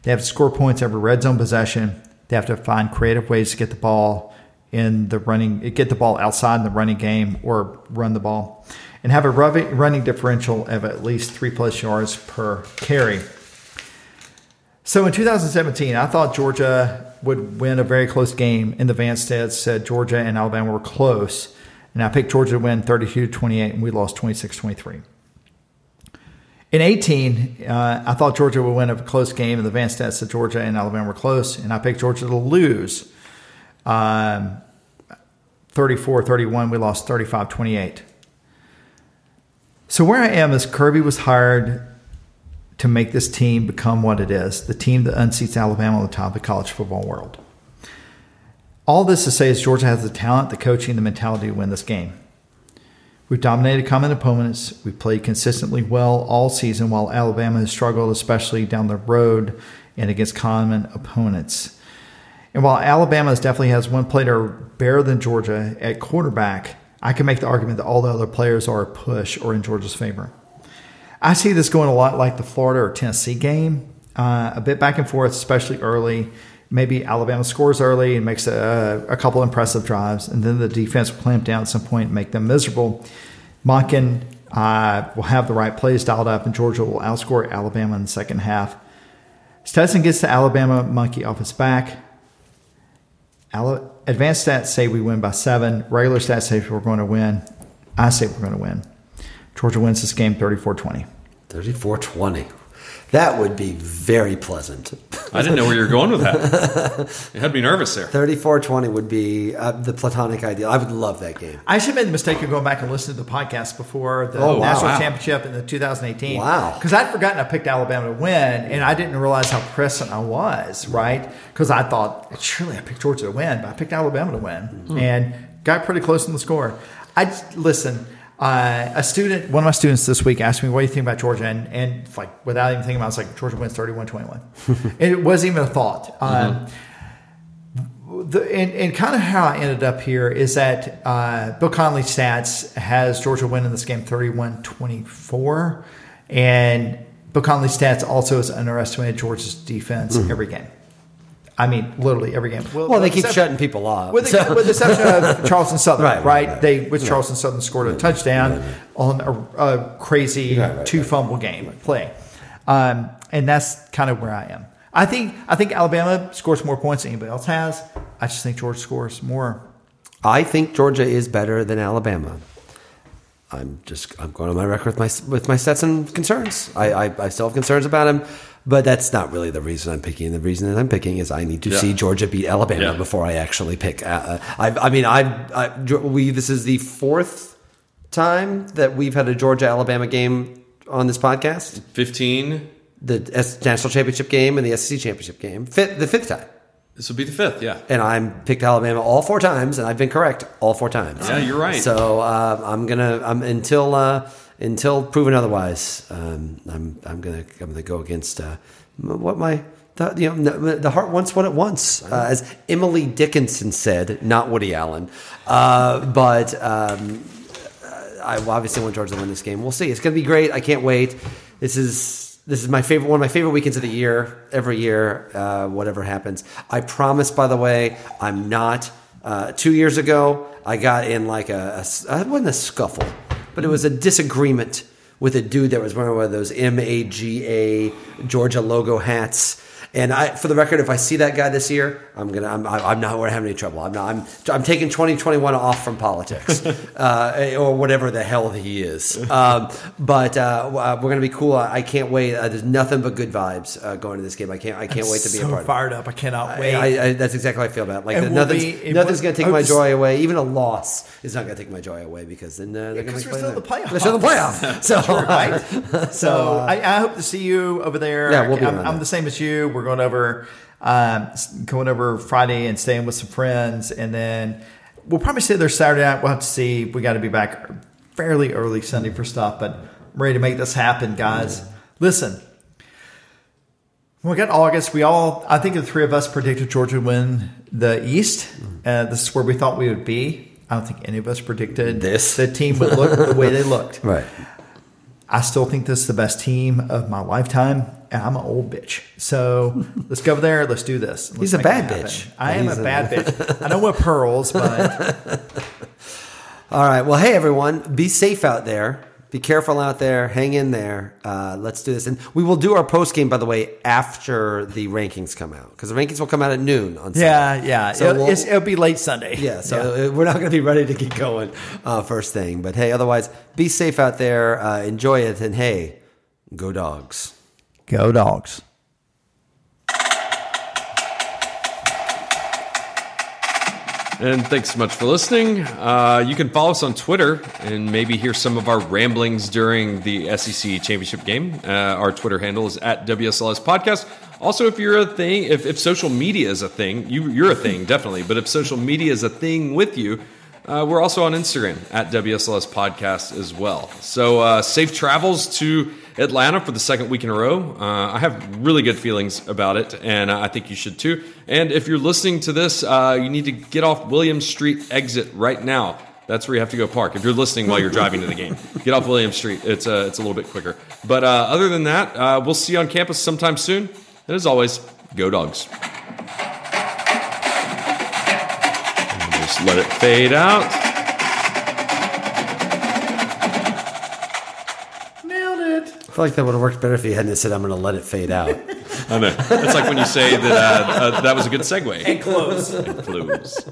[SPEAKER 3] They have to score points every red zone possession. They have to find creative ways to get the ball in the running, get the ball outside in the running game or run the ball, and have a running differential of at least three plus yards per carry. So in 2017, I thought Georgia would win a very close game. In the Vance stats said Georgia and Alabama were close, and I picked Georgia to win 32 28, and we lost 26 23. In 18, uh, I thought Georgia would win a close game, and the Vance stats of Georgia and Alabama were close, and I picked Georgia to lose um, 34 31. We lost 35 28. So where I am is Kirby was hired to make this team become what it is the team that unseats Alabama on the top of the college football world. All this to say is Georgia has the talent, the coaching, the mentality to win this game. We've dominated common opponents. We've played consistently well all season, while Alabama has struggled, especially down the road and against common opponents. And while Alabama definitely has one player better than Georgia at quarterback, I can make the argument that all the other players are a push or in Georgia's favor. I see this going a lot like the Florida or Tennessee game, uh, a bit back and forth, especially early. Maybe Alabama scores early and makes a, a couple impressive drives, and then the defense will clamp down at some point and make them miserable. Monken uh, will have the right plays dialed up, and Georgia will outscore Alabama in the second half. Stetson gets the Alabama monkey off his back. Advanced stats say we win by seven. Regular stats say we're going to win. I say we're going to win. Georgia wins this game 34 20.
[SPEAKER 2] 34 20. That would be very pleasant.
[SPEAKER 1] I didn't know where you were going with that. it had me nervous there.
[SPEAKER 2] 3420 would be uh, the platonic ideal. I would love that game.
[SPEAKER 3] I actually made the mistake of going back and listening to the podcast before the
[SPEAKER 2] Oh, wow.
[SPEAKER 3] national
[SPEAKER 2] Wow.
[SPEAKER 3] championship in the 2018.
[SPEAKER 2] Wow.
[SPEAKER 3] Because I'd forgotten I picked Alabama to win, and I didn't realize how present I was, right? Because I thought, surely I picked Georgia to win, but I picked Alabama to win
[SPEAKER 2] Hmm.
[SPEAKER 3] and got pretty close in the score. I just- listen. Uh, a student, one of my students this week asked me, "What do you think about Georgia?" And, and like without even thinking about, it, was like Georgia wins 31-21. it wasn't even a thought. Um, the, and, and kind of how I ended up here is that uh, Bill Connelly stats has Georgia winning this game 31 24. And Bill Connelly stats also has underestimated Georgia's defense every game. I mean, literally every game.
[SPEAKER 2] Well, they keep shutting people off.
[SPEAKER 3] With, the, with the exception of Charleston Southern,
[SPEAKER 2] Right,
[SPEAKER 3] right?
[SPEAKER 2] right, right.
[SPEAKER 3] They with Charleston Southern scored a touchdown on a, a crazy
[SPEAKER 2] Right, right,
[SPEAKER 3] two
[SPEAKER 2] right.
[SPEAKER 3] fumble game play, um, and that's kind of where I am. I think I think Alabama scores more points than anybody else has. I just think Georgia scores more.
[SPEAKER 2] I think Georgia is better than Alabama. I'm just I'm going on my record with my with my Stetson concerns. I, I, I still have concerns about him, but that's not really the reason I'm picking. The reason that I'm picking is I need to
[SPEAKER 1] Yeah.
[SPEAKER 2] see Georgia beat Alabama
[SPEAKER 1] Yeah.
[SPEAKER 2] before I actually pick. Uh, uh, I, I mean, I've I, we this is the fourth time that we've had a Georgia Alabama game on this podcast.
[SPEAKER 1] 15.
[SPEAKER 2] The S- national championship game and the SEC championship game. Fifth, the fifth time.
[SPEAKER 1] This will be the fifth, yeah.
[SPEAKER 2] and I'm picked Alabama all four times, and I've been correct all four times.
[SPEAKER 1] Yeah, you're right.
[SPEAKER 2] So uh, I'm gonna I'm until uh, until proven otherwise. Um, I'm I'm gonna I'm gonna go against uh, what my. The, you know, the heart wants what it wants, uh, as Emily Dickinson said, not Woody Allen. Uh, but um, I obviously want Georgia to win this game. We'll see. It's going to be great. I can't wait. This is this is my favorite one of my favorite weekends of the year. Every year, uh, whatever happens. I promise. By the way, I'm not. Uh, two years ago, I got in like a, wasn't a scuffle, but it was a disagreement with a dude that was wearing one of those M A G A Georgia logo hats. And I, for the record, if I see that guy this year, I'm gonna, I'm, I'm not having any trouble. I'm not, I'm, I'm taking 2021 off from politics, uh, or whatever the hell he is. Um, but uh, uh, we're gonna be cool. I, can't wait. Uh, there's nothing but good vibes uh, going to this game. I can't, I can't wait to be
[SPEAKER 3] so
[SPEAKER 2] a part. of it.
[SPEAKER 3] fired up! I cannot wait.
[SPEAKER 2] I, I, that's exactly how I feel about it. Like
[SPEAKER 3] we'll
[SPEAKER 2] nothing's,
[SPEAKER 3] be-
[SPEAKER 2] nothing's going to take my joy away. Even a loss is not going to take my joy away because then uh, they're going to
[SPEAKER 3] still in the playoffs.
[SPEAKER 2] They're still in the playoffs. So
[SPEAKER 3] right? So I, I hope to see you over there.
[SPEAKER 2] Yeah, we'll be
[SPEAKER 3] I'm, I'm the same as you. We're going over, um, going over Friday and staying with some friends, and then we'll probably stay there Saturday night. We'll have to see. We got to be back fairly early Sunday for stuff, but I'm ready to make this happen, guys. Listen. When we got August, we all, I think the three of us predicted Georgia would win the East. Uh, this is where we thought we would be. I don't think any of us predicted
[SPEAKER 2] This.
[SPEAKER 3] the team would look the way they looked.
[SPEAKER 2] right.
[SPEAKER 3] I still think this is the best team of my lifetime, and I'm an old bitch. So let's go over there. Let's do this. Let's
[SPEAKER 2] He's a bad bitch.
[SPEAKER 3] I am
[SPEAKER 2] He's
[SPEAKER 3] a
[SPEAKER 2] a-
[SPEAKER 3] bad bitch. I know what pearls, but
[SPEAKER 2] All right. Well, hey everyone, be safe out there. Be careful out there. Hang in there. Uh, let's do this, and we will do our post game. By the way, after the rankings come out, because the rankings will come out at noon on. Sunday.
[SPEAKER 3] yeah, yeah.
[SPEAKER 2] So
[SPEAKER 3] it'll,
[SPEAKER 2] we'll-
[SPEAKER 3] it'll be late Sunday.
[SPEAKER 2] Yeah, so uh we're not going to be ready to get going uh, first thing. But hey, otherwise, be safe out there. Uh, enjoy it, and hey, go dogs.
[SPEAKER 3] go dogs.
[SPEAKER 1] And thanks so much for listening. Uh, you can follow us on Twitter and maybe hear some of our ramblings during the SEC championship game. Uh, our Twitter handle is at WSLS Podcast. Also, if you're a thing, if, if social media is a thing, you, you're a thing, definitely. But if social media is a thing with you, uh, we're also on Instagram at WSLS Podcast as well. So uh, safe travels to Atlanta for the second week in a row. Uh, I have really good feelings about it, and I think you should too. And if you're listening to this, uh, you need to get off William Street exit right now. That's where you have to go park. If you're listening while you're driving to the game, get off William Street. It's uh, it's a little bit quicker. But uh, other than that, uh, we'll see you on campus sometime soon. And as always, go dogs. Just let it fade out.
[SPEAKER 2] I feel like that would have worked better if you hadn't said, "I'm going to let it fade out."
[SPEAKER 1] I know. It's like when you say that uh, uh, that was a good segue.
[SPEAKER 3] And close.
[SPEAKER 1] Close.